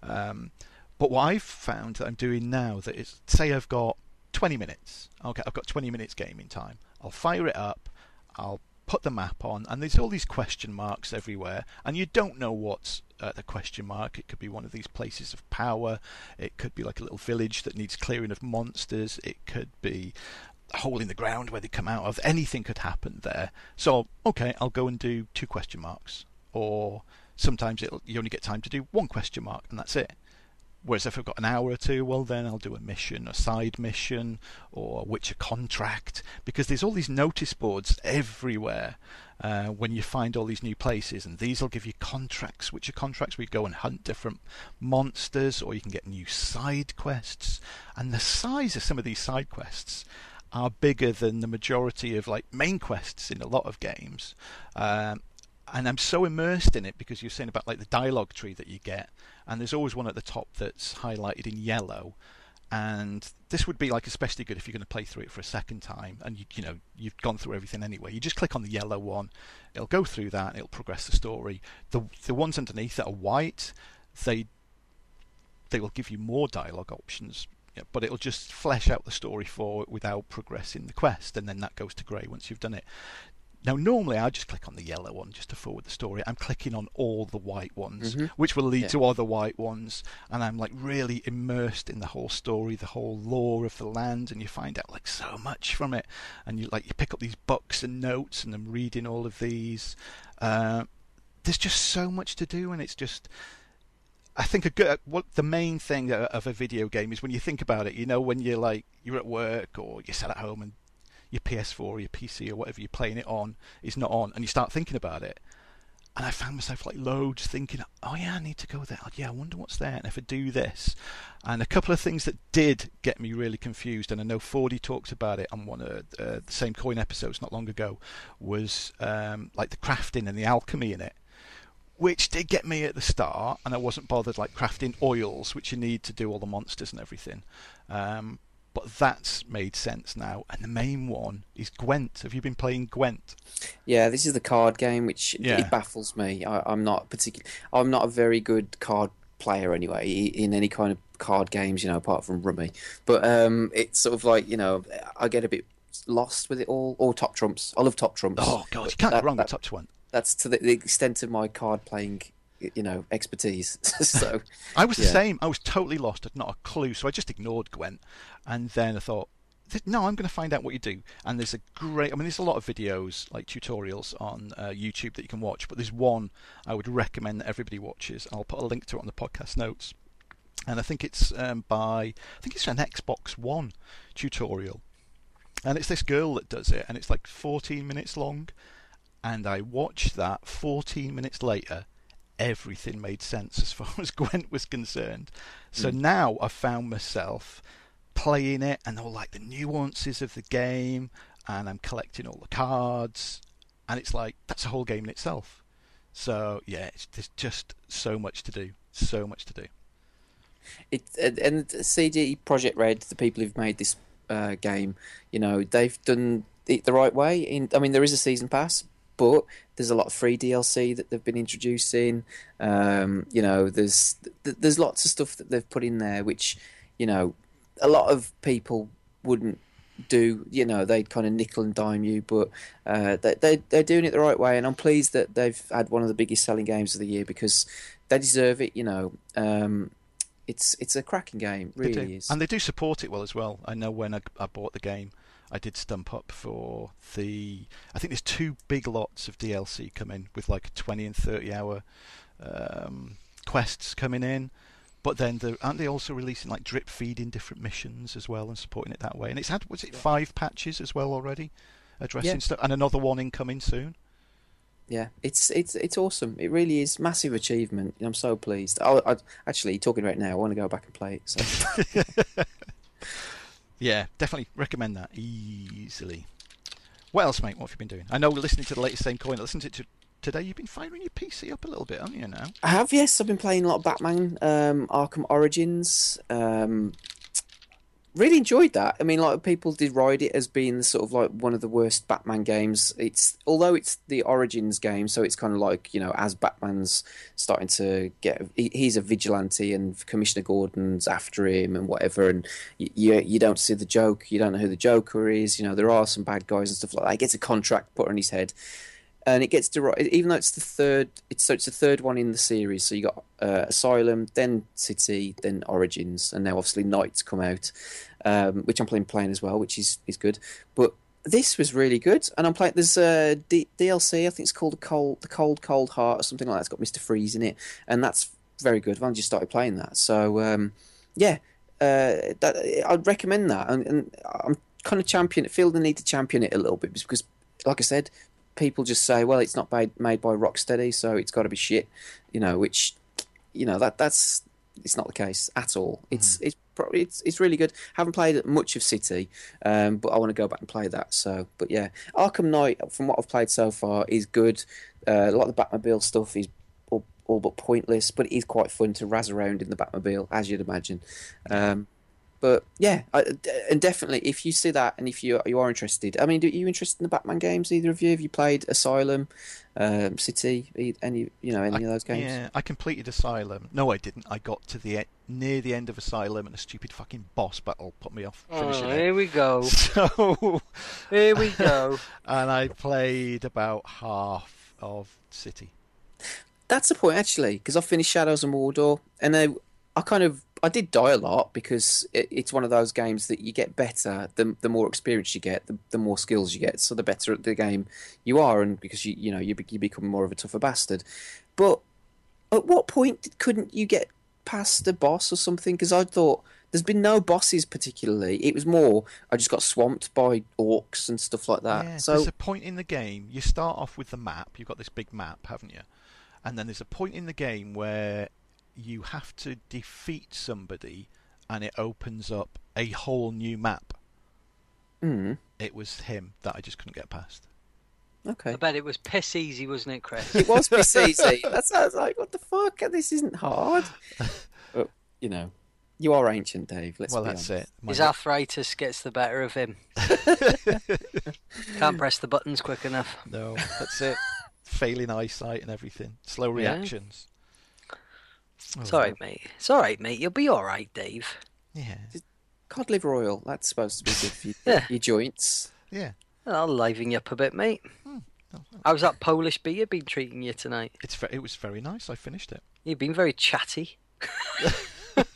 Um, but what I've found that I'm doing now that is say I've got 20 minutes okay I've got 20 minutes gaming time I'll fire it up I'll put the map on and there's all these question marks everywhere and you don't know what's uh, the question mark. It could be one of these places of power. It could be like a little village that needs clearing of monsters. It could be a hole in the ground where they come out of. Anything could happen there. So okay I'll go and do two question marks. Or sometimes you only get time to do one question mark and that's it Whereas if I've got an hour or two, well, then I'll do a mission, a side mission, or a Witcher contract, because there's all these notice boards everywhere uh, when you find all these new places, and these will give you contracts, Witcher contracts, where you go and hunt different monsters, or you can get new side quests. And the size of some of these side quests are bigger than the majority of like main quests in a lot of games. Um, and I'm so immersed in it because you're saying about like the dialogue tree that you get, and there's always one at the top that's highlighted in yellow, and this would be like especially good if you're going to play through it for a second time, and you you know you've gone through everything anyway. You just click on the yellow one, it'll go through that, it'll progress the story. The the ones underneath that are white, they they will give you more dialogue options but it'll just flesh out the story for without progressing the quest, and then that goes to grey once you've done it. Now, normally I just click on the yellow one just to forward the story. I'm clicking on all the white ones, Mhm. which will lead Yeah. to other white ones, and I'm like really immersed in the whole story, the whole lore of the land, and you find out like so much from it. And you like you pick up these books and notes, and I'm reading all of these. Uh, there's just so much to do, and it's just. I think a good what the main thing of a video game is when you think about it. You know, when you're like you're at work or you're sat at home and your PS4 or your PC or whatever you're playing it on is not on, and you start thinking about it. And I found myself like loads thinking, oh yeah, I need to go there. Oh, yeah, I wonder what's there. And if I do this, and a couple of things that did get me really confused, and I know Fordy talked about it on one of uh, the same coin episodes not long ago, was um, like the crafting and the alchemy in it which did get me at the start, and I wasn't bothered like crafting oils, which you need to do all the monsters and everything. Um, but that's made sense now, and the main one is Gwent. Have you been playing Gwent? Yeah, this is the card game, which Yeah. it baffles me. I, I'm not particular. I'm not a very good card player anyway in any kind of card games, you know, apart from Rummy. But um, it's sort of like you know, I get a bit lost with it all. Or Top Trumps. I love Top Trumps. Oh god, you can't that- go wrong that- with Top One. That's to the, the extent of my card playing, you know, expertise. *laughs* *laughs* so I was the same. I was totally lost. I'd not a clue, so I just ignored Gwent, and then I thought, no, I'm going to find out what you do. And there's a great. I mean, there's a lot of videos like tutorials on uh, YouTube that you can watch, but there's one I would recommend that everybody watches. I'll put a link to it on the podcast notes. And I think it's um, by I think it's an Xbox One tutorial, and it's this girl that does it, and it's like 14 minutes long. And I watched that 14 minutes later everything made sense as *laughs* far as Gwent was concerned. So now I've found myself playing it and all like the nuances of the game, and I'm collecting all the cards, and it's like that's a whole game in itself. So yeah, it's, there's just so much to do, so much to do. it and, and CD Projekt Red, the people who've made this uh, game, you know, they've done it the right way. In I mean, there is a season pass, but there's a lot of free DLC that they've been introducing. Um, you know, there's th- there's lots of stuff that they've put in there, which you know, a lot of people wouldn't do. You know, they'd kind of nickel and dime you, but uh, they, they they're doing it the right way, and I'm pleased that they've had one of the biggest selling games of the year because they deserve it. You know. Um, it's it's a cracking game, really is. And they do support it well as well. I know when I, I bought the game, I did stump up for the. I think there's two big lots of DLC coming with like 20 and 30 hour um, quests coming in. But then the, aren't they also releasing like drip feeding different missions as well and supporting it that way? And it's had was it five patches as well already, addressing Yeah. stuff, and another one incoming soon. Yeah, it's it's it's awesome. It really is massive achievement. I'm so pleased. I, I actually talking right now. I want to go back and play it. So *laughs* *laughs* Yeah, definitely recommend that easily. What else, mate? What have you been doing? I know we're listening to the latest Same Coin. Listen to, to today. You've been firing your PC up a little bit, haven't you? Now. I have, yes. I've been playing a lot of Batman um, Arkham Origins. Um, really enjoyed that. I mean, like people deride it as being sort of like one of the worst Batman games. It's although it's the Origins game, so it's kind of like you know as Batman's starting to get, he's a vigilante and Commissioner Gordon's after him and whatever, and you, you don't see the joke, you don't know who the Joker is. You know there are some bad guys and stuff like that. He gets a contract put on his head. And it gets derided, even though it's the third. It's so it's the third one in the series. So you got uh, Asylum, then City, then Origins, and now obviously Knights come out, um, which I'm playing playing as well, which is is good. But this was really good, and I'm playing. There's a D- DLC. I think it's called the cold, the cold, cold heart, or something like that. It's got Mister Freeze in it, and that's very good. I've only just started playing that, so um, yeah, uh, that, I'd recommend that. And, and I'm kind of champion. Feel the need to champion it a little bit because, like I said, people just say, well, it's not made made by Rocksteady, so it's got to be shit. You know, which you know that that's it's not the case at all. It's it's probably it's it's really good. Haven't played much of City, um, but I want to go back and play that. So, but yeah, Arkham Knight, from what I've played so far, is good. Uh, a lot of the Batmobile stuff is all, all but pointless, but it is quite fun to razz around in the Batmobile, as you'd imagine. Um, but yeah, I, and definitely if you see that and if you you are interested, I mean, are you interested in the Batman games? Either of you? Have you played Asylum, um, City, e- any you know any I, of those games? Yeah, I completed Asylum. No, I didn't. I got to the e- near the end of Asylum, and a stupid fucking boss battle put me off Oh, finishing it. here we go. *laughs* So, Here we go. *laughs* and I played about half of City. That's the point actually, because I finished Shadows and Mordor, and then I kind of I did die a lot because it, it's one of those games that you get better the the more experience you get, the, the more skills you get, so the better at the game you are, and because you you know you be- you become more of a tougher bastard. But at what point couldn't you get past a boss or something? Because I thought there's been no bosses particularly. It was more I just got swamped by orcs and stuff like that. yeah, so there's a point in the game. You start off with the map. You've got this big map, haven't you? And then there's a point in the game where you have to defeat somebody, and it opens up a whole new map. mm, It was him that I just couldn't get past. okay. I bet it was piss easy, wasn't it, Chris? It was piss *laughs* easy. That's I was like, what the fuck? This isn't hard. *laughs* But you know, you are ancient, Dave. Let's well, be that's honest. it. My His arthritis gets the better of him. *laughs* Can't press the buttons quick enough. No, that's it. Failing eyesight and everything. Slow Yeah. reactions. Oh, it's Oh, alright, mate. It's alright, mate. You'll be alright, Dave. Yeah, Cod liver oil. That's supposed to be good for your, *laughs* Yeah. your joints. yeah. I'll liven you up a bit, mate. Hmm. Oh. How's that Polish beer been treating you tonight? It's ve- it was very nice. I finished it. You've been very chatty. *laughs* *laughs*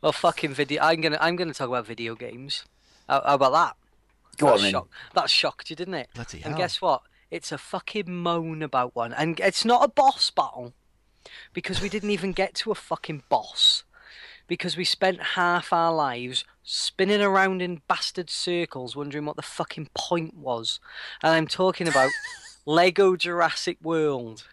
well, fucking video. I'm gonna. I'm gonna talk about video games. How, how about that? Go that on then. shock- that shocked you, didn't it? Bloody And hell. guess what? It's a fucking moan about one, and it's not a boss battle because we didn't even get to a fucking boss because we spent half our lives spinning around in bastard circles wondering what the fucking point was. And I'm talking about *laughs* Lego Jurassic World.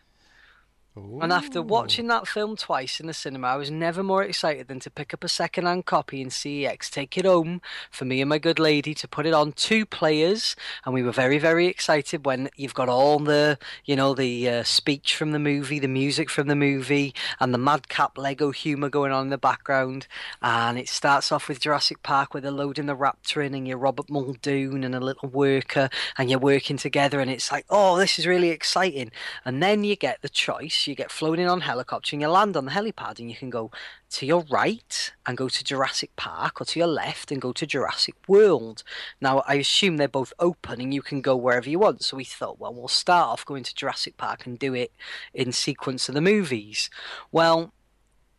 And after watching that film twice in the cinema, I was never more excited than to pick up a second-hand copy in CEX, take it home for me and my good lady to put it on two players, and we were very, very excited when you've got all the, you know, the uh, speech from the movie, the music from the movie, and the madcap Lego humor going on in the background, and it starts off with Jurassic Park where they're loading the Raptor in, and you're Robert Muldoon and a little worker, and you're working together, and it's like, oh, this is really exciting, and then you get the choice you get flown in on helicopter and you land on the helipad and you can go to your right and go to Jurassic Park or to your left and go to Jurassic World. Now, I assume they're both open and you can go wherever you want. So we thought, well, we'll start off going to Jurassic Park and do it in sequence of the movies. Well,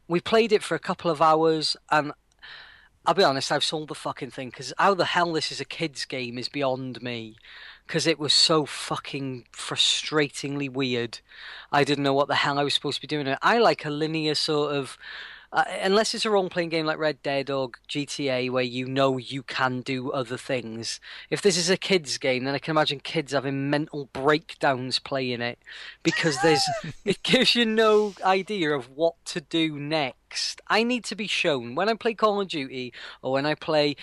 we played it for a couple of hours and I'll be honest, I've sold the fucking thing because how the hell this is a kids' game is beyond me. Because it was so fucking frustratingly weird. I didn't know what the hell I was supposed to be doing. I like a linear sort of. Uh, unless it's a role playing game like Red Dead or GTA where you know you can do other things. If this is a kids game, then I can imagine kids having mental breakdowns playing it because there's *laughs* it gives you no idea of what to do next. I need to be shown when I play Call of Duty or when I play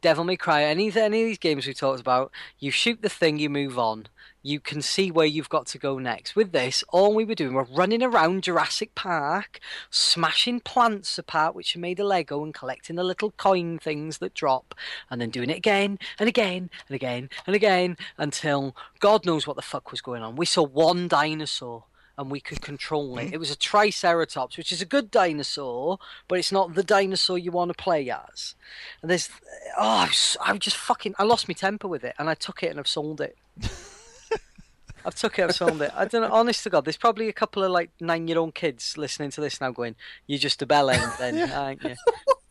Devil May Cry, any any of these games we talked about. You shoot the thing, you move on. You can see where you've got to go next. With this, all we were doing were running around Jurassic Park, smashing plants apart, which are made of Lego, and collecting the little coin things that drop, and then doing it again and again and again and again until God knows what the fuck was going on. We saw one dinosaur and we could control it. Mm-hmm. It was a Triceratops, which is a good dinosaur, but it's not the dinosaur you want to play as. And there's, oh, I just fucking, I lost my temper with it, and I took it and I've sold it. *laughs* I've took it, I've sold it. I don't know, honest to God, there's probably a couple of like nine year old kids listening to this now going, You're just a bellend then, *laughs* Yeah. aren't you?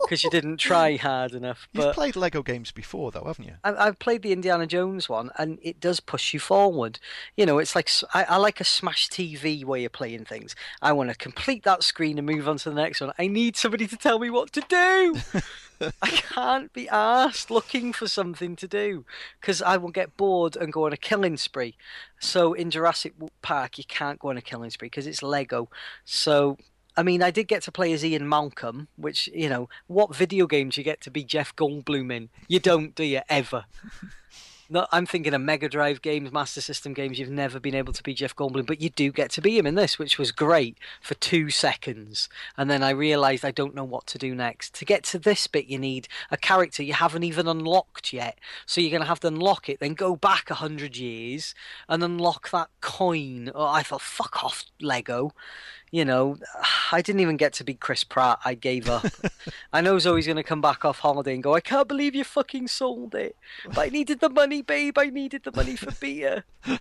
Because you didn't try hard enough. You've played Lego games before, though, haven't you? I- I've played the Indiana Jones one, and it does push you forward. You know, it's like I like a Smash TV way of playing things. I want to complete that screen and move on to the next one. I need somebody to tell me what to do. *laughs* I can't be asked looking for something to do because I will get bored and go on a killing spree. So in Jurassic Park, you can't go on a killing spree because it's Lego. So I mean, I did get to play as Ian Malcolm, which you know, what video games you get to be Jeff Goldblum in? You don't, do you? Ever. *laughs* No, I'm thinking of Mega Drive games, Master System games. You've never been able to be Jeff Goldblum, but you do get to be him in this, which was great for two seconds. And then I realised I don't know what to do next. To get to this bit, you need a character you haven't even unlocked yet. So you're going to have to unlock it, then go back a hundred years and unlock that coin. Oh, I thought, fuck off, Lego. You know, *sighs* I didn't even get to be Chris Pratt. I gave up. *laughs* I know Zoe's going to come back off holiday and go, I can't believe you fucking sold it. But I needed the money, babe. I needed the money for beer. *laughs*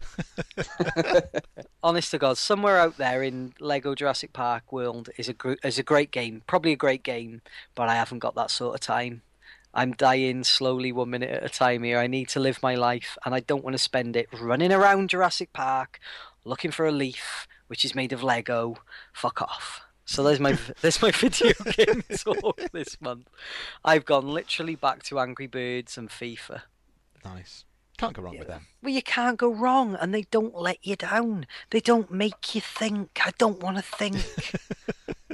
Honest to God, somewhere out there in Lego Jurassic Park world is a gr- is a great game, probably a great game, but I haven't got that sort of time. I'm dying slowly, one minute at a time here. I need to live my life, and I don't want to spend it running around Jurassic Park looking for a leaf, which is made of Lego. Fuck off. So there's my *laughs* there's my video *laughs* game *laughs* talk this month. I've gone literally back to Angry Birds and FIFA. Nice. Can't go wrong with them. Well, you can't go wrong, and they don't let you down. They don't make you think. I don't want to think.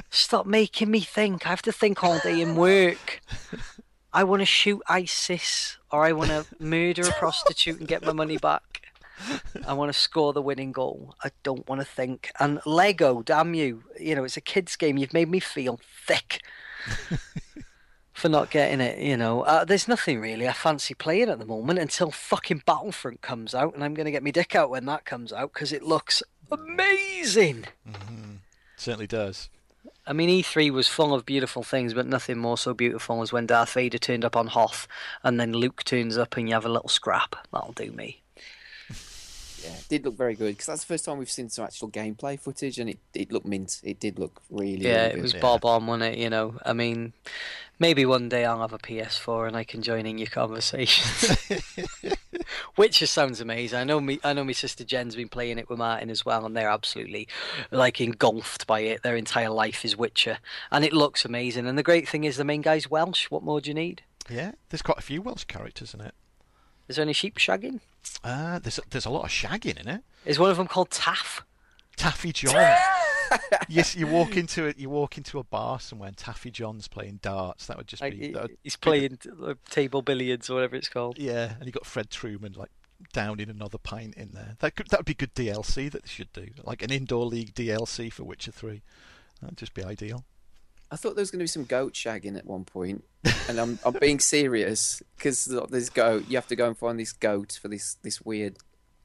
Stop making me think. I have to think all day in work. I want to shoot ISIS, or I want to murder a prostitute and get my money back. I want to score the winning goal. I don't want to think. And Lego, damn you. You know, it's a kid's game. You've made me feel thick *laughs* for not getting it, you know. Uh, there's nothing really I fancy playing at the moment until fucking Battlefront comes out, and I'm going to get my dick out when that comes out because it looks amazing. Certainly does. I mean, E3 was full of beautiful things, but nothing more so beautiful as when Darth Vader turned up on Hoth, and then Luke turns up, and you have a little scrap. That'll do me. Yeah, it did look very good because that's the first time we've seen some actual gameplay footage, and it, it looked mint. It did look really, Yeah, really it was Yeah. bob on, wasn't it? You know, I mean, maybe one day I'll have a PS4 and I can join in your conversations. *laughs* *laughs* Witcher sounds amazing. I know me. I know my sister Jen's been playing it with Martin as well, and they're absolutely like engulfed by it. Their entire life is Witcher, and it looks amazing. And the great thing is, the main guy's Welsh. What more do you need? Yeah, there's quite a few Welsh characters in it. Is there any sheep shagging? Uh, there's there's a lot of shagging in it. Is one of them called Taff? Taffy John. *laughs* yes, you walk into it. You walk into a bar somewhere, and Taffy John's playing darts. That would just Like, be. would he's be playing uh, table billiards or whatever it's called. Yeah, and you got Fred Trueman like down in another pint in there. That could that would be good DLC that they should do, like an indoor league DLC for Witcher Three. That'd just be ideal. I thought there was going to be some goat shagging at one point, and I'm I'm being serious because this goat. You have to go and find this goat for this this weird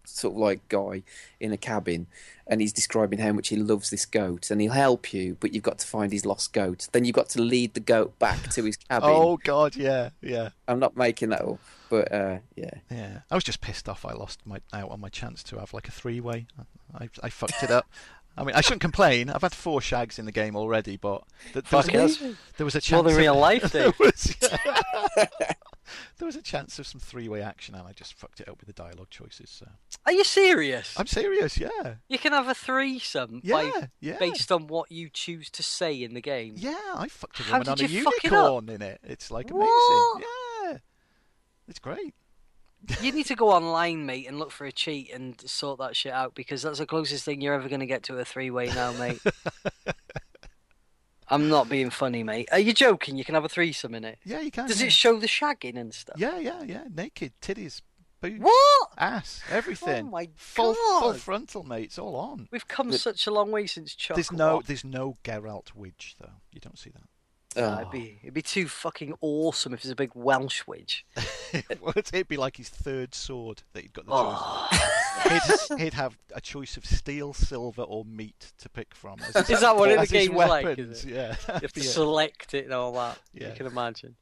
sort of like guy in a cabin, and he's describing how much he loves this goat, and he'll help you, but you've got to find his lost goat. Then you've got to lead the goat back to his cabin. Oh God, yeah, yeah, I'm not making that up, but uh, yeah. yeah. I was just pissed off. I lost my out on my chance to have like a three way. I I fucked it up. *laughs* I mean, I shouldn't complain. I've had four shags in the game already, but th- there, was Fuck a, there was a chance. than of- real life, *laughs* there, was, *laughs* there was a chance of some three-way action, and I just fucked it up with the dialogue choices. So. Are you serious? I'm serious, yeah, You can have a threesome yeah, by, yeah, based on what you choose to say in the game. yeah. I fucked a woman on a you fuck it up? unicorn in it. It's like amazing. What? Yeah, it's great. You need to go online, mate, and look for a cheat and sort that shit out because that's the closest thing you're ever going to get to a three-way now, mate. *laughs* I'm not being funny, mate. Are you joking? You can have a threesome in it. Yeah, you can. Does yeah. it show the shagging and stuff? Yeah, yeah, yeah. Naked, titties, boobs, What? ass, everything. Oh my full, full frontal, mate. It's all on. We've come such a long way since Chuck. There's no, there's no Geralt Widge though. You don't see that. Oh. it'd be it'd be too fucking awesome if it's a big Welsh witch. *laughs* It'd be like his third sword that he'd got the Oh. choice. *laughs* He'd, he'd have a choice of steel, silver, or meat to pick from. His, *laughs* Is that what the game's like, is weapons. it? Yeah, You have to select it and all that. Yeah. You can imagine.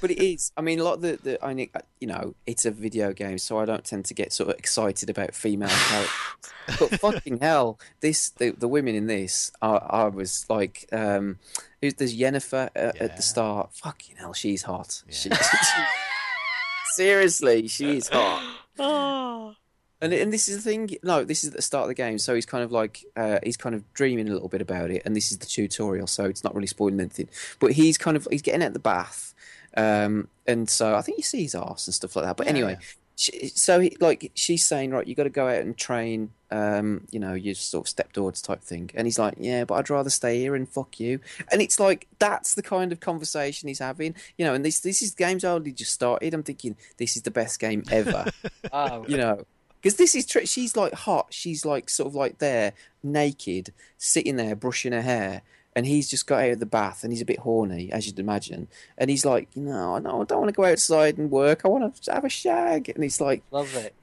But it is. I mean, a lot of the, the I mean, uh, you know, it's a video game, so I don't tend to get sort of excited about female *sighs* characters. but fucking hell, this the, the women in this, I, I was like, um, there's Yennefer uh, at the start. Fucking hell, she's hot. Yeah. She, *laughs* seriously, she's hot. Oh. *gasps* And and this is the thing. No, this is at the start of the game, so he's kind of like uh, he's kind of dreaming a little bit about it, and this is the tutorial, so it's not really spoiling anything. But he's kind of he's getting out the bath, um, and so I think you see his arse and stuff like that. But Yeah, anyway, she, so he, like she's saying, right, you got to go out and train, um, you know, you sort of stepdaughters type thing, and he's like, yeah, but I'd rather stay here and fuck you. And it's like that's the kind of conversation he's having, you know. And this this is games I only just started. I'm thinking this is the best game ever *laughs* Oh. you know because this is she's like hot she's like sort of like there naked sitting there brushing her hair and he's just got out of the bath and he's a bit horny as you'd imagine and he's like no no i don't want to go outside and work i want to have a shag and he's like Love it.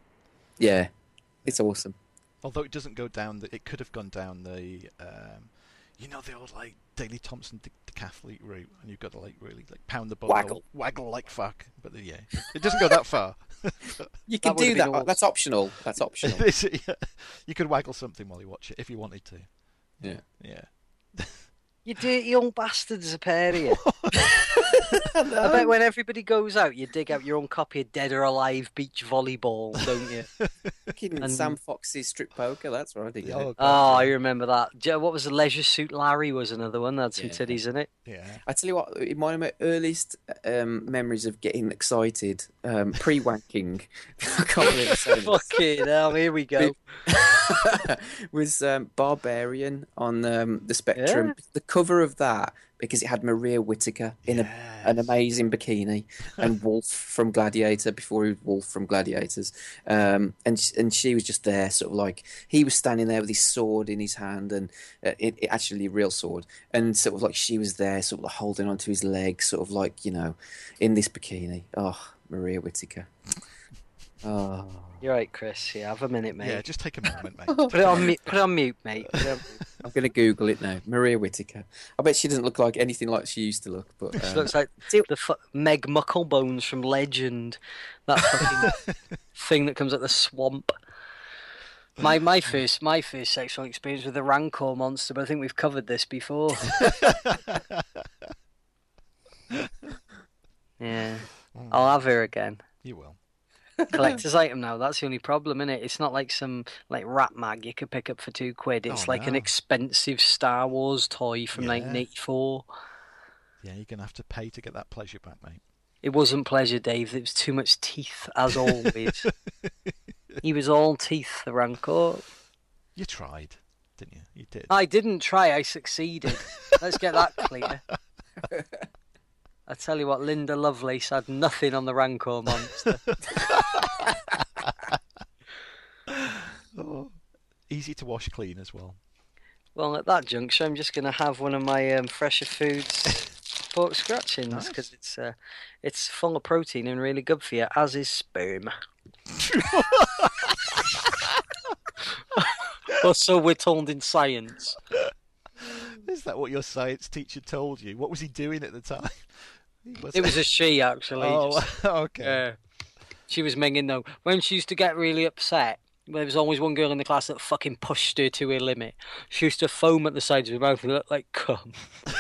yeah it's awesome Although it doesn't go down, the, it could have gone down the, um, you know, the old like Daley Thompson de- decathlete route, and you've got to like really like pound the button, Waggle. waggle like fuck. But the, yeah, it doesn't go that far. *laughs* you can That do that awesome. that's optional that's optional *laughs* yeah, you could waggle something while you watch it if you wanted to. Yeah. Yeah. You dirty young bastards, a pair of you. *laughs* I bet when everybody goes out, you dig out your own copy of Dead or Alive Beach Volleyball, don't you? *laughs* Fucking And- sam fox's strip poker that's what I did Oh, oh, I remember that. Do you know What was the Leisure Suit Larry was another one that had some Yeah. titties in it. yeah. I tell you what, in of my earliest um, memories of getting excited, um, pre-wanking, *laughs* I can't really say. Fucking hell, here we go. was um, Barbarian on um, the Spectrum. Yeah. The cover of that because it had Maria Whittaker in a, an amazing bikini and *laughs* Wolf from Gladiator before he was Wolf from Gladiators, um, and and she was just there, sort of like he was standing there with his sword in his hand and uh, it, it actually a real sword, and sort of like she was there, sort of like holding onto his leg, sort of like you know, in this bikini. Oh, Maria Whittaker. Oh. You're right, Chris. Yeah, have a minute, mate. Yeah, just take a moment, mate. *laughs* Put it on mute. Put it on mute, mate. On mute. I'm going to Google it now. Maria Whittaker. I bet she doesn't look like anything like she used to look. But She um, looks like the fu- Meg Mucklebones from Legend. That fucking *laughs* thing that comes out the swamp. My my first my first sexual experience with the Rancor monster, but I think we've covered this before. *laughs* yeah, I'll have her again. You will. Collector's item now. That's the only problem, is it? It's not like some like rat mag you could pick up for two quid. It's Oh, like an expensive Star Wars toy from Yeah. 1984. Yeah, you're gonna have to pay to get that pleasure back, mate. It wasn't pleasure, Dave. It was too much teeth, as always. *laughs* he was all teeth, the Rancor. You tried, didn't you? You did. I didn't try, I succeeded. Let's get that clear. *laughs* I tell you what, Linda Lovelace had nothing on the Rancor monster. *laughs* Oh. Easy to wash clean as well. Well, at that juncture, I'm just going to have one of my um, Fresher Foods *laughs* pork scratchings Nice. because it's uh, it's full of protein and really good for you, as is sperm. *laughs* or so we're told in science. Is that what your science teacher told you? What was he doing at the time? He It was a she, actually. Oh, just- *laughs* okay. Yeah. She was minging though. When she used to get really upset, there was always one girl in the class that fucking pushed her to her limit. She used to foam at the sides of her mouth and look like cum. *laughs*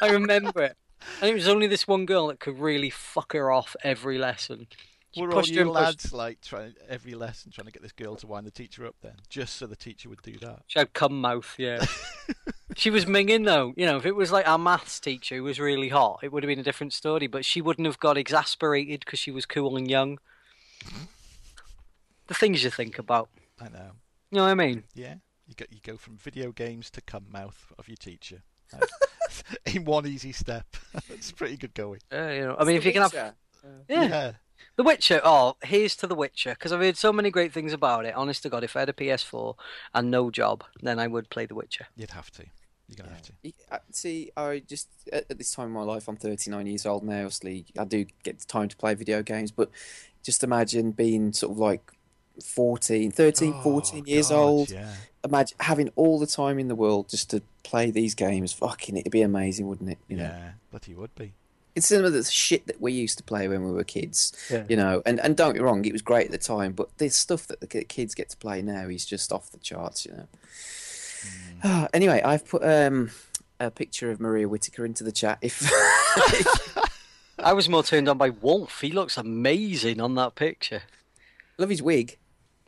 I remember it. And it was only this one girl that could really fuck her off every lesson. She Were all pushed her you and pushed- lads like trying every lesson trying to get this girl to wind the teacher up then, just so the teacher would do that? She had cum mouth, yeah. *laughs* she was minging though. You know, if it was like our maths teacher who was really hot, it would have been a different story. But she wouldn't have got exasperated because she was cool and young. The things you think about. I know. You know what I mean? Yeah, You go you go from video games to cum mouth of your teacher *laughs* in one easy step. *laughs* It's pretty good going. Uh, you know, I mean, if you can have, Witcher. yeah. The Witcher. Oh, here's to The Witcher because I've heard so many great things about it. Honest to God, if I had a PS4 and no job, then I would play The Witcher. You'd have to. You're gonna have to. Y- See, I just at at this time in my life, I'm 39 years old now. Obviously, I do get the time to play video games, but just imagine being sort of like 14, 13, 14 Oh, years God, old. Yeah. Imagine having all the time in the world just to play these games. Fucking, it'd be amazing, wouldn't it? You know, Yeah. But he would be. It's some of the shit that we used to play when we were kids. Yeah. You know, and and don't get me wrong, it was great at the time, but the stuff that the kids get to play now is just off the charts. You know. Hmm. anyway, I've put um, a picture of Maria Whittaker into the chat. If *laughs* I was more turned on by Wolf. He looks amazing on that picture. love his wig.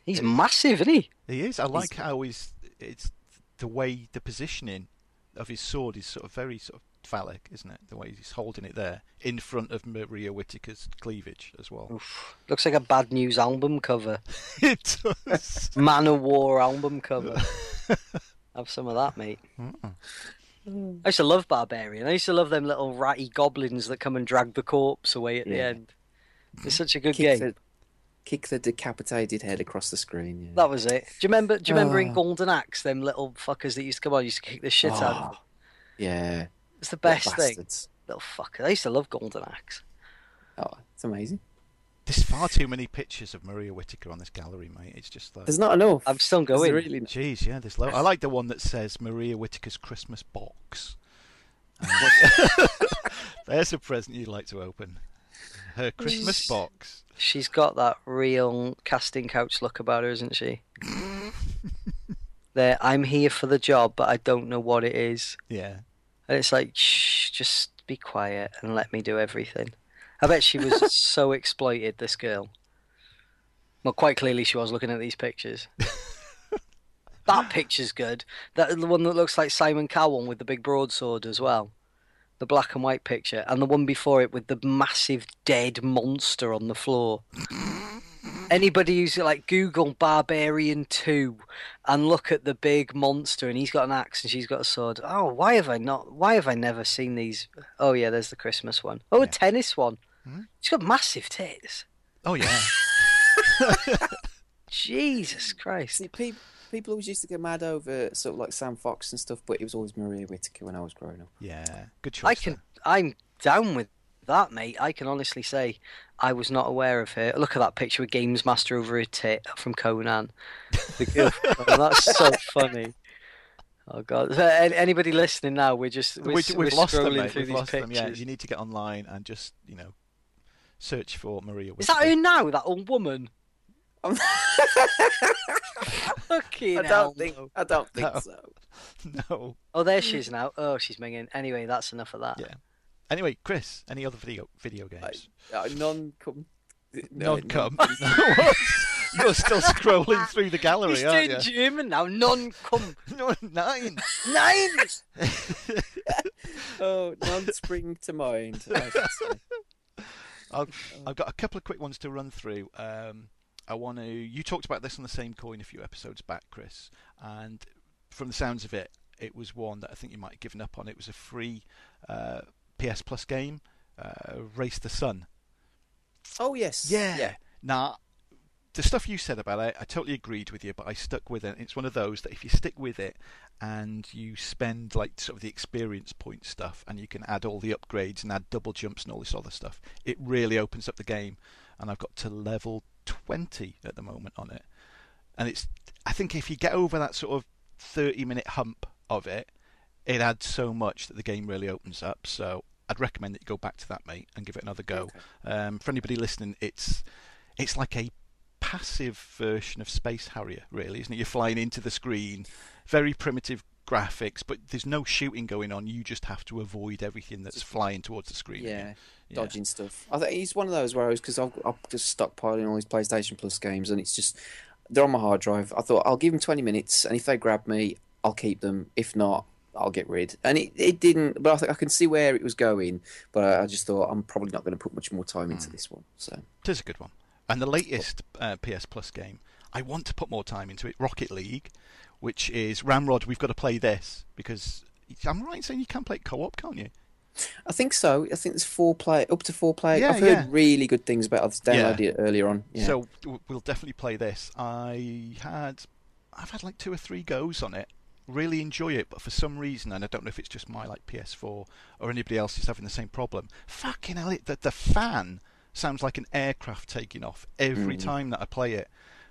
He's massive, isn't he? He is. I like how he's. It's the way the positioning of his sword is sort of very sort of phallic, isn't it? The way he's holding it there in front of Maria Whittaker's cleavage as well. Oof. Looks like a bad news album cover. *laughs* it does. Manowar album cover. *laughs* Have some of that, mate. Mm-mm. I used to love Barbarian. I used to love them little ratty goblins that come and drag the corpse away at the end. It's such a good Kick game. the, kick the decapitated head across the screen. Yeah. That was it. Do you remember? Do you remember in Oh. Golden Axe, them little fuckers that used to come on, used to kick the shit out of them? Oh, Yeah. It's the what best thing. bastards. Little fuckers. I used to love Golden Axe. Oh, it's amazing. There's far too many pictures of Maria Whittaker on this gallery, mate. It's just like. There's not enough. I'm still There's going. really- Jeez, yeah, there's low. I like the one that says Maria Whittaker's Christmas box. Um, *laughs* *laughs* there's a present you'd like to open. Her Christmas box. She's got that real casting couch look about her, isn't she? *laughs* there, I'm here for the job, but I don't know what it is. Yeah. And it's like, shh, just be quiet and let me do everything. I bet she was *laughs* so exploited, this girl. Well, quite clearly she was looking at these pictures. *laughs* that picture's good. That the one that looks like Simon Cowell with the big broadsword as well. The black and white picture, and the one before it with the massive dead monster on the floor. Anybody who's like Google Barbarian 2 and look at the big monster and he's got an axe and she's got a sword. Oh, why have I not why have I never seen these? Oh yeah, there's the Christmas one. Oh, a tennis one. Hmm? She's got massive tits. Oh yeah. *laughs* Jesus Christ. See, people, people always used to get mad over sort of like Sam Fox and stuff, but it was always Maria Whittaker when I was growing up. Yeah. Good choice. I can I'm down with that, mate. I can honestly say I was not aware of her. Look at that picture with Games Master over her tit from Conan. The girl- *laughs* that's so funny. Oh god! Anybody listening now? We're just we're, We, s- we've we're lost them, scrolling mate. through We've these lost pictures. them. Yeah, you need to get online and just you know search for Maria Is that Whittaker. her now? That old woman? I'm- *laughs* Fucking I don't think. no. I don't think No. so. *laughs* no. Oh, there she is now. Oh, she's minging. Anyway, that's enough of that. Yeah. Anyway, Chris, any other video video games? Uh, none come. None come. *laughs* You're still scrolling *laughs* through the gallery, He's aren't doing you? German now. None come. *laughs* No, nine. Nine. Oh, none spring to mind. I've, I've got a couple of quick ones to run through. Um, I want to. You talked about this on the same coin a few episodes back, Chris, and from the sounds of it, it was one that I think you might have given up on. It was a free uh, PS Plus game, uh, Race the Sun. Oh yes. Yeah. Yeah. Now, the stuff you said about it, I totally agreed with you, but I stuck with it. It's one of those that if you stick with it and you spend like sort of the experience point stuff and you can add all the upgrades and add double jumps and all this other stuff, it really opens up the game. And I've got to level 20 at the moment on it. And it's, I think if you get over that sort of 30 minute hump of it, it adds so much that the game really opens up. So I'd recommend that you go back to that, mate, and give it another go. Okay. Um, for anybody listening, it's it's like a passive version of Space Harrier, really, isn't it? You're flying into the screen, very primitive graphics, but there's no shooting going on. You just have to avoid everything that's flying towards the screen. Yeah. Yeah. Dodging stuff. I think he's one of those where I was because I'm just stockpiling all these PlayStation Plus games, and it's just they're on my hard drive. I thought I'll give them 20 minutes, and if they grab me, I'll keep them. If not, I'll get rid. And it, it didn't, but I think I can see where it was going. But I, I just thought I'm probably not going to put much more time into this one. So It is a good one. And the latest uh, PS Plus game, I want to put more time into it. Rocket League, which is Ramrod. We've got to play this because I'm right in saying you can play co-op, can't you? I think so. I think there's four play up to four play. Yeah, I've heard yeah. really good things about. I've downloaded it earlier on. Yeah. So we'll definitely play this. I had, I've had like two or three goes on it. Really enjoy it, but for some reason, and I don't know if it's just my like PS4 or anybody else is having the same problem. Fucking hell! It, the, the fan sounds like an aircraft taking off every Mm. time that I play it.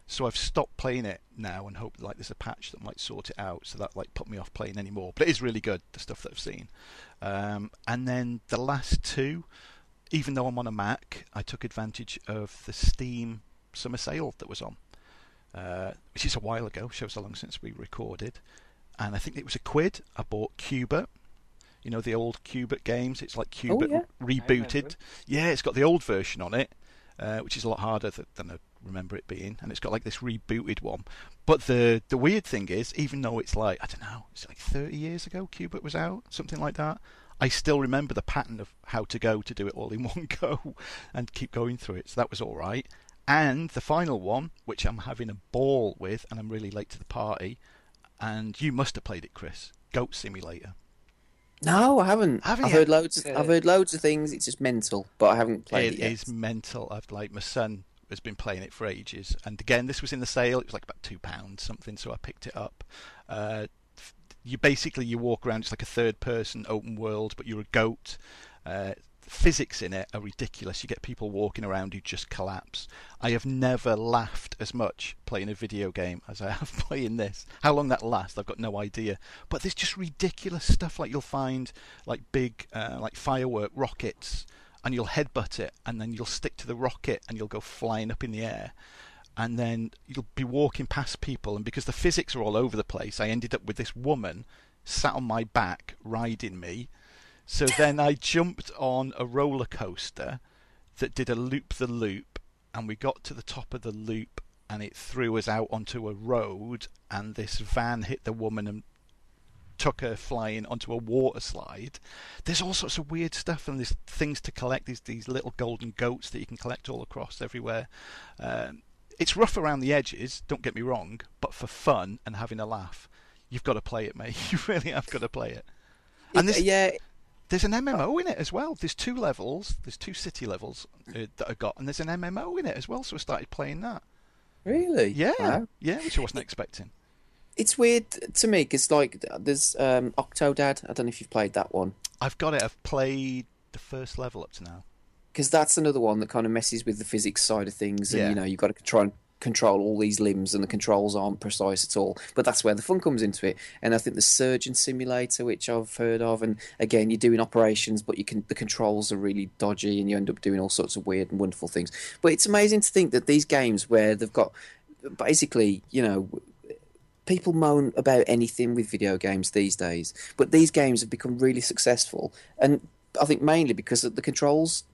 So I've stopped playing it now and hope like there's a patch that might sort it out. So that like put me off playing anymore. But it is really good the stuff that I've seen. Um, and then the last two, even though I'm on a Mac, I took advantage of the Steam summer sale that was on, uh, which is a while ago. Shows how long since we recorded. And I think it was a quid. I bought Q*bert. You know the old Q*bert games. It's like Oh, yeah. rebooted. Yeah, it's got the old version on it, uh, which is a lot harder th- than I remember it being, and it's got like this rebooted one. But the the weird thing is, even though it's like I don't know, it's like 30 years ago Q*bert was out, something like that. I still remember the pattern of how to go to do it all in *laughs* one go, and keep going through it. So that was all right. And the final one, which I'm having a ball with, and I'm really late to the party, and you must have played it, Chris. Goat Simulator. no, I haven't. Haven't I've you? heard loads. Of, I've heard loads of things. It's just mental, but I haven't played it, It yet. is mental. I've like my son has been playing it for ages, and again, this was in the sale. It was like about two pounds something, so I picked it up. Uh, you basically you walk around. It's like a third-person open world, but you're a goat. Uh, physics in it are ridiculous. You get people walking around who just collapse. I have never laughed as much playing a video game as I *laughs* have playing this. How long that lasts, I've got no idea. But there's just ridiculous stuff like you'll find like big uh, like firework rockets and you'll headbutt it and then you'll stick to the rocket and you'll go flying up in the air and then you'll be walking past people and because the physics are all over the place I ended up with this woman sat on my back riding me so then I jumped on a roller coaster that did a loop the loop and we got to the top of the loop and it threw us out onto a road and this van hit the woman and took her flying onto a water slide. There's all sorts of weird stuff and there's things to collect. These these little golden goats that you can collect all across everywhere. Um, it's rough around the edges. Don't get me wrong, but for fun and having a laugh, you've got to play it, mate. *laughs* You really have got to play it. And this, yeah, there's an MMO in it as well. There's two levels. There's two city levels uh, that I got, and there's an MMO in it as well. So I started playing that. really. Yeah, Wow. yeah, which I wasn't expecting. It's weird to me because like there's um, Octodad. I don't know if you've played that one. I've got it. I've played the first level up to now. because that's another one that kind of messes with the physics side of things, and Yeah. you know you've got to try and control all these limbs, and the controls aren't precise at all. But that's where the fun comes into it. And I think the Surgeon Simulator, which I've heard of, and again you're doing operations, but you can the controls are really dodgy, and you end up doing all sorts of weird and wonderful things. But it's amazing to think that these games where they've got basically, you know. People moan about anything with video games these days, but these games have become really successful, and I think mainly because of the controls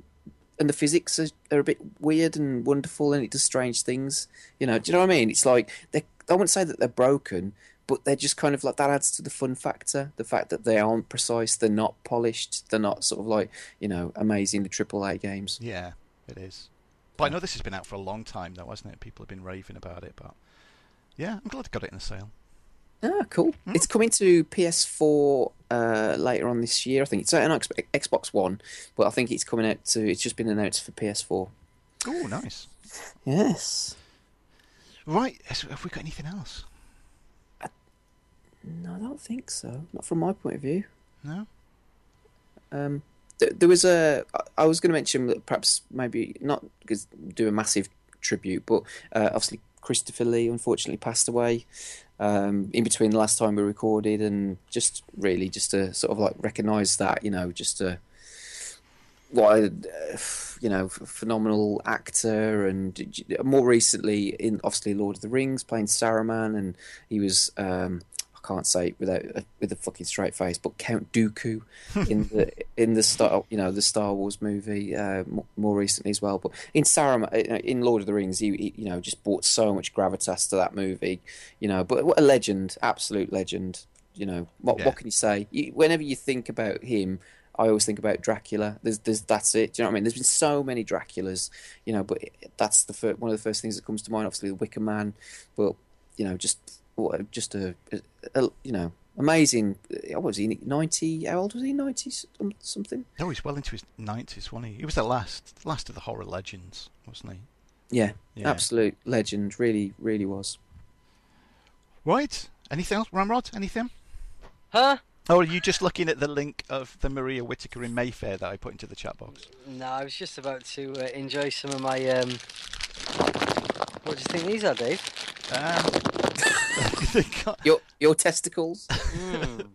and the physics are, are a bit weird and wonderful, and it does strange things. You know, do you know what I mean? It's like they I wouldn't say that they're broken, but they're just kind of like that adds to the fun factor. The fact that they aren't precise, they're not polished, they're not sort of like you know amazing the triple A games. Yeah, it is. But I know this has been out for a long time, though, hasn't it? People have been raving about it, but yeah, I'm glad I got it in the sale. Ah, cool. Hmm. It's coming to PS4 uh, later on this year. I think it's out on Xbox One, but I think it's coming out to. It's just been announced for PS4. Oh, nice. Yes. Right, have we got anything else? No, I don't think so. Not from my point of view. No. Um, th- there was a. I was going to mention that perhaps maybe not because do a massive tribute, but uh, obviously Christopher Lee unfortunately passed away um, in between the last time we recorded, and just really just to sort of like recognise that you know just to what a, you know phenomenal actor and more recently in obviously Lord of the Rings playing Saruman and he was um, I can't say it without a, with a fucking straight face but Count Dooku in the *laughs* in the Star you know the Star Wars movie uh, more recently as well but in Saruman uh, in Lord of the Rings he, he you know just brought so much gravitas to that movie you know but what a legend absolute legend you know what Yeah. what can you say you, whenever you think about him I always think about Dracula. There's, there's, that's it. Do you know what I mean? There's been so many Draculas, you know, but that's the fir- one of the first things that comes to mind. Obviously, the Wicker Man, but you know, just what- just a, a, a you know, amazing. What was he? Ninety? How old was he? Ninety something? No, he's well into his nineties, wasn't he? He was the last, last of the horror legends, wasn't he? Yeah, Yeah. absolute legend. Really, really was. Right. Anything else, Ramrod? Anything? Huh? Oh, are you just looking at the link of the Maria Whittaker in Mayfair that I put into the chat box? No, I was just about to uh, enjoy some of my. Um... What do you think these are, Dave? Um, they got- *laughs* Your your testicles. Mm.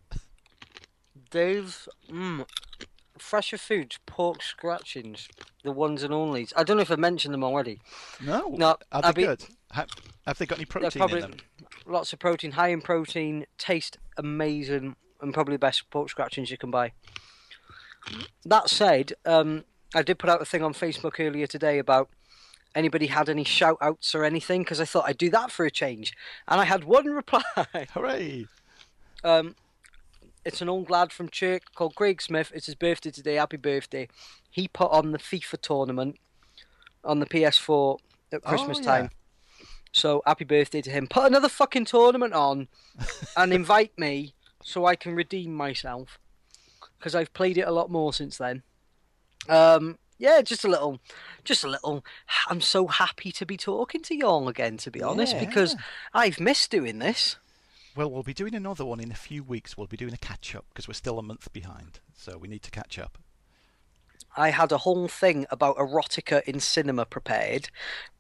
Dave's mm, fresher foods, pork scratchings, the ones and onlys. I don't know if I mentioned them already. no. No, Are they I'll be- good? Have, have they got any They're protein probably in them? lots of protein, high in protein, taste amazing, and probably the best pork scratchings you can buy. That said, um, I did put out a thing on Facebook earlier today about anybody had any shout outs or anything because I thought I'd do that for a change, and I had one *laughs* reply. Hooray! Um, it's an old lad from Chirk called Craig Smith. It's his birthday today. Happy birthday! He put on the FIFA tournament on the PS4 at Christmas Oh, yeah. time. So happy birthday to him. Put another fucking tournament on *laughs* and invite me so I can redeem myself because I've played it a lot more since then. Um, yeah, just a little, just a little. I'm so happy to be talking to y'all again, to be honest, Yeah. because I've missed doing this. Well, we'll be doing another one in a few weeks. We'll be doing a catch up because we're still a month behind, so we need to catch up. I had a whole thing about erotica in cinema prepared,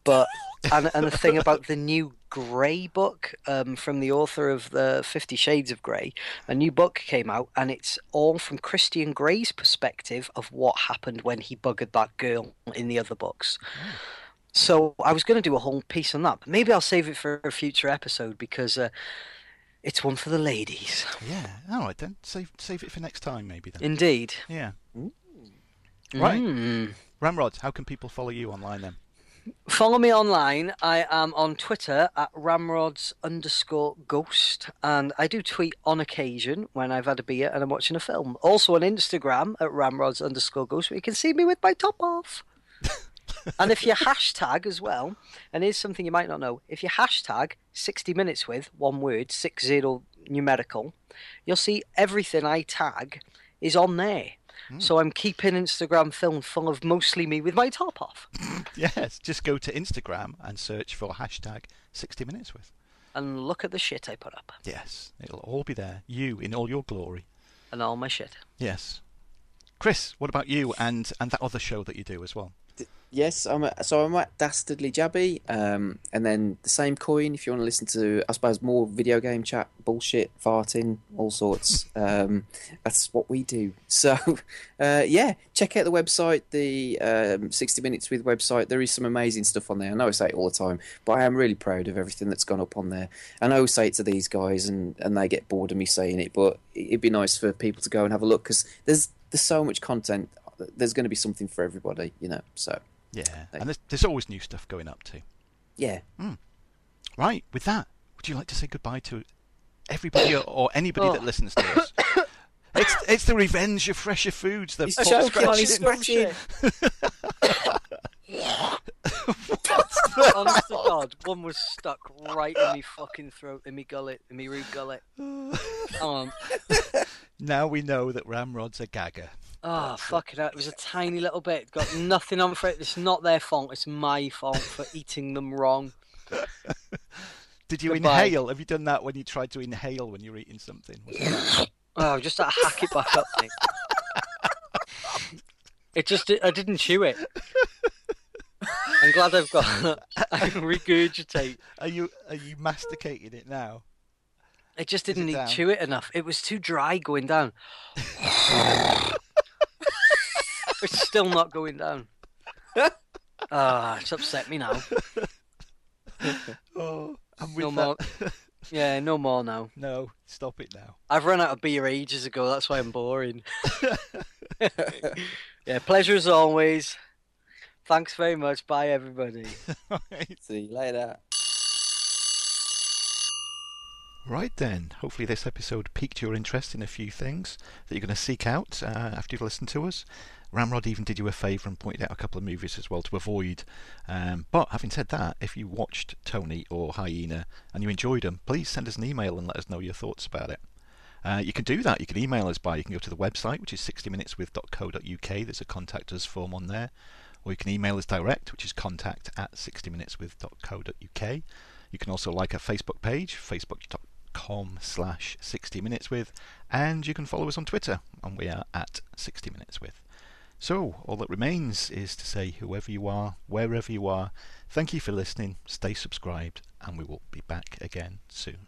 but and and a thing about the new Grey book um, from the author of the Fifty Shades of Grey. A new book came out, and it's all from Christian Grey's perspective of what happened when he buggered that girl in the other books. So I was going to do a whole piece on that, but maybe I'll save it for a future episode because uh, it's one for the ladies. Yeah. All right then. Save save it for next time, maybe then. Indeed. yeah. Right. Mm. Ramrod, how can people follow you online then? Follow me online. I am on Twitter at ramrods underscore ghost, and I do tweet on occasion when I've had a beer and I'm watching a film. Also on Instagram at ramrods underscore ghost, where you can see me with my top off. *laughs* and if you hashtag as well, and here's something you might not know: if you hashtag 60 minutes with one word, six zero numerical, you'll see everything I tag is on there. So I'm keeping Instagram film full of mostly me with my top off. *laughs* Yes, just go to Instagram and search for hashtag 60 minutes with. and look at the shit I put up Yes, it'll all be there. You in all your glory. and all my shit. Yes. Chris, what about you and and that other show that you do as well? Yes, I'm at, so I'm at Dastardly Jabby, um, and then the same coin if you want to listen to, I suppose, more video game chat, bullshit, farting, all sorts. *laughs* um, that's what we do. So, *laughs* uh, yeah, check out the website, the um, 60 Minutes with website. There is some amazing stuff on there. I know I say it all the time, but I am really proud of everything that's gone up on there. And I always say it to these guys, and, and they get bored of me saying it, but it'd be nice for people to go and have a look because there's there's so much content. There's going to be something for everybody, you know. So. Yeah, and there's, there's always new stuff going up too. Yeah. Right, with that, would you like to say goodbye to everybody or, or anybody that Oh. listens to us? *coughs* It's it's the revenge of fresher foods. The He's pork choking on his scratching. scratching. *laughs* Honest to God, one was stuck right in me fucking throat, in me gullet, in me root gullet. *laughs* Um, Now we know that Ramrod's a gagger. Oh, fuck it. Out. It was a tiny little bit. Got nothing on for it. It's not their fault. It's my fault for *laughs* eating them wrong. *laughs* Did you Goodbye. inhale? Have you done that when you tried to inhale when you're eating something? *laughs* Oh, just had to hack it back up, mate. It just, I didn't chew it. I'm glad I've got. I regurgitate. Are you are you masticating it now? It just it didn't down? chew it enough. It was too dry going down. It's still not going down. *laughs* Ah, it's upset me now. *laughs* Oh, and with No that, more. *laughs* Yeah, no more now. no, stop it now. I've run out of beer ages ago. That's why I'm boring. yeah, pleasure as always. Thanks very much. Bye, everybody. Right. See you later. Right then, hopefully this episode piqued your interest in a few things that you're going to seek out uh, after you've listened to us. Ramrod even did you a favour and pointed out a couple of movies as well to avoid. Um, but having said that, if you watched Tony or Hyena and you enjoyed them, please send us an email and let us know your thoughts about it. Uh, you can do that. You can email us by, you can go to the website, which is 60minuteswith.co.uk. There's a contact us form on there. Or you can email us direct, which is contact at 60minuteswith.co.uk. You can also like our Facebook page, facebook.com slash 60minuteswith. And you can follow us on Twitter, and we are at 60minuteswith. So, all that remains is to say, whoever you are, wherever you are, thank you for listening, stay subscribed, and we will be back again soon.